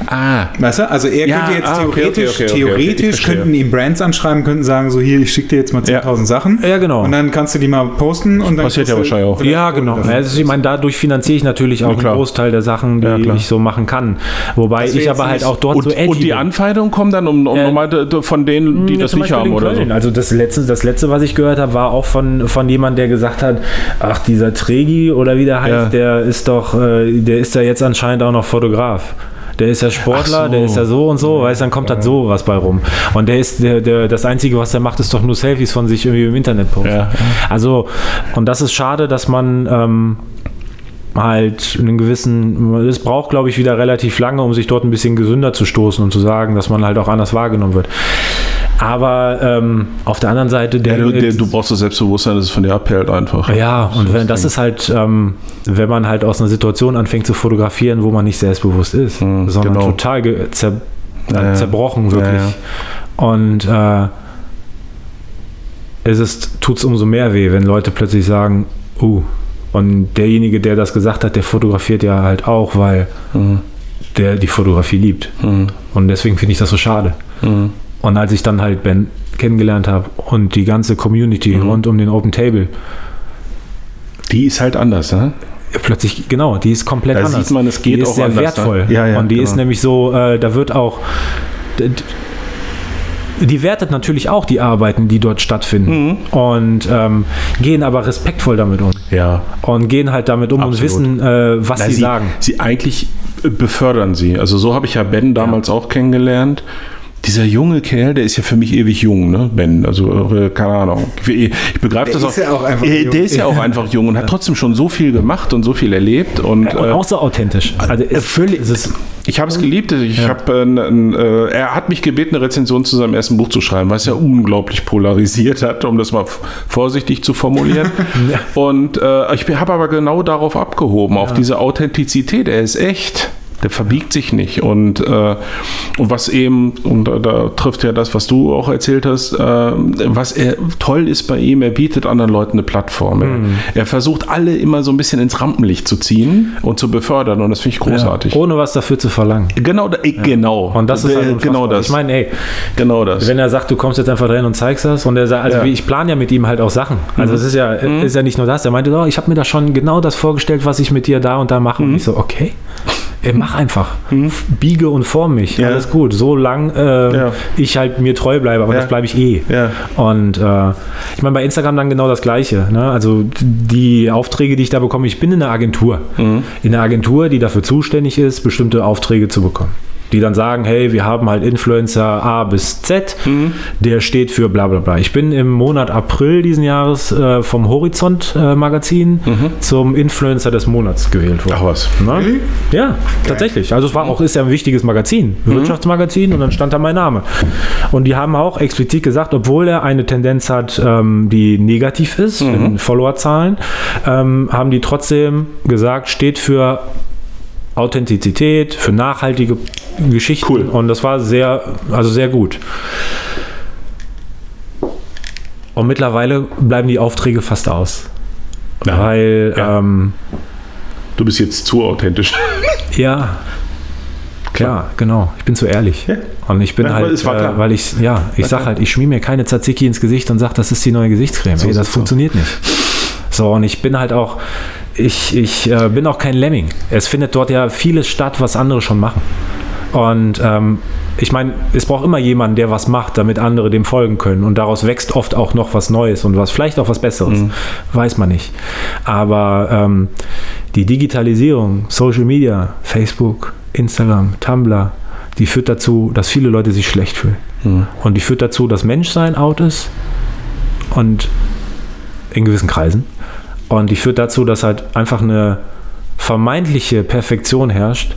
Ah, Weißt du? Also er Ja, könnte jetzt ah, theoretisch, okay, okay, okay, theoretisch könnten ihm Brands anschreiben, könnten sagen, so hier, ich schicke dir jetzt mal 10.000 Sachen. Ja, genau. Und dann kannst du die mal posten und dann Passiert ja wahrscheinlich auch. Ja, genau. Also ich meine, dadurch finanziere ich natürlich auch Ja, einen Großteil der Sachen, die Ja, ich so machen kann. Wobei Das ich aber halt auch dort und, so edgy und die. Anfeindungen kommen dann um, um Äh, nochmal von denen, die Ja, das nicht haben oder so. Also das letzte, das letzte, was ich gehört habe, war auch von, von jemandem, der gesagt hat, ach, dieser Tregi oder wie der heißt, Ja. der ist doch, äh, der ist ja jetzt anscheinend auch noch Fotograf. Der ist ja Sportler, so. der ist ja so und so, weißt dann kommt halt so was bei rum. Und der ist, der, der, das Einzige, was er macht, ist doch nur Selfies von sich irgendwie im Internet posten. Ja. Also, und das ist schade, dass man ähm, halt einen gewissen, es braucht, glaube ich, wieder relativ lange, um sich dort ein bisschen gesünder zu stoßen und zu sagen, dass man halt auch anders wahrgenommen wird. Aber ähm, auf der anderen Seite, Ja, der, du, der, du brauchst das Selbstbewusstsein, dass es von dir abperlt einfach. ja, und wenn das ist halt, ähm, wenn man halt aus einer Situation anfängt zu fotografieren, wo man nicht selbstbewusst ist, Mhm, sondern genau. total zer Ja, ja. zerbrochen wirklich. Ja, Und äh, es ist, tut es umso mehr weh, wenn Leute plötzlich sagen, uh, Und derjenige, der das gesagt hat, der fotografiert ja halt auch, weil der die Fotografie liebt. Und deswegen finde ich das so schade. Und als ich dann halt Ben kennengelernt habe und die ganze Community rund um den Open Table, Die ist halt anders, ne? plötzlich, genau, die ist komplett Da anders. sieht man, es geht die ist auch sehr anders, ne? wertvoll. Ja, ja, und die genau. ist nämlich so, äh, da wird auch. Die wertet natürlich auch die Arbeiten, die dort stattfinden. Mhm. Und ähm, gehen aber respektvoll damit um. Ja. Und gehen halt damit um Absolut. und wissen, äh, was Na, sie, sie sagen. Sie eigentlich befördern sie. Also so habe ich ja Ben damals auch kennengelernt. Dieser junge Kerl, der ist ja für mich ewig jung, ne? Ben, also äh, keine Ahnung. Ich, ich begreife das ist auch. ja auch einfach Äh, jung. Der ist ja auch einfach jung und hat trotzdem schon so viel gemacht und so viel erlebt. Und, Und äh, auch so authentisch. Also völlig. Ich habe es geliebt. Ich hab, äh, n- äh, er hat mich gebeten, eine Rezension zu seinem ersten Buch zu schreiben, was ja unglaublich polarisiert hat, um das mal vorsichtig zu formulieren. *laughs* Und äh, ich habe aber genau darauf abgehoben, auf diese Authentizität. Er ist echt. Der verbiegt sich nicht. Und, äh, und was eben, und da, da trifft ja das, was du auch erzählt hast, äh, was er toll ist bei ihm, er bietet anderen Leuten eine Plattform. Er, er versucht alle immer so ein bisschen ins Rampenlicht zu ziehen und zu befördern. Und das finde ich großartig. ohne was dafür zu verlangen. Genau, da- äh, genau. Und das ist halt Äh, genau das. Ich meine, ey, genau das. wenn er sagt, du kommst jetzt einfach dahin und zeigst das, und er sagt, also Ja. ich plane ja mit ihm halt auch Sachen. Also es ist ja, ist ja nicht nur das. Er meinte, oh, ich habe mir da schon genau das vorgestellt, was ich mit dir da und da mache. Und ich so, okay. Ey, mach einfach. Biege und form mich. Ja. Alles gut. Solange äh, Ja. ich halt mir treu bleibe, aber Ja. das bleibe ich eh. Und äh, ich meine, bei Instagram dann genau das Gleiche. Ne? Also die Aufträge, die ich da bekomme, ich bin in einer Agentur. Mhm. In einer Agentur, die dafür zuständig ist, bestimmte Aufträge zu bekommen. Die dann sagen, hey, wir haben halt Influencer A bis Z, Mhm. der steht für bla bla bla. Ich bin im Monat April diesen Jahres äh, vom Horizont äh, Magazin zum Influencer des Monats gewählt worden. Mhm. Ach was. Na? Ja, tatsächlich. Also es war auch, ist ja ein wichtiges Magazin, Wirtschaftsmagazin und dann stand da mein Name. Und die haben auch explizit gesagt, obwohl er eine Tendenz hat, ähm, die negativ ist, in Followerzahlen, ähm, haben die trotzdem gesagt, steht für Authentizität, für nachhaltige Geschichten. Cool. Und das war sehr, also sehr gut. Und mittlerweile bleiben die Aufträge fast aus. Ja. Weil, Ja. ähm, Du bist jetzt zu authentisch. *laughs* ja, klar, genau. Ich bin zu ehrlich. Ja. Und ich bin Ja, halt, es war klar. äh, weil ich, ja, ich sag halt, ich schmier mir keine Tzatziki ins Gesicht und sag, das ist die neue Gesichtscreme. Ey, das funktioniert nicht. So, und ich bin halt auch, ich, ich äh, bin auch kein Lemming. Es findet dort ja vieles statt, was andere schon machen. Und ähm, ich meine, es braucht immer jemanden, der was macht, damit andere dem folgen können. Und daraus wächst oft auch noch was Neues und was vielleicht auch was Besseres. Weiß man nicht. Aber ähm, die Digitalisierung, Social Media, Facebook, Instagram, Tumblr, die führt dazu, dass viele Leute sich schlecht fühlen. Und die führt dazu, dass Menschsein out ist und in gewissen Kreisen. Und die führt dazu, dass halt einfach eine vermeintliche Perfektion herrscht.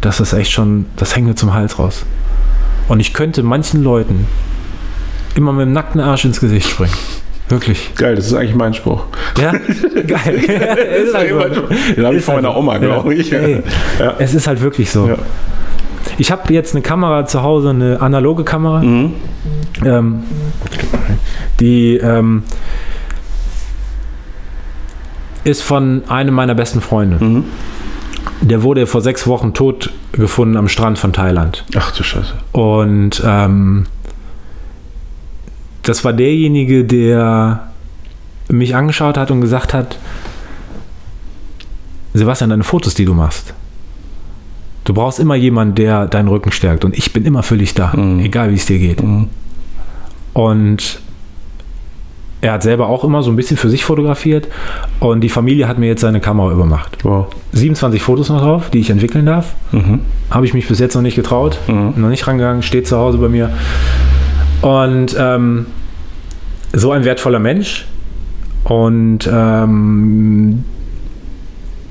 Das ist echt schon, das hängt mir zum Hals raus. Und ich könnte manchen Leuten immer mit dem nackten Arsch ins Gesicht springen. Wirklich. Geil, das ist eigentlich mein Spruch. Ja, *laughs* geil. *laughs* ist halt so. Den habe ich von halt meiner. Oma, glaube ich. Ey, Ja. Es ist halt wirklich so. Ja. Ich habe jetzt eine Kamera zu Hause, eine analoge Kamera, Mhm. ähm, die ähm, ist von einem meiner besten Freunde. Mhm. Der wurde vor sechs Wochen tot gefunden am Strand von Thailand. Ach du Scheiße. Und ähm, das war derjenige, der mich angeschaut hat und gesagt hat, Sebastian, deine Fotos, die du machst, du brauchst immer jemanden, der deinen Rücken stärkt. Und ich bin immer für dich da, Mhm. egal wie es dir geht. Mhm. Und er hat selber auch immer so ein bisschen für sich fotografiert. Und die Familie hat mir jetzt seine Kamera übermacht. Wow. 27 Fotos noch drauf, die ich entwickeln darf. Mhm. Habe ich mich bis jetzt noch nicht getraut, Mhm. noch nicht rangegangen, steht zu Hause bei mir. Und ähm, so ein wertvoller Mensch. Und ähm,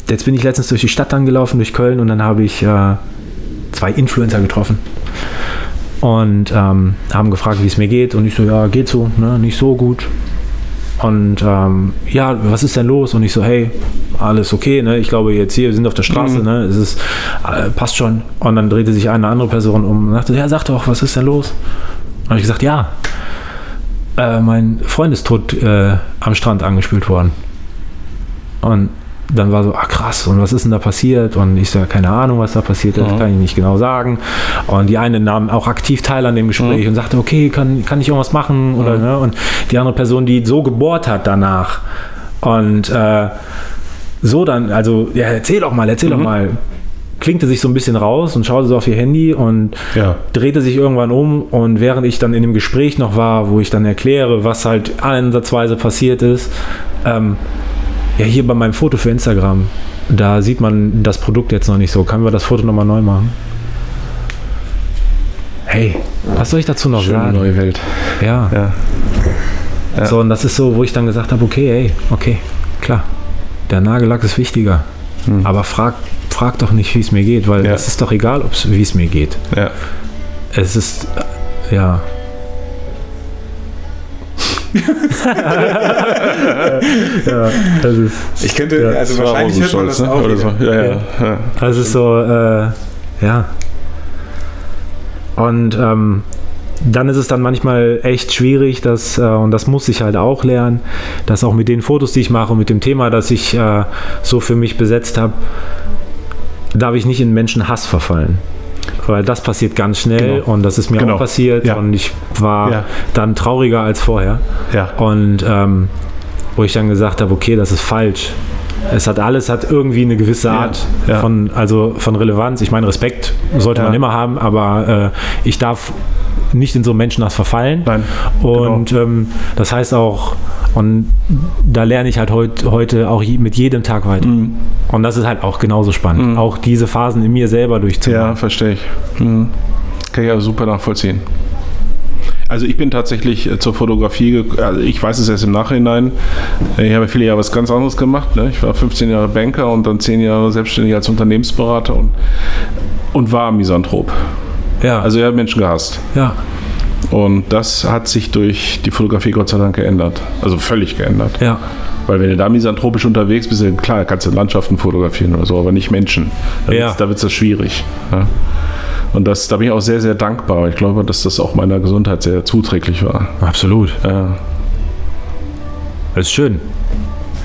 jetzt bin ich letztens durch die Stadt angelaufen, durch Köln, und dann habe ich äh, zwei Influencer getroffen. Und ähm, haben gefragt, wie es mir geht. Und ich so, ja, geht so, ne? nicht so gut. Und ähm, ja, was ist denn los? Und ich so, hey, alles okay, ne? Ich glaube jetzt hier, wir sind auf der Straße, Mhm. ne? Es ist, äh, passt schon. Und dann drehte sich eine andere Person um und sagte, ja, sag doch, was ist denn los? Und habe ich gesagt, ja, äh, mein Freund ist tot äh, am Strand angespült worden. Und dann war so, ah krass, und was ist denn da passiert? Und ich so, keine Ahnung, was da passiert ist, Mhm. kann ich nicht genau sagen. Und die eine nahm auch aktiv teil an dem Gespräch Mhm. und sagte, okay, kann, kann ich irgendwas machen? Oder, ne? Und die andere Person, die so gebohrt hat danach. Und äh, so dann, also, ja, erzähl doch mal, erzähl Mhm. doch mal. Klinkte sich so ein bisschen raus und schaute so auf ihr Handy und Ja. drehte sich irgendwann um und während ich dann in dem Gespräch noch war, wo ich dann erkläre, was halt ansatzweise passiert ist, ähm, ja, hier bei meinem Foto für Instagram, da sieht man das Produkt jetzt noch nicht so. Können wir das Foto nochmal neu machen? Hey, was soll ich dazu noch Schöne sagen? neue Welt. Ja. Ja. Ja. So, und das ist so, wo ich dann gesagt habe, okay, ey, okay, klar, der Nagellack ist wichtiger. Aber frag, frag doch nicht, wie es mir geht, weil Hm. Ja. es ist doch egal, wie es mir geht. Ja. Es ist, äh, ja. Ja, das ist, Ich könnte, Ja, also war wahrscheinlich hört man das ne? auch Oder so. Ja, ja. ja. das ist so, äh, ja. Und ähm, dann ist es dann manchmal echt schwierig, dass, äh, und das muss ich halt auch lernen, dass auch mit den Fotos, die ich mache und mit dem Thema, das ich äh, so für mich besetzt habe, darf ich nicht in Menschenhass verfallen. Weil das passiert ganz schnell Genau. und das ist mir Genau. auch passiert Ja. und ich war Ja. dann trauriger als vorher. Ja. Und ähm, wo ich dann gesagt habe, okay, das ist falsch. Es hat alles hat irgendwie eine gewisse Art von also von Relevanz. Ich meine, Respekt sollte man immer haben, aber äh, ich darf nicht in so Menschenhass verfallen. Nein, genau. Und ähm, das heißt auch, und da lerne ich halt heut, heute auch je, mit jedem Tag weiter. Mhm. Und das ist halt auch genauso spannend. Auch diese Phasen in mir selber durchzumachen. Ja, verstehe ich. Mhm. Kann ich also super nachvollziehen. Also ich bin tatsächlich äh, zur Fotografie, also ich weiß es erst im Nachhinein. Ich habe viele Jahre was ganz anderes gemacht. Ne? Ich war 15 Jahre Banker und dann 10 Jahre selbstständig als Unternehmensberater und, und war Misanthrop. Ja, Also er hat Menschen gehasst. ja. Und das hat sich durch die Fotografie Gott sei Dank geändert. Also völlig geändert. Ja. Weil wenn du da misanthropisch unterwegs bist, ja klar, kannst du Landschaften fotografieren oder so, aber nicht Menschen. Da Ja. wird es schwierig. Ja. Und das, da bin ich auch sehr, sehr dankbar. Ich glaube, dass das auch meiner Gesundheit sehr zuträglich war. Absolut. Ja. Das ist schön.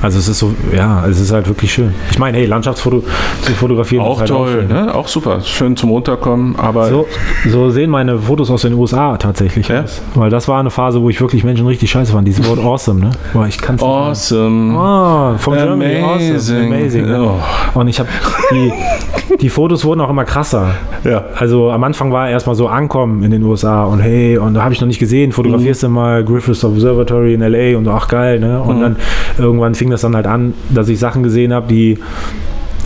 Also es ist so, ja, es ist halt wirklich schön. Ich meine, hey, Landschaftsfoto zu fotografieren Auch ist halt toll, schön. ne? auch super. Schön zum Runterkommen, aber So, so sehen meine Fotos aus den USA tatsächlich Ja? aus. Weil das war eine Phase, wo ich wirklich Menschen richtig scheiße fand. Dieses Wort awesome, ne? Boah, ich kann es awesome. Oh, vom Germany, awesome, Amazing. amazing. Ne? Oh. Und ich habe die, die Fotos wurden auch immer krasser. Ja. Also am Anfang war erstmal so ankommen in den USA und hey, und da habe ich noch nicht gesehen, fotografierst du mal Griffiths Observatory in LA und ach geil, ne? Und dann irgendwann fing das dann halt an, dass ich Sachen gesehen habe, die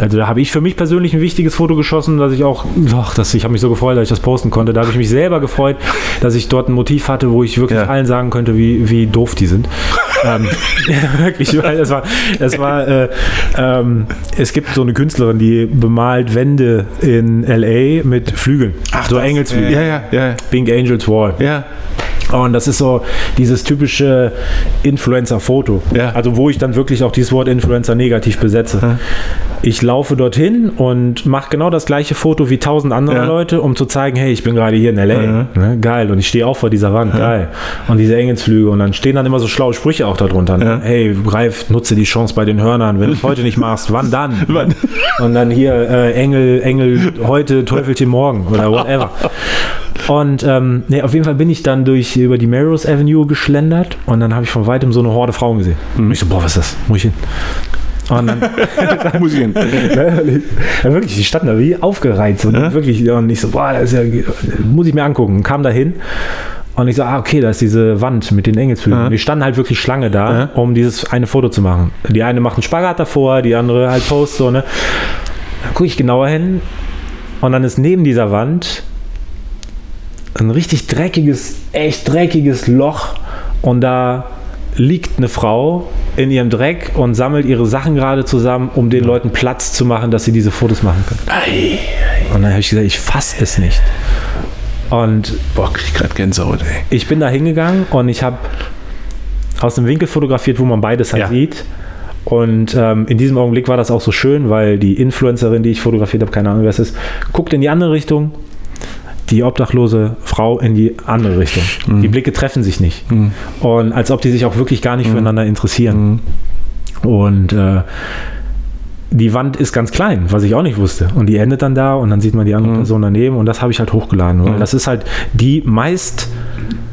also da habe ich für mich persönlich ein wichtiges Foto geschossen, dass ich auch, ach, das, ich habe mich so gefreut, dass ich das posten konnte. Da habe ich mich selber gefreut, dass ich dort ein Motiv hatte, wo ich wirklich Ja. allen sagen könnte, wie, wie doof die sind. *laughs* ähm, *laughs* wirklich, weil es war, es war, äh, ähm, es gibt so eine Künstlerin, die bemalt Wände in LA mit Flügeln, so Engelsflügel. Ja, ja, ja. Pink Angels Wall. Ja. Und das ist so dieses typische Influencer-Foto. Ja. Also wo ich dann wirklich auch dieses Wort Influencer negativ besetze. Ich laufe dorthin und mache genau das gleiche Foto wie tausend andere Ja. Leute, um zu zeigen, hey, ich bin gerade hier in L.A. Ja. Ne? Geil. Und ich stehe auch vor dieser Wand. Geil. Und diese Engelsflüge. Und dann stehen dann immer so schlaue Sprüche auch darunter. Ne? Ja. Hey, Greif, nutze die Chance bei den Hörnern. Wenn du es heute nicht machst, wann dann? *laughs* Wann? Und dann hier äh, Engel, Engel heute, Teufelchen morgen oder whatever. Und ähm, nee, auf jeden Fall bin ich dann durch über die Melrose Avenue geschlendert und dann habe ich von weitem so eine Horde Frauen gesehen. Und ich so, boah, was ist das? Muss ich hin? Und dann, *laughs* Muss ich hin. *laughs* ja, wirklich, die standen da wie aufgereizt und wirklich, und ich so, boah, das ist ja, muss ich mir angucken. Kam da hin und ich so, ah, okay, da ist diese Wand mit den Engelsflügeln. Und die standen halt wirklich Schlange da, Ja. um dieses eine Foto zu machen. Die eine macht einen Spagat davor, die andere halt Post so, ne? Dann gucke ich genauer hin und dann ist neben dieser Wand ein richtig dreckiges, echt dreckiges Loch und da liegt eine Frau in ihrem Dreck und sammelt ihre Sachen gerade zusammen, um den Leuten Platz zu machen, dass sie diese Fotos machen können. Und dann habe ich gesagt, ich fasse es nicht. Und krieg ich gerade Gänsehaut, ey. ich bin da hingegangen und ich habe aus dem Winkel fotografiert, wo man beides halt Ja. sieht. Und ähm, in diesem Augenblick war das auch so schön, weil die Influencerin, die ich fotografiert habe, keine Ahnung, wer es ist, guckt in die andere Richtung, die obdachlose Frau in die andere Richtung. Die Blicke treffen sich nicht. Und als ob die sich auch wirklich gar nicht füreinander interessieren. Und äh, die Wand ist ganz klein, was ich auch nicht wusste. Und die endet dann da und dann sieht man die Mhm. andere Person daneben und das habe ich halt hochgeladen. Weil das ist halt die meist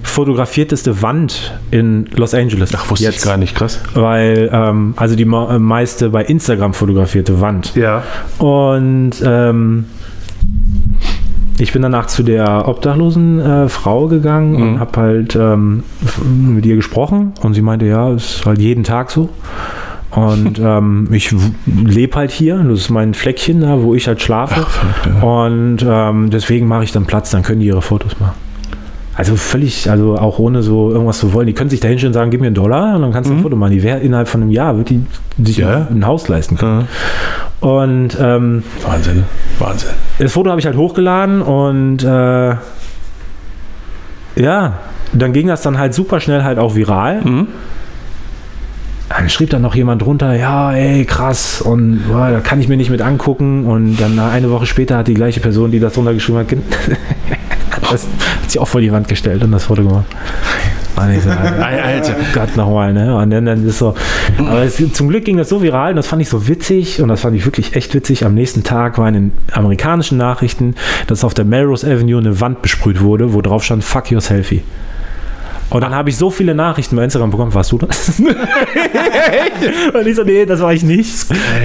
fotografierteste Wand in Los Angeles. Ach, wusste jetzt. ich gar nicht, krass. Weil, ähm, also die meiste bei Instagram fotografierte Wand. Ja. Und ähm, ich bin danach zu der obdachlosen äh, Frau gegangen Mhm. und habe halt ähm, mit ihr gesprochen und sie meinte, ja, ist halt jeden Tag so. Und *laughs* ähm, ich lebe halt hier, das ist mein Fleckchen da, wo ich halt schlafe. Und ähm, deswegen mache ich dann Platz, dann können die ihre Fotos machen. Also völlig, also auch ohne so irgendwas zu wollen. Die können sich da hinstellen und sagen, gib mir einen Dollar und dann kannst du ein Foto machen. Die wäre innerhalb von einem Jahr, wird die sich Mhm. Ja. ein Haus leisten können. Und ähm, Wahnsinn. Wahnsinn. das Foto habe ich halt hochgeladen und äh, ja, dann ging das dann halt super schnell halt auch viral. Mhm. Dann schrieb dann noch jemand drunter, ja, ey, krass, und boah, da kann ich mir nicht mit angucken. Und dann eine Woche später hat die gleiche Person, die das drunter geschrieben hat, *laughs* das hat sie auch vor die Wand gestellt und das Foto gemacht. Und ich so, *laughs* Alter. Gott nochmal, ne? Und dann, dann ist so. Aber es, zum Glück ging das so viral und das fand ich so witzig und das fand ich wirklich echt witzig. Am nächsten Tag war in den amerikanischen Nachrichten, dass auf der Melrose Avenue eine Wand besprüht wurde, wo drauf stand, fuck your selfie. Und dann habe ich so viele Nachrichten bei Instagram bekommen. Warst du das? *laughs* und ich so, nee, das war ich nicht.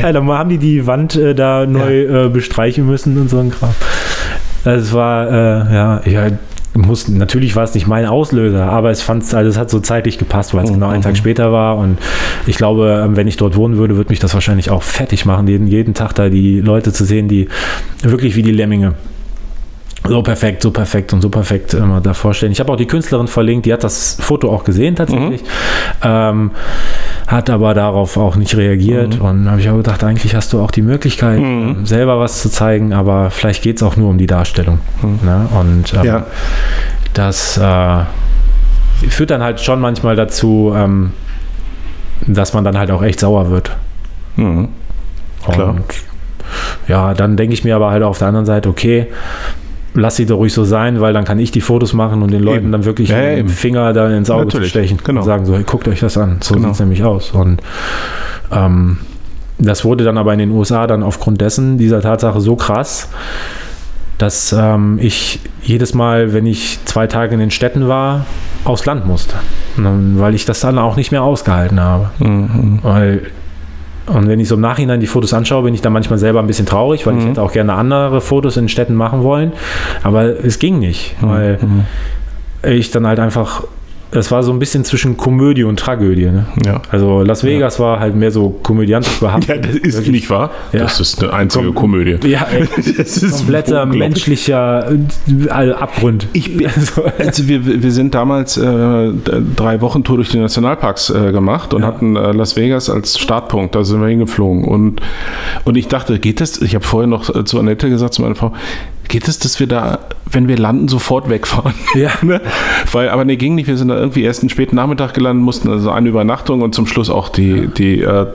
Ja, dann haben die die Wand äh, da neu äh, bestreichen müssen und so ein Kram. Das war, äh, ja, ja, muss, natürlich war es nicht mein Auslöser, aber es fand, also es hat so zeitlich gepasst, weil es genau einen Tag später war. Und ich glaube, ähm, wenn ich dort wohnen würde, würde mich das wahrscheinlich auch fertig machen, jeden, jeden Tag da die Leute zu sehen, die wirklich wie die Lemminge so perfekt, so perfekt und so perfekt immer da vorstellen. Ich habe auch die Künstlerin verlinkt, die hat das Foto auch gesehen tatsächlich, ähm, hat aber darauf auch nicht reagiert und habe ich auch gedacht, eigentlich hast du auch die Möglichkeit, ähm, selber was zu zeigen, aber vielleicht geht es auch nur um die Darstellung. Ne? Und ähm, Ja. das äh, führt dann halt schon manchmal dazu, ähm, dass man dann halt auch echt sauer wird. Mhm. Klar. Und ja, dann denke ich mir aber halt auf der anderen Seite, okay, lass sie doch ruhig so sein, weil dann kann ich die Fotos machen und den Leuten Eben. dann wirklich Ja, den eben. Finger da ins Auge Natürlich, zu stechen genau. und sagen so, hey, guckt euch das an, so Genau. sieht es nämlich aus. Und ähm, das wurde dann aber in den USA dann aufgrund dessen, dieser Tatsache so krass, dass ähm, ich jedes Mal, wenn ich zwei Tage in den Städten war, aufs Land musste. Weil ich das dann auch nicht mehr ausgehalten habe. Mhm. Weil, und wenn ich so im Nachhinein die Fotos anschaue, bin ich dann manchmal selber ein bisschen traurig, weil ich hätte auch gerne andere Fotos in Städten machen wollen. Aber es ging nicht, weil ich dann halt einfach, es war so ein bisschen zwischen Komödie und Tragödie. Ne? Ja. Also Las Vegas war halt mehr so komödiantisch behaftet. *laughs* Ja, das ist nicht wahr. Ja. Das ist eine einzige Komödie. Ja, *laughs* ey, Das ist kompletter menschlicher äh, Abgrund. Ich bin, *laughs* Also, also wir, wir sind damals äh, drei Wochen Tour durch die Nationalparks äh, gemacht und hatten äh, Las Vegas als Startpunkt. Da sind wir hingeflogen. Und, und ich dachte, geht das? Ich habe vorher noch äh, zu Annette gesagt, zu meiner Frau, geht es, dass wir da, wenn wir landen, sofort wegfahren? *laughs* Ja. ne? Weil, aber nee, ging nicht. Wir sind da irgendwie erst einen späten Nachmittag gelandet, mussten also eine Übernachtung und zum Schluss auch die, die äh,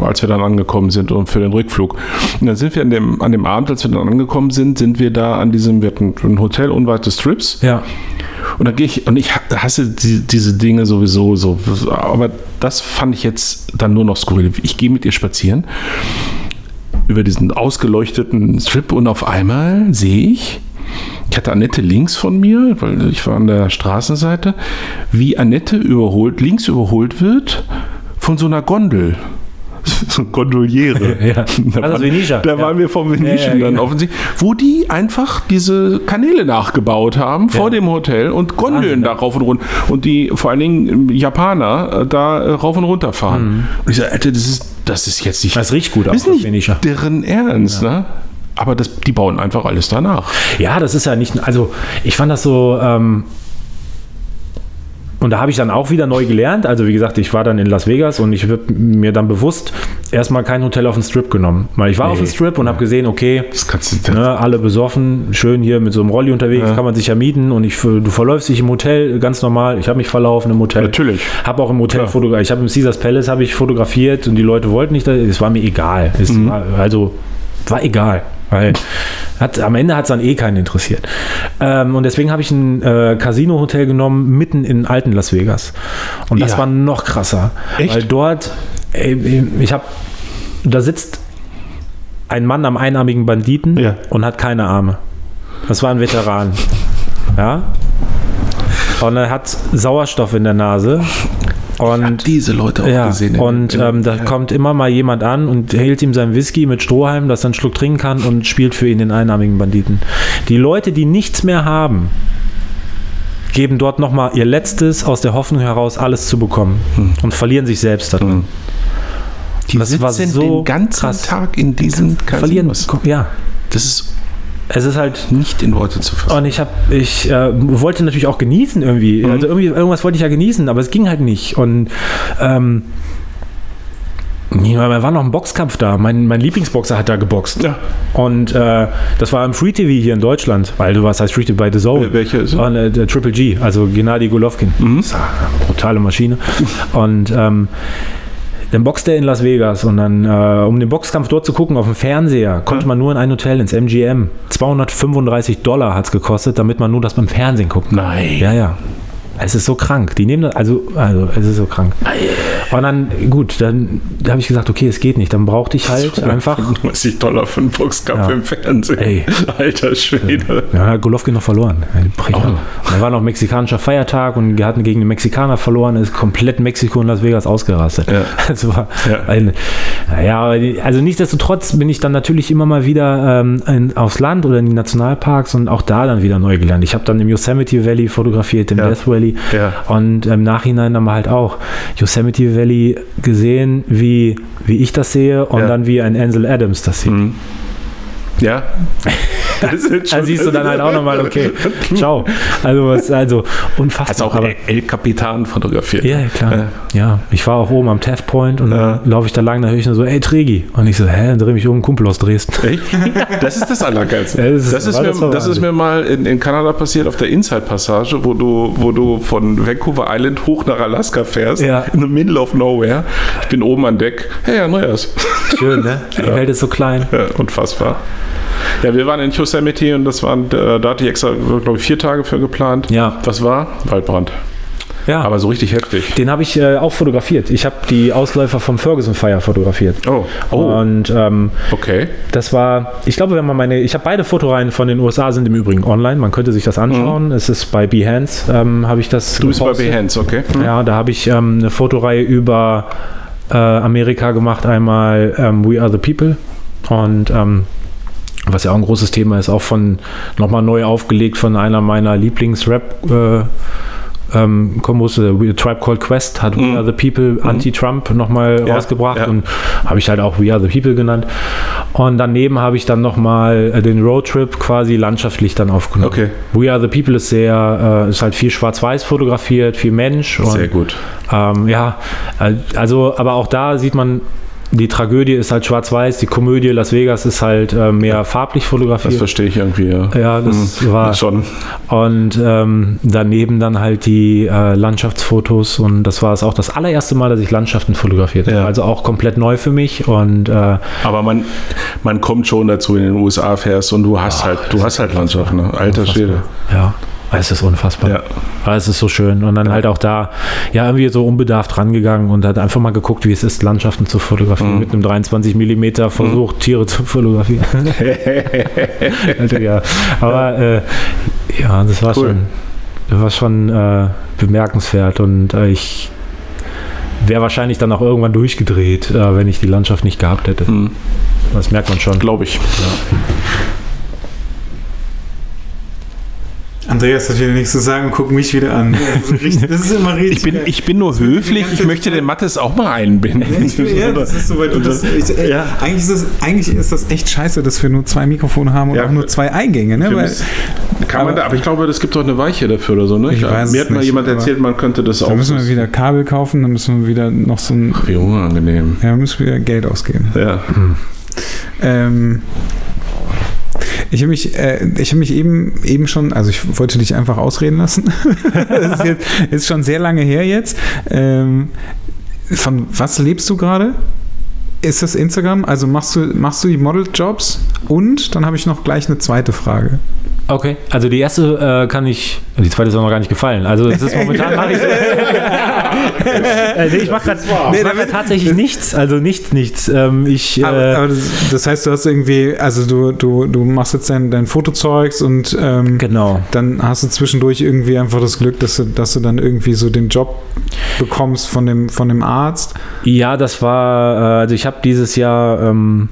als wir dann angekommen sind und für den Rückflug. Und dann sind wir an dem, an dem Abend, als wir dann angekommen sind, sind wir da an diesem, wir hatten ein Hotel unweit des Strips. ja. Und da gehe ich, und ich hasse die, diese Dinge sowieso so. Aber das fand ich jetzt dann nur noch skurril. Ich gehe mit ihr spazieren über diesen ausgeleuchteten Strip und auf einmal sehe ich, ich hatte Annette links von mir, weil ich war an der Straßenseite, wie Annette überholt, links überholt wird von so einer Gondel. *laughs* So eine Gondoliere. *laughs* Ja. *laughs* Da, Also waren- da waren wir vom Venetian dann genau. offensichtlich, wo die einfach diese Kanäle nachgebaut haben vor dem Hotel und Gondeln da rauf und runter. Und die vor allen Dingen ähm, Japaner äh, da äh, rauf und runter fahren. Und ich sage, Alter, das ist, das ist jetzt nicht, Mhm. Das riecht gut das aus, ist das nicht Venetia. deren Ernst, ne? Aber das, die bauen einfach alles danach. Ja, das ist ja nicht, also ich fand das so, ähm, und da habe ich dann auch wieder neu gelernt. Also wie gesagt, ich war dann in Las Vegas und ich habe mir dann bewusst erstmal kein Hotel auf den Strip genommen. Weil ich war auf dem Strip und habe gesehen, okay, ne, alle besoffen, schön hier mit so einem Rolli unterwegs, kann man sich ja mieten und ich, du verläufst dich im Hotel ganz normal. Ich habe mich verlaufen im Hotel. Natürlich. Habe auch im Hotel fotografiert. Ich habe im Caesars Palace habe ich fotografiert und die Leute wollten nicht. Es war mir egal. Es war, also war egal. Weil hat, am Ende hat es dann eh keinen interessiert. Ähm, und deswegen habe ich ein äh, Casino-Hotel genommen, mitten in alten Las Vegas. Und das Ja. war noch krasser. Echt? Weil dort, ey, ich habe, da sitzt ein Mann am einarmigen Banditen Ja. und hat keine Arme. Das war ein Veteran. *laughs* Ja. Und er hat Sauerstoff in der Nase. Und diese Leute auch ja, gesehen. und ähm, da kommt immer mal jemand an und hält ihm sein Whisky mit Strohhalm, dass er einen Schluck trinken kann und spielt für ihn den einarmigen Banditen. Die Leute, die nichts mehr haben, geben dort nochmal ihr Letztes aus der Hoffnung heraus, alles zu bekommen und verlieren sich selbst darin. die das war sitzen so den ganzen krass. Tag in Verlieren, Casinos. ja. Das ist Es ist halt nicht in Worte zu fassen. Und ich habe, ich äh, wollte natürlich auch genießen irgendwie. Also irgendwie irgendwas wollte ich ja genießen, aber es ging halt nicht. Und ähm, ja, da war noch ein Boxkampf da. Mein, mein Lieblingsboxer hat da geboxt. Ja. Und äh, das war im Free TV hier in Deutschland, weil du warst heißt Free TV bei The Zone. Wel- welcher ist? Und, äh, der Triple G, also Gennady Golovkin. Das ist eine brutale Maschine. *laughs* Und ähm, dann boxt er in Las Vegas und dann, äh, um den Boxkampf dort zu gucken auf dem Fernseher, konnte man nur in ein Hotel, ins MGM. 235 Dollar hat es gekostet, damit man nur das beim Fernsehen guckt. Nein. Ja, ja. Es ist so krank. Die nehmen das, also, also es ist so krank. Und dann, gut, dann habe ich gesagt, okay, es geht nicht. Dann brauchte ich halt einfach. 35 Dollar für einen Boxkampf Ja. im Fernsehen. Ey. Alter Schwede. Ja, hat Golovkin noch verloren. Oh. Und Da war noch mexikanischer Feiertag und wir hatten gegen den Mexikaner verloren, ist komplett Mexiko und Las Vegas ausgerastet. Ja. *laughs* Das war Ja. ein, naja, also nichtsdestotrotz bin ich dann natürlich immer mal wieder ähm, in, aufs Land oder in die Nationalparks und auch da dann wieder neu gelernt. Ich habe dann im Yosemite Valley fotografiert, im Ja. Death Valley Ja. und im Nachhinein haben wir halt auch Yosemite Valley gesehen, wie, wie ich das sehe und Ja. dann wie ein Ansel Adams das sieht. Ja. *laughs* Das *laughs* ist Da siehst du dann halt auch nochmal, okay, *laughs* ciao. Also, was, also unfassbar. Hast auch aber, El, El Capitan fotografiert. ja, klar. Ja. Ja, ich war auch oben am Taft Point und Ja. dann laufe ich da lang, da höre ich nur so, ey, Tregi. Und ich so, hä, dann drehe mich um, Kumpel aus Dresden. Echt? Das ist das Allergeilste. *laughs* Ja, das ist- das, ist mir, das ist mir mal in, in Kanada passiert auf der Inside-Passage, wo du, wo du von Vancouver Island hoch nach Alaska fährst, Ja. in the middle of nowhere. Ich bin oben an Deck. Hey, Andreas. Schön, ne? Die Welt ist so klein. Ja, unfassbar. Ja, wir waren in Yosemite und das waren, äh, da hatte ich extra, glaube ich, vier Tage für geplant. Ja. Was war? Waldbrand. Ja, Aber so richtig heftig. den habe ich äh, auch fotografiert. Ich habe die Ausläufer vom Ferguson Fire fotografiert. Oh, oh, Und ähm, okay. Das war, ich glaube, wenn man meine, ich habe beide Fotoreihen von den USA sind im Übrigen online. Man könnte sich das anschauen. Es ist bei Behance, ähm, habe ich das. Du bist bei gepostet. Behance, okay. Ja, da habe ich ähm, eine Fotoreihe über äh, Amerika gemacht. Einmal ähm, We Are the People und ähm, was ja auch ein großes Thema ist, auch von nochmal neu aufgelegt von einer meiner Lieblings-Rap- äh, ähm, Kombos, äh, Tribe Called Quest hat We Are the People Anti-Trump nochmal Ja, rausgebracht ja. und habe ich halt auch We Are the People genannt. Und daneben habe ich dann nochmal äh, den Roadtrip quasi landschaftlich dann aufgenommen. Okay. We Are the People ist sehr, äh, ist halt viel schwarz-weiß fotografiert, viel Mensch. Und, Sehr gut. ähm, ja, also, aber auch da sieht man, die Tragödie ist halt schwarz-weiß, die Komödie Las Vegas ist halt äh, mehr farblich Das fotografiert. verstehe ich irgendwie, ja. Ja, das Mhm. war schon. und ähm, daneben dann halt die äh, Landschaftsfotos und das war es auch das allererste Mal, dass ich Landschaften fotografiert habe. Ja. Also auch komplett neu für mich und äh, Aber man, man kommt schon dazu, in den USA fährst und du hast halt, du hast halt Landschaft, ne? Alter Schwede. ja, es ist unfassbar. Ja. Aber es ist so schön. Und dann halt auch da, ja, irgendwie so unbedarft rangegangen und hat einfach mal geguckt, wie es ist, Landschaften zu fotografieren. Mit einem 23 Millimeter versucht, Tiere zu fotografieren. *laughs* Alter, ja. Aber äh, ja, das war Cool. schon, das war schon äh, bemerkenswert und äh, ich wäre wahrscheinlich dann auch irgendwann durchgedreht, äh, wenn ich die Landschaft nicht gehabt hätte. Mhm. Das merkt man schon. Glaube ich. Andreas hat wieder nichts zu sagen und guckt mich wieder an. Das ist, immer richtig. Ich bin, ich bin nur höflich, ich möchte den Mattes auch mal einbinden. ja, das ist so, weil du das, ich, ey, Ja. eigentlich, ist das, eigentlich ist das echt scheiße, dass wir nur zwei Mikrofone haben und Ja. auch nur zwei Eingänge. Ne? Weil, Kann man da, aber ich glaube, es gibt doch eine Weiche dafür oder so, ne? Ich weiß Mir hat mal nicht, jemand erzählt, man könnte das auch. da müssen wir wieder Kabel kaufen, dann müssen wir wieder noch so ein. Wie unangenehm. Ja, müssen wir wieder Geld ausgeben. Ja. Ähm, ich habe mich, äh, ich habe mich eben, eben schon, also ich wollte dich einfach ausreden lassen. *laughs* das ist, jetzt, ist schon sehr lange her jetzt. Ähm, von was lebst du gerade? Ist das Instagram? Also machst du, machst du die Modeljobs? Und dann habe ich noch gleich eine zweite Frage. Okay, also die erste äh, kann ich, die zweite ist auch noch gar nicht gefallen. Also es ist *laughs* momentan mache ich, *laughs* äh, nee, ich mache gerade Nee, mach tatsächlich nichts, also nichts, nichts. Ähm, ich, äh, Aber, aber das, das heißt, du hast irgendwie, also du, du, du machst jetzt dein, dein Fotozeugs und ähm, genau. dann hast du zwischendurch irgendwie einfach das Glück, dass du, dass du dann irgendwie so den Job bekommst von dem, von dem Arzt. Ja, das war, äh, also ich habe dieses Jahr ähm,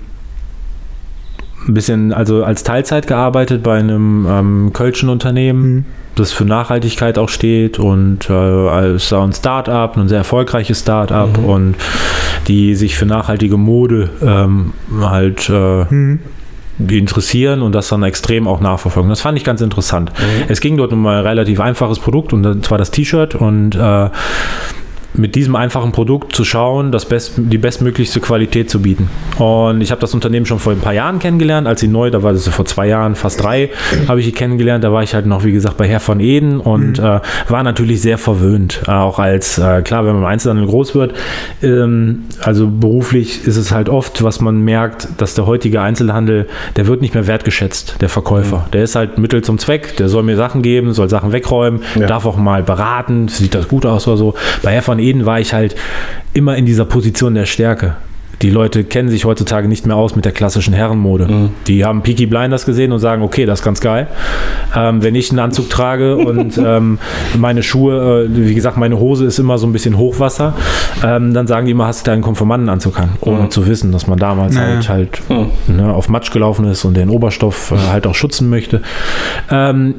ein bisschen, also als Teilzeit gearbeitet bei einem ähm, Kölschen Unternehmen, Mhm. das für Nachhaltigkeit auch steht und äh, als ein Start-up, ein sehr erfolgreiches Start-up und die sich für nachhaltige Mode ähm, halt äh, Mhm. interessieren und das dann extrem auch nachverfolgen. Das fand ich ganz interessant. Es ging dort um ein relativ einfaches Produkt und zwar das T-Shirt und äh, mit diesem einfachen Produkt zu schauen, das best, die bestmöglichste Qualität zu bieten. Und ich habe das Unternehmen schon vor ein paar Jahren kennengelernt, als sie neu, da war das vor zwei Jahren, fast drei, habe ich sie kennengelernt. Da war ich halt noch, wie gesagt, bei Herr von Eden und äh, war natürlich sehr verwöhnt. Äh, auch als, äh, klar, wenn man im Einzelhandel groß wird, ähm, also beruflich ist es halt oft, was man merkt, dass der heutige Einzelhandel, der wird nicht mehr wertgeschätzt, der Verkäufer. Der ist halt Mittel zum Zweck, der soll mir Sachen geben, soll Sachen wegräumen, Ja. darf auch mal beraten, sieht das gut aus oder so. Bei Herr von Eden war ich halt immer in dieser Position der Stärke. Die Leute kennen sich heutzutage nicht mehr aus mit der klassischen Herrenmode. Die haben Peaky Blinders gesehen und sagen, okay, das ist ganz geil. Ähm, wenn ich einen Anzug trage *laughs* und ähm, meine Schuhe, äh, wie gesagt, meine Hose ist immer so ein bisschen Hochwasser, ähm, dann sagen die immer, hast du deinen Konformantenanzug an, ohne zu wissen, dass man damals Naja. halt, halt ne, auf Matsch gelaufen ist und den Oberstoff äh, halt auch schützen möchte. Ähm,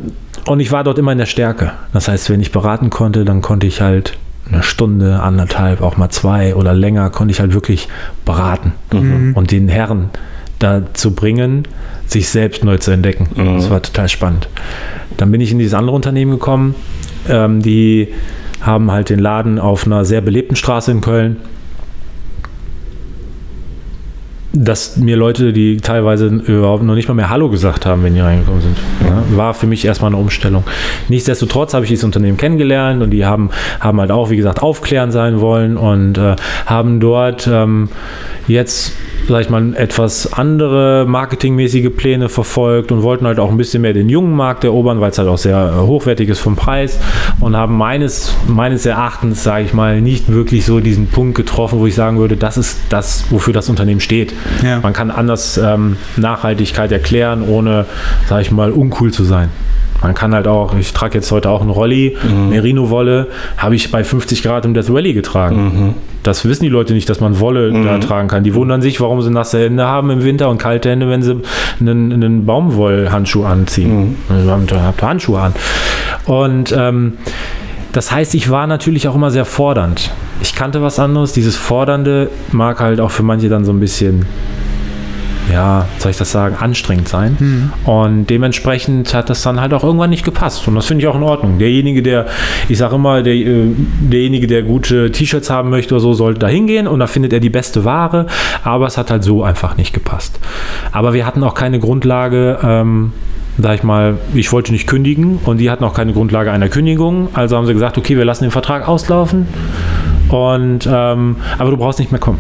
und ich war dort immer in der Stärke. Das heißt, wenn ich beraten konnte, dann konnte ich halt eine Stunde, anderthalb, auch mal zwei oder länger, konnte ich halt wirklich beraten und den Herren dazu bringen, sich selbst neu zu entdecken. Das war total spannend. Dann bin ich in dieses andere Unternehmen gekommen. Ähm, die haben halt den Laden auf einer sehr belebten Straße in Köln. Dass mir Leute, die teilweise überhaupt noch nicht mal mehr Hallo gesagt haben, wenn die reingekommen sind, ja, war für mich erstmal eine Umstellung. Nichtsdestotrotz habe ich dieses Unternehmen kennengelernt und die haben, haben halt auch, wie gesagt, aufklären sein wollen und äh, haben dort ähm, jetzt, sag ich mal, etwas andere marketingmäßige Pläne verfolgt und wollten halt auch ein bisschen mehr den jungen Markt erobern, weil es halt auch sehr äh, hochwertig ist vom Preis und haben meines, meines Erachtens, sage ich mal, nicht wirklich so diesen Punkt getroffen, wo ich sagen würde, das ist das, wofür das Unternehmen steht. Ja. Man kann anders ähm, Nachhaltigkeit erklären, ohne, sage ich mal, uncool zu sein. Man kann halt auch, ich trage jetzt heute auch einen Rolli, Merino-Wolle, habe ich bei 50 Grad im Death Valley getragen. Das wissen die Leute nicht, dass man Wolle da tragen kann. Die wundern sich, warum sie nasse Hände haben im Winter und kalte Hände, wenn sie einen, einen Baumwollhandschuh anziehen. Also habt ihr habt ihr Handschuhe an. Und ähm, das heißt, ich war natürlich auch immer sehr fordernd. Ich kannte was anderes. Dieses Fordernde mag halt auch für manche dann so ein bisschen, ja, soll ich das sagen, anstrengend sein. Und dementsprechend hat das dann halt auch irgendwann nicht gepasst. Und das finde ich auch in Ordnung. Derjenige, der, ich sage immer, der, äh, derjenige, der gute T-Shirts haben möchte oder so, sollte da hingehen und da findet er die beste Ware. Aber es hat halt so einfach nicht gepasst. Aber wir hatten auch keine Grundlage, ähm, sag ich mal, ich wollte nicht kündigen und die hatten auch keine Grundlage einer Kündigung. Also haben sie gesagt, okay, wir lassen den Vertrag auslaufen. Und ähm, aber du brauchst nicht mehr kommen.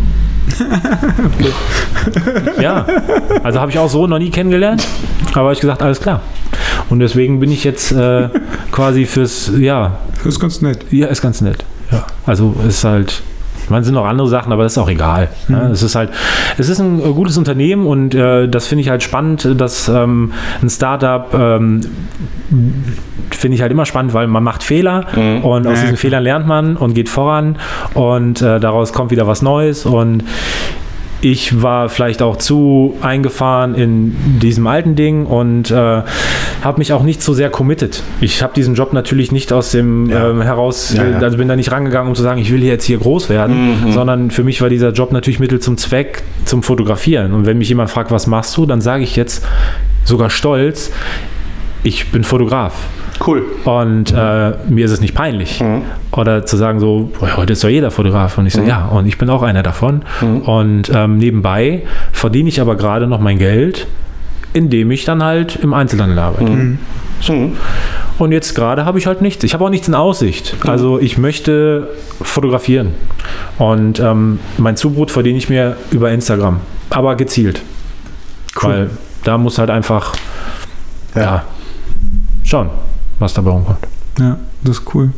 Ja, also habe ich auch so noch nie kennengelernt. Aber habe ich gesagt, alles klar. Und deswegen bin ich jetzt äh, quasi fürs, ja, Das ist ganz nett. ja, ist ganz nett. Ja. Also ist halt. Man sind noch andere Sachen, aber das ist auch egal. Ne? Es ist halt, es ist ein äh, gutes Unternehmen und äh, das finde ich halt spannend, dass ähm, ein Startup ähm, finde ich halt immer spannend, weil man macht Fehler und aus Ja, diesen klar. Fehlern lernt man und geht voran und äh, daraus kommt wieder was Neues und ich war vielleicht auch zu eingefahren in diesem alten Ding und äh, habe mich auch nicht so sehr committed. Ich habe diesen Job natürlich nicht aus dem Ja. ähm, heraus, Ja, ja. also bin da nicht rangegangen, um zu sagen, ich will jetzt hier groß werden, sondern für mich war dieser Job natürlich Mittel zum Zweck zum Fotografieren. Und wenn mich jemand fragt, was machst du, dann sage ich jetzt sogar stolz, ich bin Fotograf. Cool. Und äh, mir ist es nicht peinlich. Oder zu sagen so, "Boah, heute ist doch jeder Fotograf. Und ich so, ja, und ich bin auch einer davon. Und ähm, nebenbei verdiene ich aber gerade noch mein Geld, indem ich dann halt im Einzelhandel arbeite. Mhm. Und jetzt gerade habe ich halt nichts. Ich habe auch nichts in Aussicht. Also ich möchte fotografieren. Und ähm, mein Zubrot verdiene ich mir über Instagram. Aber gezielt. Weil da muss halt einfach, ja, schauen, was dabei rumkommt. Ja, das ist cool.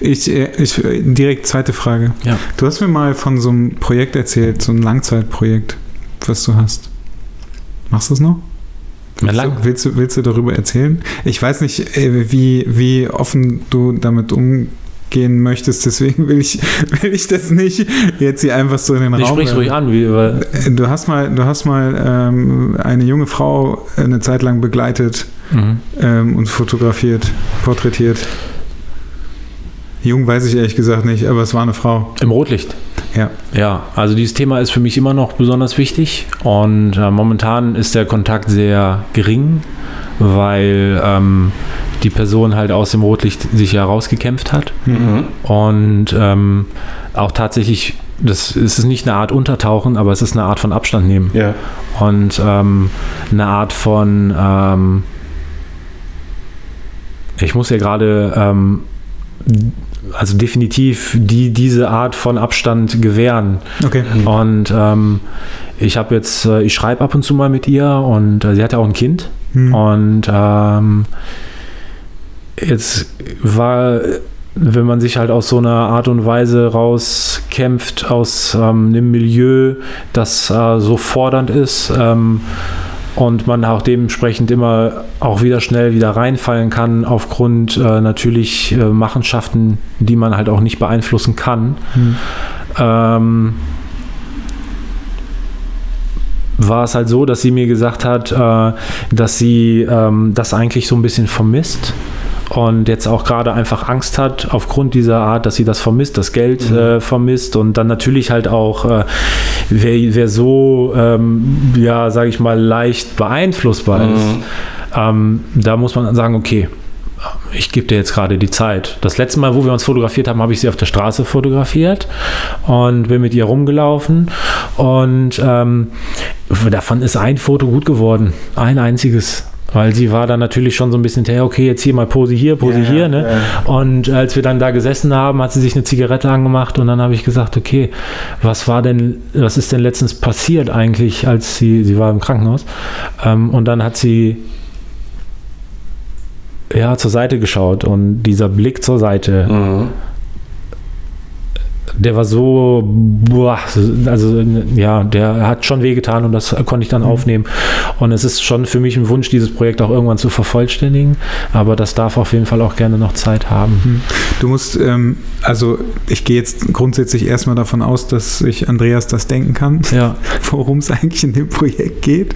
Ich, äh, ich, direkt zweite Frage. Ja. Du hast mir mal von so einem Projekt erzählt, so ein Langzeitprojekt, was du hast. Machst du es noch? Willst, Lang- du, willst, du, willst du darüber erzählen? Ich weiß nicht, äh, wie, wie offen du damit umgehen möchtest, deswegen will ich, *laughs* will ich das nicht jetzt hier einfach so in den Ich Raum. sprich's werfen. ruhig an, wie, Äh, Du hast mal, du hast mal ähm, eine junge Frau eine Zeit lang begleitet mhm. ähm, und fotografiert, porträtiert. Jung weiß ich ehrlich gesagt nicht, aber es war eine Frau. im Rotlicht. Ja. Ja, also dieses Thema ist für mich immer noch besonders wichtig und äh, momentan ist der Kontakt sehr gering, weil ähm, die Person halt aus dem Rotlicht sich herausgekämpft hat Mhm. und ähm, auch tatsächlich, das es ist nicht eine Art Untertauchen, aber es ist eine Art von Abstand nehmen Ja. und ähm, eine Art von, ähm, ich muss ja gerade, ähm, also definitiv die, diese Art von Abstand gewähren. Okay. Und ähm, ich habe jetzt, äh, ich schreibe ab und zu mal mit ihr und äh, sie hat ja auch ein Kind. Hm. Und ähm, jetzt war, wenn man sich halt aus so einer Art und Weise rauskämpft, aus ähm, einem Milieu, das äh, so fordernd ist ähm, und man auch dementsprechend immer auch wieder schnell wieder reinfallen kann, aufgrund äh, natürlich äh, Machenschaften, die man halt auch nicht beeinflussen kann. Hm. Ähm, war es halt so, dass sie mir gesagt hat, äh, dass sie ähm, das eigentlich so ein bisschen vermisst und jetzt auch gerade einfach Angst hat aufgrund dieser Art, dass sie das vermisst, das Geld äh, vermisst und dann natürlich halt auch, äh, wer, wer so, ähm, ja, sage ich mal, leicht beeinflussbar ist, ähm, da muss man sagen, okay, ich gebe dir jetzt gerade die Zeit. Das letzte Mal, wo wir uns fotografiert haben, habe ich sie auf der Straße fotografiert und bin mit ihr rumgelaufen. Und ähm, davon ist ein Foto gut geworden. Ein einziges. Weil sie war dann natürlich schon so ein bisschen, hey, okay, jetzt hier mal Pose hier, Pose Ja, hier. Ne? ja. Und als wir dann da gesessen haben, hat sie sich eine Zigarette angemacht und dann habe ich gesagt, okay, was war denn, was ist denn letztens passiert eigentlich, als sie, sie war im Krankenhaus. Ähm, und dann hat sie ja, zur Seite geschaut und dieser Blick zur Seite, Mhm. Der war so, boah, also ja, der hat schon wehgetan und das konnte ich dann aufnehmen. Und es ist schon für mich ein Wunsch, dieses Projekt auch irgendwann zu vervollständigen, aber das darf auf jeden Fall auch gerne noch Zeit haben. Du musst, ähm, also ich gehe jetzt grundsätzlich erstmal davon aus, dass sich Andreas das denken kann, Ja, *laughs* worum es eigentlich in dem Projekt geht.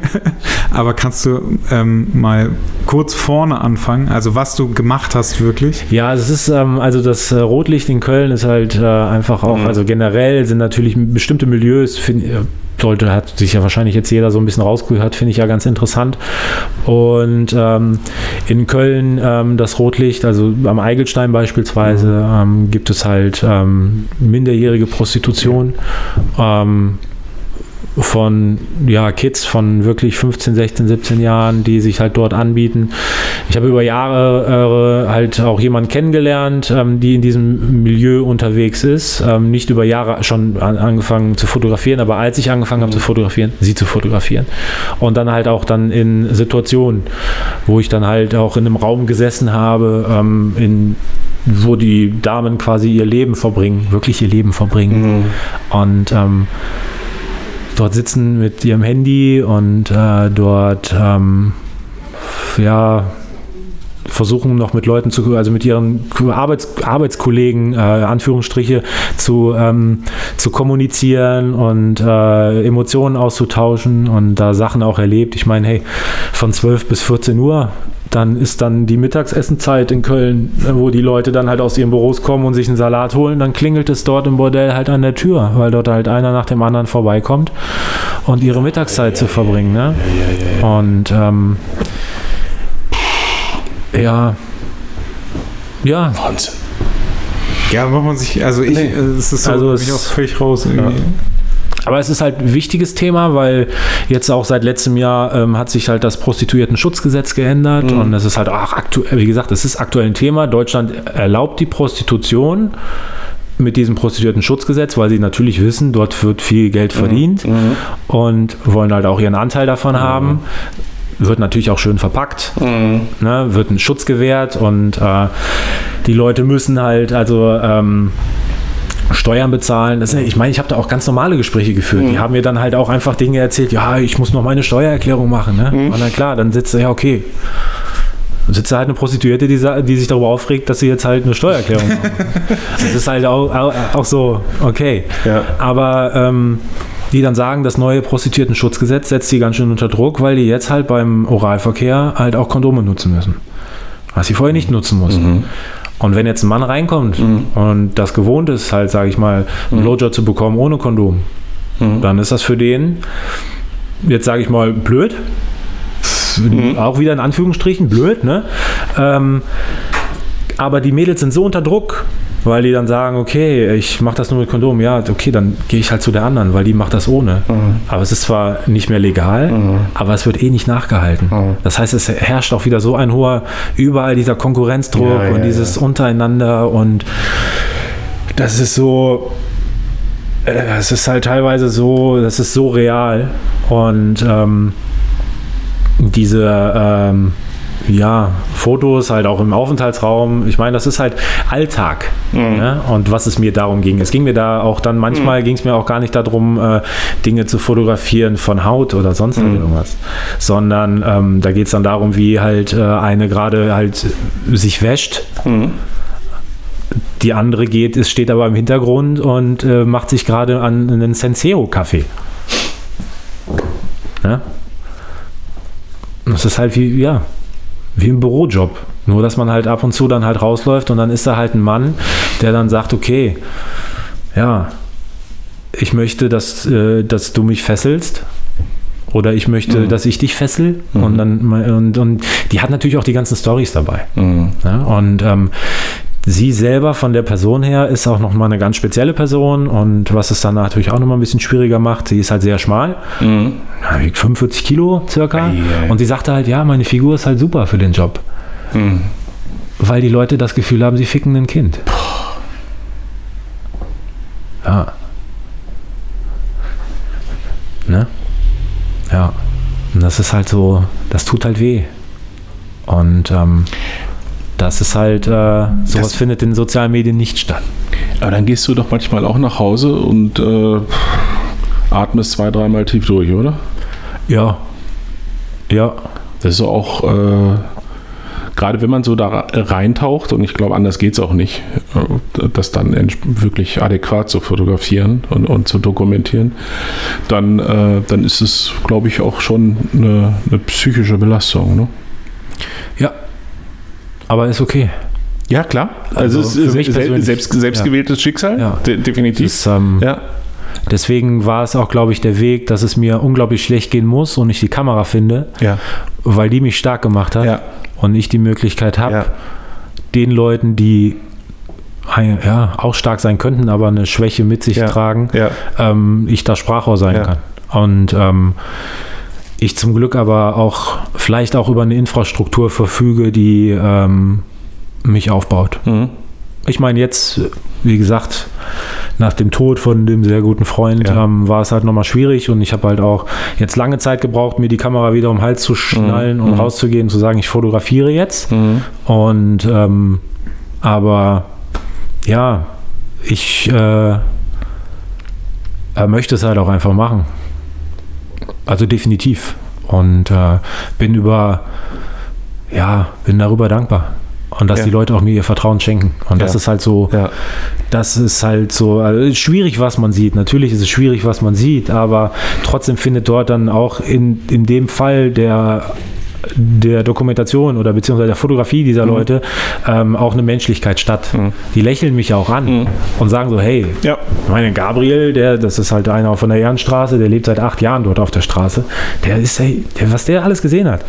*laughs* Aber kannst du ähm, mal kurz vorne anfangen, also was du gemacht hast wirklich? Ja, es ist, ähm, also das äh, Rotlicht in Köln ist halt äh, einfach auch, Mhm. also generell sind natürlich bestimmte Milieus, find, äh, sollte, hat sich ja wahrscheinlich jetzt jeder so ein bisschen rausgehört, finde ich ja ganz interessant. Und ähm, in Köln ähm, das Rotlicht, also am Eigelstein beispielsweise, ähm, gibt es halt ähm, minderjährige Prostitution. Ähm, von ja, Kids von wirklich 15, 16, 17 Jahren, die sich halt dort anbieten. Ich habe über Jahre äh, halt auch jemanden kennengelernt, ähm, die in diesem Milieu unterwegs ist. Ähm, nicht über Jahre schon an, angefangen zu fotografieren, aber als ich angefangen habe zu fotografieren, sie zu fotografieren. Und dann halt auch dann in Situationen, wo ich dann halt auch in einem Raum gesessen habe, ähm, in wo die Damen quasi ihr Leben verbringen, wirklich ihr Leben verbringen. Mhm. Und ähm, dort sitzen mit ihrem Handy und äh, dort ähm, ja versuchen noch mit Leuten zu, also mit ihren Arbeits, Arbeitskollegen, äh, Anführungsstriche, zu, ähm, zu kommunizieren und äh, Emotionen auszutauschen und da Sachen auch erlebt. Ich meine, hey, von 12 bis 14 Uhr, dann ist dann die Mittagsessenzeit in Köln, wo die Leute dann halt aus ihren Büros kommen und sich einen Salat holen, dann klingelt es dort im Bordell halt an der Tür, weil dort halt einer nach dem anderen vorbeikommt und ihre Mittagszeit zu verbringen. Ne? Und ähm, ja, ja, Wahnsinn. Ja, macht man sich, also ich, Nee. äh, es ist so, Also bin es- ich auch völlig raus irgendwie. Aber es ist halt ein wichtiges Thema, weil jetzt auch seit letztem Jahr ähm, hat sich halt das Prostituiertenschutzgesetz geändert und es ist halt auch aktuell, wie gesagt, es ist aktuell ein Thema. Deutschland erlaubt die Prostitution mit diesem Prostituiertenschutzgesetz, weil sie natürlich wissen, dort wird viel Geld verdient und wollen halt auch ihren Anteil davon haben. wird natürlich auch schön verpackt, ne, wird ein Schutz gewährt und äh, die Leute müssen halt also ähm, Steuern bezahlen. Das, ich meine, ich habe da auch ganz normale Gespräche geführt. Die haben mir dann halt auch einfach Dinge erzählt, ja, ich muss noch meine Steuererklärung machen. Ne? Und dann klar, dann sitzt er, ja, okay. Dann sitzt da halt eine Prostituierte, die, die sich darüber aufregt, dass sie jetzt halt eine Steuererklärung machen. *laughs* Das ist halt auch, auch, auch so, okay. Ja. Aber ähm, die dann sagen, das neue Prostituiertenschutzgesetz setzt sie ganz schön unter Druck, weil die jetzt halt beim Oralverkehr halt auch Kondome nutzen müssen. Was sie vorher nicht nutzen mussten. Und wenn jetzt ein Mann reinkommt und das gewohnt ist, halt, sage ich mal, einen Blowjob zu bekommen ohne Kondom, dann ist das für den, jetzt sage ich mal, blöd. Auch wieder in Anführungsstrichen, blöd, ne? Ähm, aber die Mädels sind so unter Druck, weil die dann sagen, okay, ich mache das nur mit Kondom. Ja, okay, dann gehe ich halt zu der anderen, weil die macht das ohne. Aber es ist zwar nicht mehr legal, aber es wird eh nicht nachgehalten. Das heißt, es herrscht auch wieder so ein hoher, überall dieser Konkurrenzdruck Ja, ja, und dieses untereinander und das ist so, äh, es ist halt teilweise so, das ist so real und ähm, diese ähm, ja, Fotos halt auch im Aufenthaltsraum. Ich meine, das ist halt Alltag. Ne? Und was es mir darum ging. Es ging mir da auch dann, manchmal ging es mir auch gar nicht darum, äh, Dinge zu fotografieren von Haut oder sonst irgendwas. Sondern ähm, da geht es dann darum, wie halt äh, eine gerade halt sich wäscht. Die andere geht, es steht aber im Hintergrund und äh, macht sich gerade an einen Senseo-Kaffee. Ne? Das ist halt wie, ja, wie ein Bürojob. Nur, dass man halt ab und zu dann halt rausläuft und dann ist da halt ein Mann, der dann sagt, okay, ja, ich möchte, dass, äh, dass du mich fesselst. Oder ich möchte, dass ich dich fessel. Und dann und, und die hat natürlich auch die ganzen Stories dabei. Ja, und ähm, sie selber von der Person her ist auch nochmal eine ganz spezielle Person und was es dann natürlich auch nochmal ein bisschen schwieriger macht, sie ist halt sehr schmal, ja, wiegt 45 Kilo circa Ei, ei. und sie sagte halt, ja, meine Figur ist halt super für den Job. Weil die Leute das Gefühl haben, sie ficken ein Kind. Ja. Ne? Ja. Und das ist halt so, das tut halt weh. Und ähm, das ist halt, äh, sowas Das- findet in sozialen Medien nicht statt. Aber dann gehst du doch manchmal auch nach Hause und äh, atmest zwei, dreimal tief durch, oder? Ja. Ja. Das ist auch, äh, gerade wenn man so da reintaucht, und ich glaube, anders geht es auch nicht, äh, das dann wirklich adäquat zu fotografieren und, und zu dokumentieren, dann, äh, dann ist es, glaube ich, auch schon eine, eine psychische Belastung. Ne? Ja. Aber ist okay. Ja, klar. Also es für ist selbst, selbstgewähltes Schicksal, Ja. de definitiv. Ist, ähm, ja. Deswegen war es auch, glaube ich, der Weg, dass es mir unglaublich schlecht gehen muss und ich die Kamera finde, Ja. weil die mich stark gemacht hat Ja. und ich die Möglichkeit habe, Ja. den Leuten, die ja, auch stark sein könnten, aber eine Schwäche mit sich Ja. tragen, Ja. ähm, ich da Sprachrohr sein Ja. kann. Und ähm, ich zum Glück aber auch vielleicht auch über eine Infrastruktur verfüge, die ähm, mich aufbaut. Mhm. Ich meine, jetzt, wie gesagt, nach dem Tod von dem sehr guten Freund Ja. ähm, war es halt nochmal schwierig und ich habe halt auch jetzt lange Zeit gebraucht, mir die Kamera wieder um den Hals zu schnallen und rauszugehen und zu sagen, ich fotografiere jetzt. Mhm. Und ähm, aber ja, ich äh, möchte es halt auch einfach machen. Also definitiv. Und äh, bin über, ja, bin darüber dankbar. Und dass Ja. die Leute auch mir ihr Vertrauen schenken. Und das Ja. ist halt so, Ja. das ist halt so also schwierig, was man sieht. Natürlich ist es schwierig, was man sieht, aber trotzdem findet dort dann auch in, in dem Fall der der Dokumentation oder beziehungsweise der Fotografie dieser Leute ähm, auch eine Menschlichkeit statt. Die lächeln mich auch an und sagen so, hey, Ja. meine, Gabriel, der, das ist halt einer von der Ehrenstraße, der lebt seit acht Jahren dort auf der Straße. Der ist, hey, der, was der alles gesehen hat.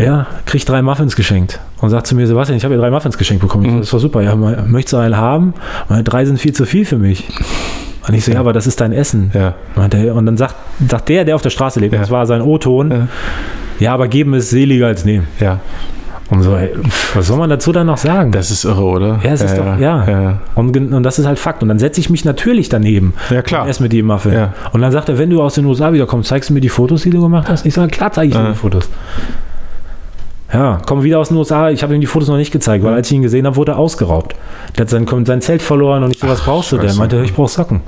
Er kriegt drei Muffins geschenkt und sagt zu mir, Sebastian, ich habe dir drei Muffins geschenkt bekommen. So, Das war super. Ja, möchtest du einen haben? Meine drei sind viel zu viel für mich. Und ich so, ja, aber das ist dein Essen. Ja. Und, dann sagt, sagt der, der auf der Straße lebt, Ja. das war sein O-Ton, Ja. ja. aber geben ist seliger als nehmen. Ja. Und so, ey, was soll man dazu dann noch sagen? Das ist irre, oder? Ja, es ist doch, ja. ja. Und, und das ist halt Fakt. Und dann setze ich mich natürlich daneben. Ja, klar. Und esse mit die Muffin. Ja. Und dann sagt er, wenn du aus den USA wiederkommst, zeigst du mir die Fotos, die du gemacht hast? Ich sage, klar zeige ich dir Ja. die Fotos. Ja, komm wieder aus den USA. Ich habe ihm die Fotos noch nicht gezeigt, weil als ich ihn gesehen habe, wurde er ausgeraubt. Der hat sein, sein Zelt verloren und ich so, was brauchst du denn? Meinte, er, ich brauche Socken.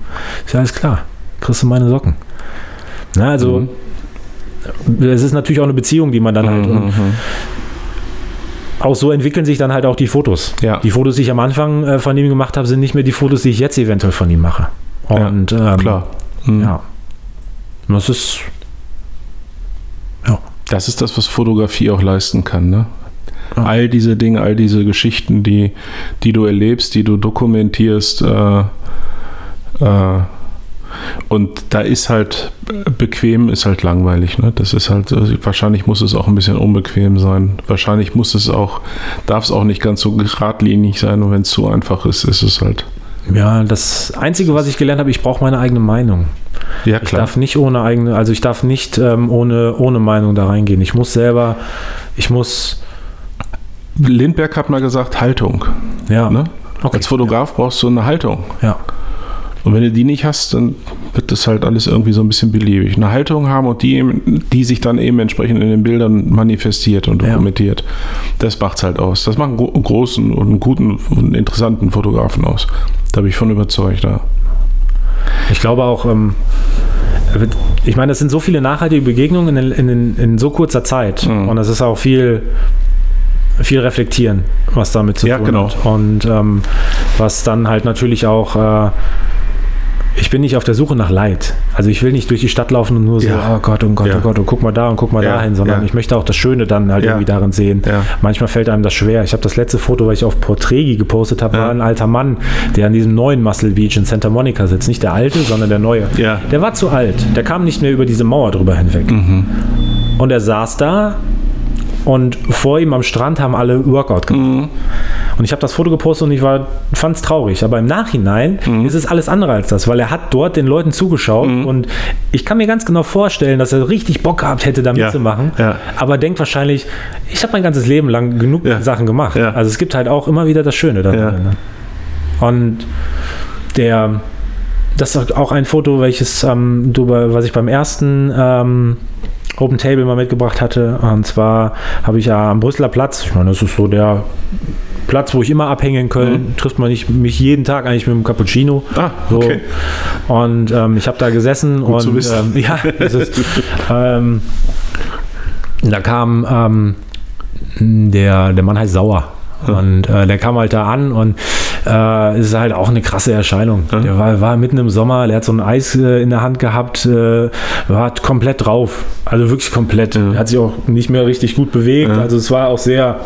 Ich sage, alles klar, kriegst du meine Socken. Na, also, Mhm. es ist natürlich auch eine Beziehung, die man dann halt. Und Mhm. auch so entwickeln sich dann halt auch die Fotos. Ja. Die Fotos, die ich am Anfang äh, von ihm gemacht habe, sind nicht mehr die Fotos, die ich jetzt eventuell von ihm mache. Ja, Und ähm, Klar. Mhm. Ja. Das ist. Das ist das, was Fotografie auch leisten kann. Ne? Ja. All diese Dinge, all diese Geschichten, die, die du erlebst, die du dokumentierst. Äh, äh, und da ist halt bequem, ist halt langweilig. Ne? Das ist halt, äh, wahrscheinlich muss es auch ein bisschen unbequem sein. Wahrscheinlich muss es auch, darf es auch nicht ganz so geradlinig sein. Und wenn es zu einfach ist, ist es halt. Ja, das Einzige, was ich gelernt habe, ich brauche meine eigene Meinung. Ja, Ich darf nicht ohne eigene, also ich darf nicht ähm, ohne, ohne Meinung da reingehen. Ich muss selber, ich muss, Lindbergh hat mal gesagt, Haltung. ja, Ne? Okay. Als Fotograf brauchst du eine Haltung. ja, Und wenn du die nicht hast, dann wird das halt alles irgendwie so ein bisschen beliebig. Eine Haltung haben und die, eben- die sich dann eben entsprechend in den Bildern manifestiert und Ja. dokumentiert. Das macht's halt aus. Das macht einen gro- großen und einen guten und interessanten Fotografen aus. Da bin ich von überzeugt. Ja. Ich glaube auch, ähm, ich meine, das sind so viele nachhaltige Begegnungen in, in, in, in so kurzer Zeit. Mhm. Und es ist auch viel, viel reflektieren, was damit zu Ja, tun genau. hat. Und ähm, was dann halt natürlich auch, äh, ich bin nicht auf der Suche nach Leid. Also ich will nicht durch die Stadt laufen und nur so, Ja. oh Gott, oh Gott, Ja. oh Gott, und guck mal da und guck mal Ja, dahin, sondern ich möchte auch das Schöne dann halt irgendwie darin sehen. Manchmal fällt einem das schwer. Ich habe das letzte Foto, was ich auf Porträgi gepostet habe, war ein alter Mann, der an diesem neuen Muscle Beach in Santa Monica sitzt. Nicht der alte, sondern der neue. Ja. Der war zu alt. Der kam nicht mehr über diese Mauer drüber hinweg. Und er saß da und vor ihm am Strand haben alle Workout gemacht. Und ich habe das Foto gepostet und ich fand es traurig. Aber im Nachhinein ist es alles andere als das, weil er hat dort den Leuten zugeschaut und ich kann mir ganz genau vorstellen, dass er richtig Bock gehabt hätte, da mitzumachen. Ja. Aber denkt wahrscheinlich, ich habe mein ganzes Leben lang genug Ja. Sachen gemacht. Also es gibt halt auch immer wieder das Schöne daran. Ne? Und der, das ist auch ein Foto, welches ähm, du was ich beim ersten ähm, Open Table mal mitgebracht hatte. Und zwar habe ich ja am Brüsseler Platz, ich meine, das ist so der Platz, wo ich immer abhänge in Köln, trifft man nicht, mich jeden Tag eigentlich mit dem Cappuccino. Ah, So. okay. Und ähm, ich habe da gesessen und zu wissen. Ähm, ja, *laughs* ist, ähm, da kam ähm, der, der Mann heißt Sauer. Und äh, der kam halt da an und äh, ist halt auch eine krasse Erscheinung. Der war, war mitten im Sommer, der hat so ein Eis äh, in der Hand gehabt, äh, war komplett drauf. Also wirklich komplett. Er hat sich auch nicht mehr richtig gut bewegt. Also es war auch sehr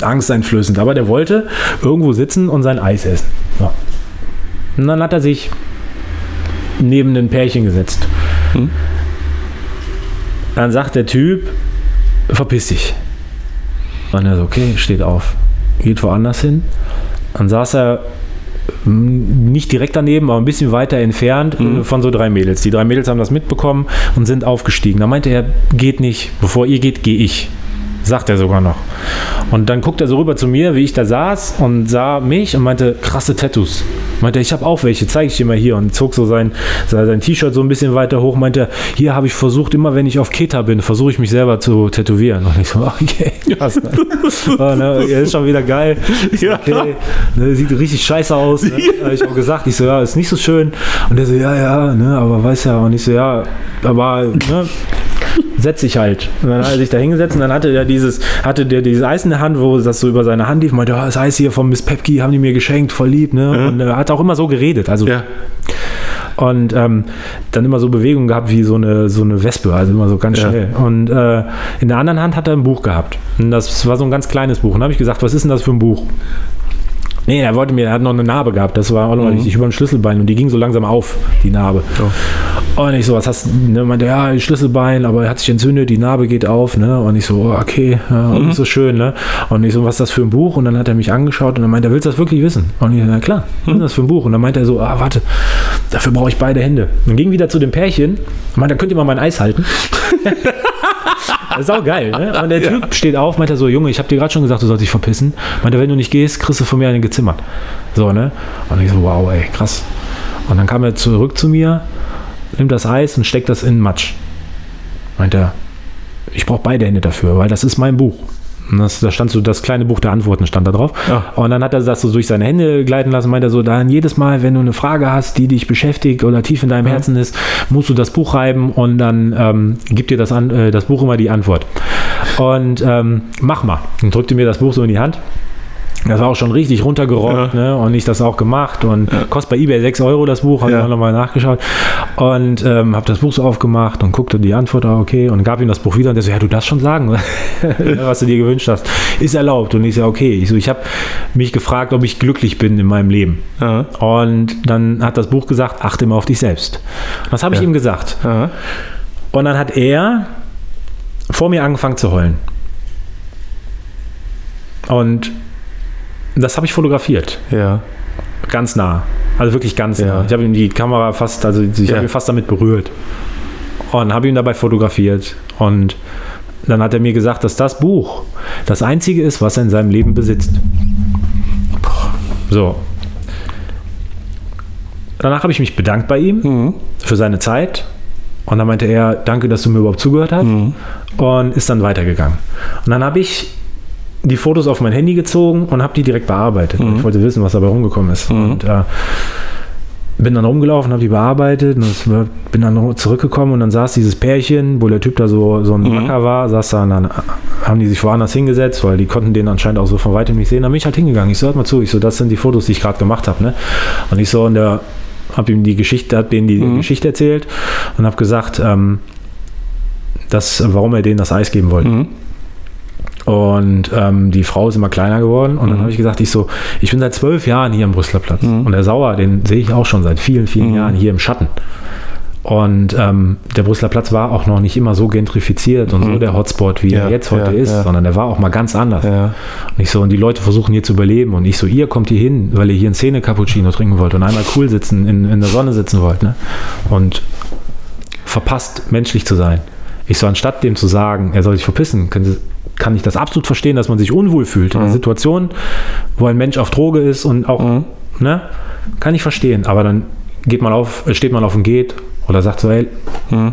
angsteinflößend. Aber der wollte irgendwo sitzen und sein Eis essen. So. Und dann hat er sich neben ein Pärchen gesetzt. Dann sagt der Typ, verpiss dich. Und er so, okay, steht auf. Geht woanders hin. Dann saß er m, nicht direkt daneben, aber ein bisschen weiter entfernt äh, von so drei Mädels. Die drei Mädels haben das mitbekommen und sind aufgestiegen. Da meinte er, geht nicht. Bevor ihr geht, gehe ich. Sagt er sogar noch. Und dann guckt er so rüber zu mir, wie ich da saß und sah mich und meinte, krasse Tattoos. Meinte, ich habe auch welche, zeige ich dir mal hier. Und zog so sein, sein T-Shirt so ein bisschen weiter hoch. Meinte, hier habe ich versucht, immer wenn ich auf Keta bin, versuche ich mich selber zu tätowieren. Und ich so, *laughs* okay, krass. Ne? oh, ne, er ist schon wieder geil. Ja. Okay, ne, sieht richtig scheiße aus. Ne? Habe ich auch gesagt. Ich so, ja, ist nicht so schön. Und er so, ja, ja, ne, aber weiß ja. Und ich so, ja, aber, ne, setz dich halt. Und dann hat er sich da hingesetzt und dann hatte er dieses, hatte der dieses Eis in der Hand, wo das so über seine Hand lief, meinte, oh, das Eis hier von Miss Pepki haben die mir geschenkt, voll lieb, ne? Und er hat auch immer so geredet. Also Ja. und ähm, dann immer so Bewegungen gehabt wie so eine, so eine Wespe, also immer so ganz Ja. schnell. Und äh, in der anderen Hand hat er ein Buch gehabt. Und das war so ein ganz kleines Buch. Und da habe ich gesagt, was ist denn das für ein Buch? Nee, er wollte mir, er hat noch eine Narbe gehabt. Das war auch noch richtig über dem Schlüsselbein und die ging so langsam auf, die Narbe. Und ich so, was hast du? Ne, meinte, ja, Schlüsselbein, aber er hat sich entzündet, die Narbe geht auf, ne? Und ich so, oh, okay, ja, nicht so schön, ne? Und ich so, was ist das für ein Buch? Und dann hat er mich angeschaut und dann meinte er, willst du das wirklich wissen? Und ich so, na klar, was ist das für ein Buch? Und dann meinte er so, ah, warte, dafür brauche ich beide Hände. Und ging wieder zu dem Pärchen und meinte, könnt ihr mal mein Eis halten? *laughs* Das ist auch geil, ne? Und der Typ steht auf, meint er so, Junge, ich habe dir gerade schon gesagt, du sollst dich verpissen. Meint er, wenn du nicht gehst, kriegst du von mir einen gezimmert. So, ne? Und ich so, wow, ey, krass. Und dann kam er zurück zu mir, nimmt das Eis und steckt das in den Matsch. Meint er, ich brauche beide Hände dafür, weil das ist mein Buch. Das, da stand so das kleine Buch der Antworten stand da drauf. Ja. Und dann hat er das so durch seine Hände gleiten lassen, meint er so, dann jedes Mal, wenn du eine Frage hast, die dich beschäftigt oder tief in deinem Herzen ist, musst du das Buch reiben und dann ähm, gibt dir das, an, äh, das Buch immer die Antwort. Und ähm, mach mal. Und drückte mir das Buch so in die Hand. Das war auch schon richtig runtergerockt, ne? Und ich das auch gemacht. Und kostet bei eBay 6 Euro das Buch, habe Ja. ich auch nochmal nachgeschaut. Und ähm, habe das Buch so aufgemacht und guckte die Antwort, ah, okay, und gab ihm das Buch wieder und der so, ja, du darfst schon sagen, *laughs* was du dir gewünscht hast. Ist erlaubt. Und ich so, okay. Ich so, ich habe mich gefragt, ob ich glücklich bin in meinem Leben. Ja. Und dann hat das Buch gesagt, achte immer auf dich selbst. Und das habe ich Ja. ihm gesagt. Ja. Und dann hat er vor mir angefangen zu heulen. Und das habe ich fotografiert. Ja. Ganz nah. Also wirklich ganz Ja. nah. Ich habe ihm die Kamera fast, also ich Ja. habe ihn fast damit berührt. Und habe ihn dabei fotografiert. Und dann hat er mir gesagt, dass das Buch das einzige ist, was er in seinem Leben besitzt. So. Danach habe ich mich bedankt bei ihm Mhm. für seine Zeit. Und dann meinte er, danke, dass du mir überhaupt zugehört hast. Mhm. Und ist dann weitergegangen. Und dann habe ich die Fotos auf mein Handy gezogen und habe die direkt bearbeitet. Ich wollte wissen, was dabei rumgekommen ist. Und äh, bin dann rumgelaufen, habe die bearbeitet und bin dann zurückgekommen und dann saß dieses Pärchen, wo der Typ da so, so ein Macker war, saß da und dann haben die sich woanders hingesetzt, weil die konnten den anscheinend auch so von weitem nicht sehen. Dann bin ich halt hingegangen. Ich so, hört mal zu, ich so, das sind die Fotos, die ich gerade gemacht habe. Ne? Und ich so, und der habe ihm die Geschichte, hab denen die Geschichte erzählt und habe gesagt, ähm, dass, warum er denen das Eis geben wollte. Mhm. Und ähm, die Frau ist immer kleiner geworden. Und dann habe ich gesagt, ich so, ich bin seit zwölf Jahren hier am Brüsseler Platz. Und der Sauer, den sehe ich auch schon seit vielen, vielen Jahren hier im Schatten. Und ähm, der Brüsseler Platz war auch noch nicht immer so gentrifiziert und so der Hotspot, wie Ja, er jetzt heute ja, ist, ja. sondern der war auch mal ganz anders. Und ich so, und die Leute versuchen hier zu überleben. Und ich so, ihr kommt hier hin, weil ihr hier ein Szene-Cappuccino trinken wollt und einmal cool sitzen, in, in der Sonne sitzen wollt. Ne? Und verpasst, menschlich zu sein. Ich so, anstatt dem zu sagen, er soll sich verpissen, können Sie, kann ich das absolut verstehen, dass man sich unwohl fühlt. In einer Situation, wo ein Mensch auf Droge ist und auch, ne, kann ich verstehen. Aber dann geht man auf, steht man auf und geht oder sagt so, hey, Mhm.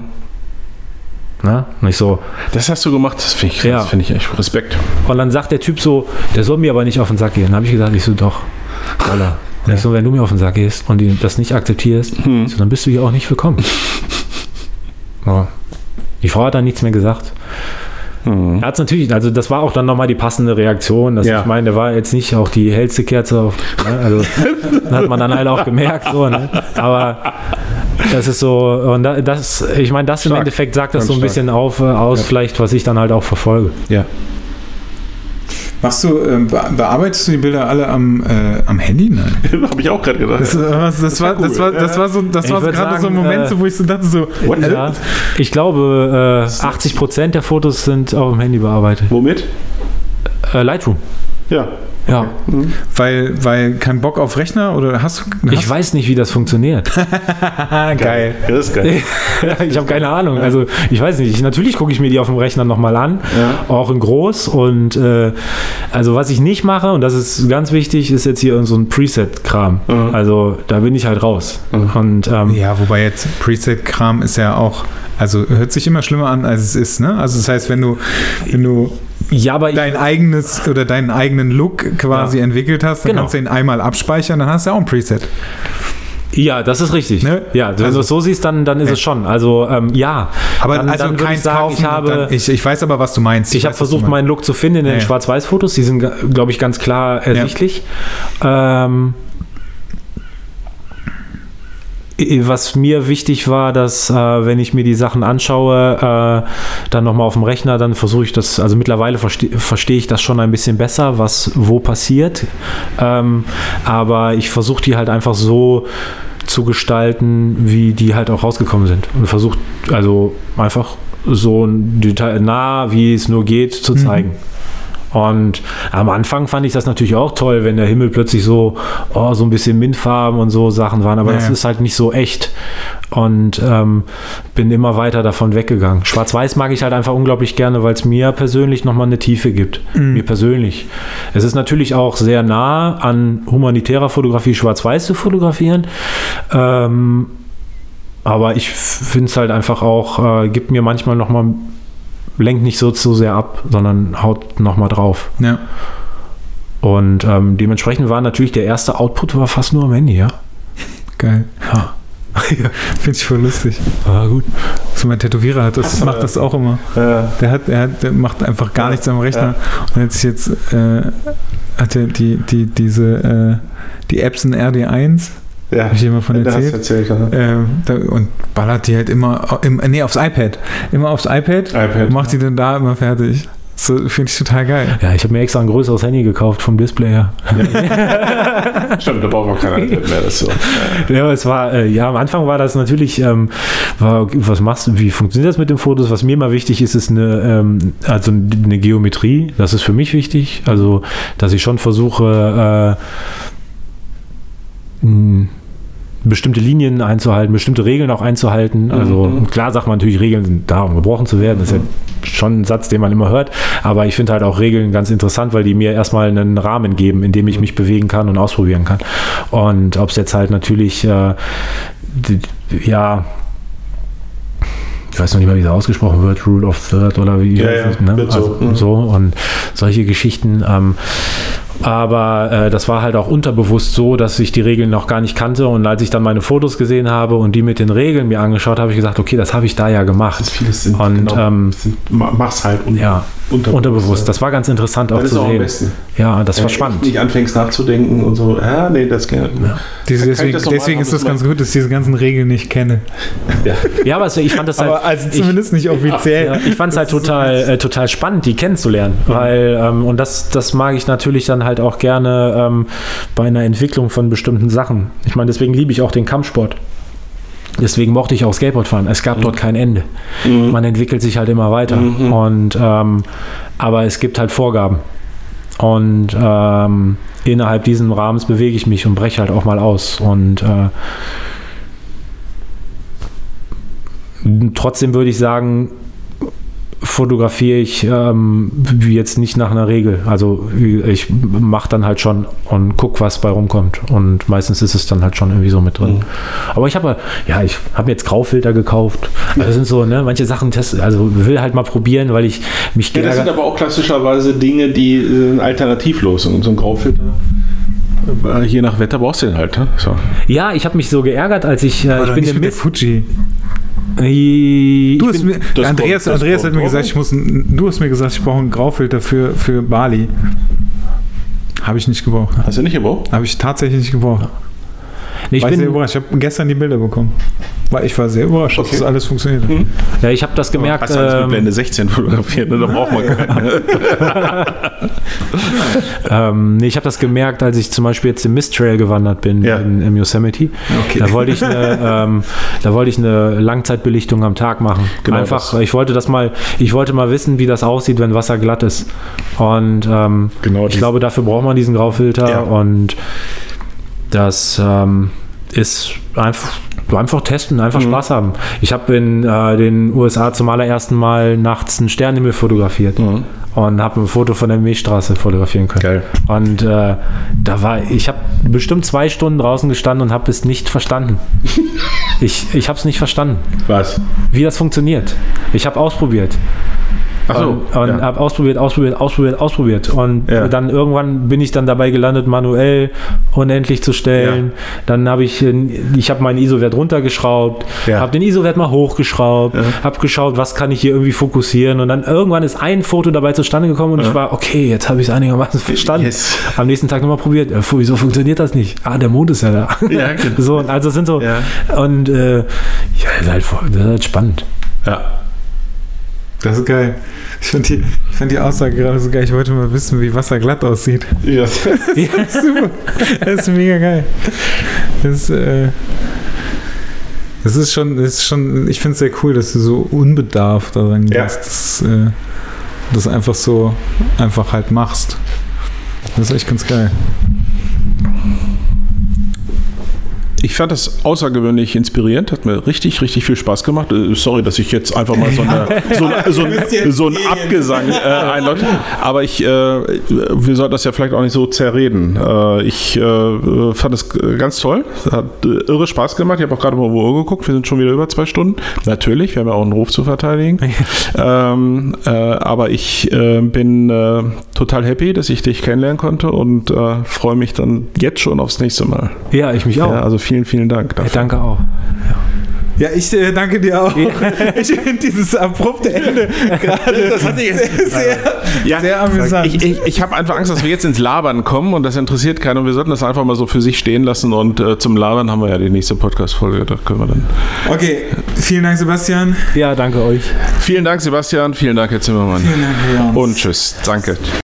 ne? Und ich so, Das hast du gemacht, das finde ich, Ja. das finde ich echt Respekt. und dann sagt der Typ so, der soll mir aber nicht auf den Sack gehen. Dann habe ich gesagt, ich so, doch, er. Und ich so, wenn du mir auf den Sack gehst und das nicht akzeptierst, ich so, dann bist du hier auch nicht willkommen. *laughs* Ja. Die Frau hat dann nichts mehr gesagt. Er hat es natürlich, also das war auch dann nochmal die passende Reaktion. Dass Ja. Ich meine, der war jetzt nicht auch die hellste Kerze auf, ne? also *laughs* hat man dann halt auch gemerkt. So, ne? Aber das ist so, und da- das, ich meine, das im Stark. Endeffekt sagt das Ganz so ein stark. bisschen auf, äh, aus, vielleicht, was ich dann halt auch verfolge. Ja. Machst du, ähm, be bearbeitest du die Bilder alle am, äh, am Handy? Nein. *laughs* Habe ich auch gerade gedacht. Das, äh, was- das, war, das, war, das war so, das war gerade so ein Moment, äh, so, wo ich so dachte, so, What? Ja, ich glaube, äh, 80 Prozent der Fotos sind auf dem Handy bearbeitet. Womit? Äh, Lightroom. Ja. Ja. weil, weil kein Bock auf Rechner oder hast du. Ich weiß nicht, wie das funktioniert. *laughs* Geil. Das ist geil. *laughs* ich habe keine Ahnung. Also ich weiß nicht. Ich, natürlich gucke ich mir die auf dem Rechner nochmal an, Ja. auch in groß. Und äh, also was ich nicht mache, und das ist ganz wichtig, ist jetzt hier so ein Preset-Kram. Mhm. Also da bin ich halt raus. Und ähm, Ja, wobei jetzt Preset-Kram ist ja auch, also hört sich immer schlimmer an, als es ist, ne? Also das heißt, wenn du, wenn du ja, aber ich, dein eigenes oder deinen eigenen Look quasi Ja. entwickelt hast, dann Genau. kannst du ihn einmal abspeichern, dann hast du auch ein Preset. ja, das ist richtig. Ne? Ja, wenn Also- du es so siehst, dann, dann ist es schon. Also ähm, ja. Aber dann, also dann kein ich sagen, kaufen. ich habe. dann, ich, ich weiß aber, was du meinst. Ich habe was du versucht, meinen Look zu finden in den Ja, ja. Schwarz-Weiß-Fotos. Die sind, glaube ich, ganz klar ersichtlich. Ähm, i- was mir wichtig war, dass äh, wenn ich mir die Sachen anschaue, äh, dann nochmal auf dem Rechner, dann versuche ich das, also mittlerweile verste verstehe ich das schon ein bisschen besser, was wo passiert. Ähm, aber ich versuche die halt einfach so zu gestalten, wie die halt auch rausgekommen sind. Und versucht also einfach so ein Detail nah, wie es nur geht, zu zeigen. Und am Anfang fand ich das natürlich auch toll, wenn der Himmel plötzlich so, oh, so ein bisschen Mintfarben und so Sachen waren, aber Ja, das ist halt nicht so echt. Und ähm, bin immer weiter davon weggegangen. Schwarz-Weiß mag ich halt einfach unglaublich gerne, weil es mir persönlich nochmal eine Tiefe gibt. Mir persönlich. Es ist natürlich auch sehr nah an humanitärer Fotografie, Schwarz-Weiß zu fotografieren. Ähm, aber ich finde es halt einfach auch, äh, gibt mir manchmal nochmal, lenkt nicht so zu sehr ab, sondern haut nochmal drauf. Ja. Und ähm, dementsprechend war natürlich der erste Output war fast nur am Handy, ja. Geil. Ja. Finde ich voll lustig. Ah, gut. So mein Tätowierer hat das, macht das auch immer. Der hat, er hat, der macht einfach gar nichts am Rechner. Und jetzt jetzt äh, hat er die, die, diese, äh, die Epson RD1, Ja, habe ich dir mal von erzählt. erzählt. Ja. Ähm, da, und ballert die halt immer, im, nee, aufs iPad. Immer aufs iPad. iPad. Und macht die dann da immer fertig. So finde ich total geil. Ja, ich habe mir extra ein größeres Handy gekauft vom Display her. *laughs* Stimmt, da braucht man kein iPad mehr. Das so. *laughs* Ja, es war, äh, ja, am Anfang war das natürlich, ähm, war, was machst du, wie funktioniert das mit den Fotos? Was mir mal wichtig ist, ist eine, ähm, also eine Geometrie. Das ist für mich wichtig. Also, dass ich schon versuche, äh, mh, bestimmte Linien einzuhalten, bestimmte Regeln auch einzuhalten. Also Mhm. klar sagt man natürlich, Regeln sind da, um gebrochen zu werden. Das ist ja schon ein Satz, den man immer hört. Aber ich finde halt auch Regeln ganz interessant, weil die mir erstmal einen Rahmen geben, in dem ich mich bewegen kann und ausprobieren kann. Und ob es jetzt halt natürlich, äh, ja, ich weiß noch nicht mal, wie es ausgesprochen wird, Rule of Third oder wie Ja, ja, ne? also, Mhm. so und solche Geschichten. Ähm, aber äh, das war halt auch unterbewusst so, dass ich die Regeln noch gar nicht kannte. Und als ich dann meine Fotos gesehen habe und die mit den Regeln mir angeschaut habe, habe ich gesagt, okay, das habe ich da ja gemacht. Vieles sind, Und, genau, ähm, sind, ma- mach's halt un Ja, unterbewusst. Das war ganz interessant auch Das ist zu auch sehen. Ja, das war Wenn du spannend. nicht anfängst nachzudenken und so, ja, nee, das geht. Diese, Kann ich deswegen das deswegen ist das ganz gut, dass ich diese ganzen Regeln nicht kenne. Ja. Ja, aber ich fand das halt. Aber also ich, zumindest nicht offiziell. Ja, ich fand es halt total, äh, total spannend, die kennenzulernen. Weil, ähm, und das, das mag ich natürlich dann halt auch gerne ähm, bei einer Entwicklung von bestimmten Sachen. Ich meine, deswegen liebe ich auch den Kampfsport. Deswegen mochte ich auch Skateboard fahren. Es gab dort kein Ende. Man entwickelt sich halt immer weiter. Und ähm, aber es gibt halt Vorgaben. Und ähm, innerhalb dieses Rahmens bewege ich mich und breche halt auch mal aus. Und äh, trotzdem würde ich sagen, fotografiere ich ähm, jetzt nicht nach einer Regel. Also ich mache dann halt schon und guck, was bei rumkommt. Und meistens ist es dann halt schon irgendwie so mit drin. Aber ich habe ja, ich habe jetzt Graufilter gekauft. Also das sind so, ne, manche Sachen testen, also will halt mal probieren, weil ich mich Ja, das sind aber auch klassischerweise Dinge, die sind alternativlos. Und so ein Graufilter, äh, je nach Wetter brauchst du den halt. Ne? So. Ja, ich habe mich so geärgert, als ich äh, ich bin nicht der mit der. Fuji. Ich Du hast mir, Andreas, kommt- Andreas hat mir gesagt, ich muss, du hast mir gesagt, ich brauche einen Graufilter für, für Bali. Habe ich nicht gebraucht. Hast du nicht gebraucht? Habe ich tatsächlich nicht gebraucht. Nee, ich war ich sehr bin, überrascht. Ich habe gestern die Bilder bekommen. Ich war sehr überrascht, dass Okay. das alles funktioniert. ja, ich habe das gemerkt. Hast du alles mit ähm, Blende 16 fotografiert, ne? da braucht man keinen. Ähm, nee, ich habe das gemerkt, als ich zum Beispiel jetzt im Mist Trail gewandert bin Ja. in, im Yosemite. Okay. Da wollte ich eine, *laughs* ähm, da wollte ich eine Langzeitbelichtung am Tag machen. Genau Einfach, das. ich wollte das mal, ich wollte mal wissen, wie das aussieht, wenn Wasser glatt ist. Und ähm, Genau ich dies- glaube, dafür braucht man diesen Graufilter Ja. und das ähm, ist einfach einfach testen, einfach Mhm. Spaß haben. Ich habe in äh, den USA zum allerersten Mal nachts einen Sternenhimmel fotografiert Mhm. und habe ein Foto von der Milchstraße fotografieren können. Geil. Und äh, da war, ich habe bestimmt zwei Stunden draußen gestanden und habe es nicht verstanden. *laughs* ich ich habe es nicht verstanden, Was? wie das funktioniert. Ich habe ausprobiert. Achso. Und, und ja. habe ausprobiert, ausprobiert, ausprobiert, ausprobiert. Und Ja. dann irgendwann bin ich dann dabei gelandet, manuell unendlich zu stellen. Dann habe ich, äh, ich habe meinen ISO-Wert runtergeschraubt, Ja. habe den ISO-Wert mal hochgeschraubt, habe geschaut, was kann ich hier irgendwie fokussieren. Und dann irgendwann ist ein Foto dabei zustande gekommen und ich war, okay, jetzt habe ich es einigermaßen verstanden. Yes. Am nächsten Tag nochmal probiert. Äh, wieso funktioniert das nicht? Ah, der Mond ist ja da. Ja, genau. *laughs* So, also sind so. Ja. Und äh, ja, das ist, halt, das ist halt spannend. ja. Das ist geil. Ich fand die, ich fand die Aussage gerade so geil. Ich wollte mal wissen, wie Wasser glatt aussieht. ja. *laughs* Super. Das ist mega geil. Das, äh, das ist schon, das ist schon, ich finde es sehr cool, dass du so unbedarft daran Ja. gehst. Das äh, das einfach so einfach halt machst. Das ist echt ganz geil. Ich fand das außergewöhnlich inspirierend, hat mir richtig, richtig viel Spaß gemacht. Äh, Sorry, dass ich jetzt einfach mal so, eine, so, ein- *laughs* so, ein- so einen Abgesang äh, einläute. Aber ich, äh, wir sollten das ja vielleicht auch nicht so zerreden. Äh, ich äh, fand es ganz toll. Hat äh, irre Spaß gemacht. Ich habe auch gerade mal Uhr geguckt. Wir sind schon wieder über zwei Stunden. Natürlich, wir haben ja auch einen Ruf zu verteidigen. ähm, äh, aber ich bin total happy, dass ich dich kennenlernen konnte und freue mich dann jetzt schon aufs nächste Mal. Ja, ich mich auch. Ja, also vielen, vielen Dank dafür. Danke auch. Ja, ich äh, danke dir auch. *laughs* Ich finde dieses abrupte Ende gerade Das hatte ich sehr, Ja, sehr amüsant. Ich, ich, ich habe einfach Angst, dass wir jetzt ins Labern kommen und das interessiert keinen und wir sollten das einfach mal so für sich stehen lassen und äh, zum Labern haben wir ja die nächste Podcast-Folge, da können wir dann. okay, vielen Dank, Sebastian. Ja, danke euch. Vielen Dank, Sebastian, vielen Dank, Herr Zimmermann Vielen Dank, Herr Jans. und tschüss, danke.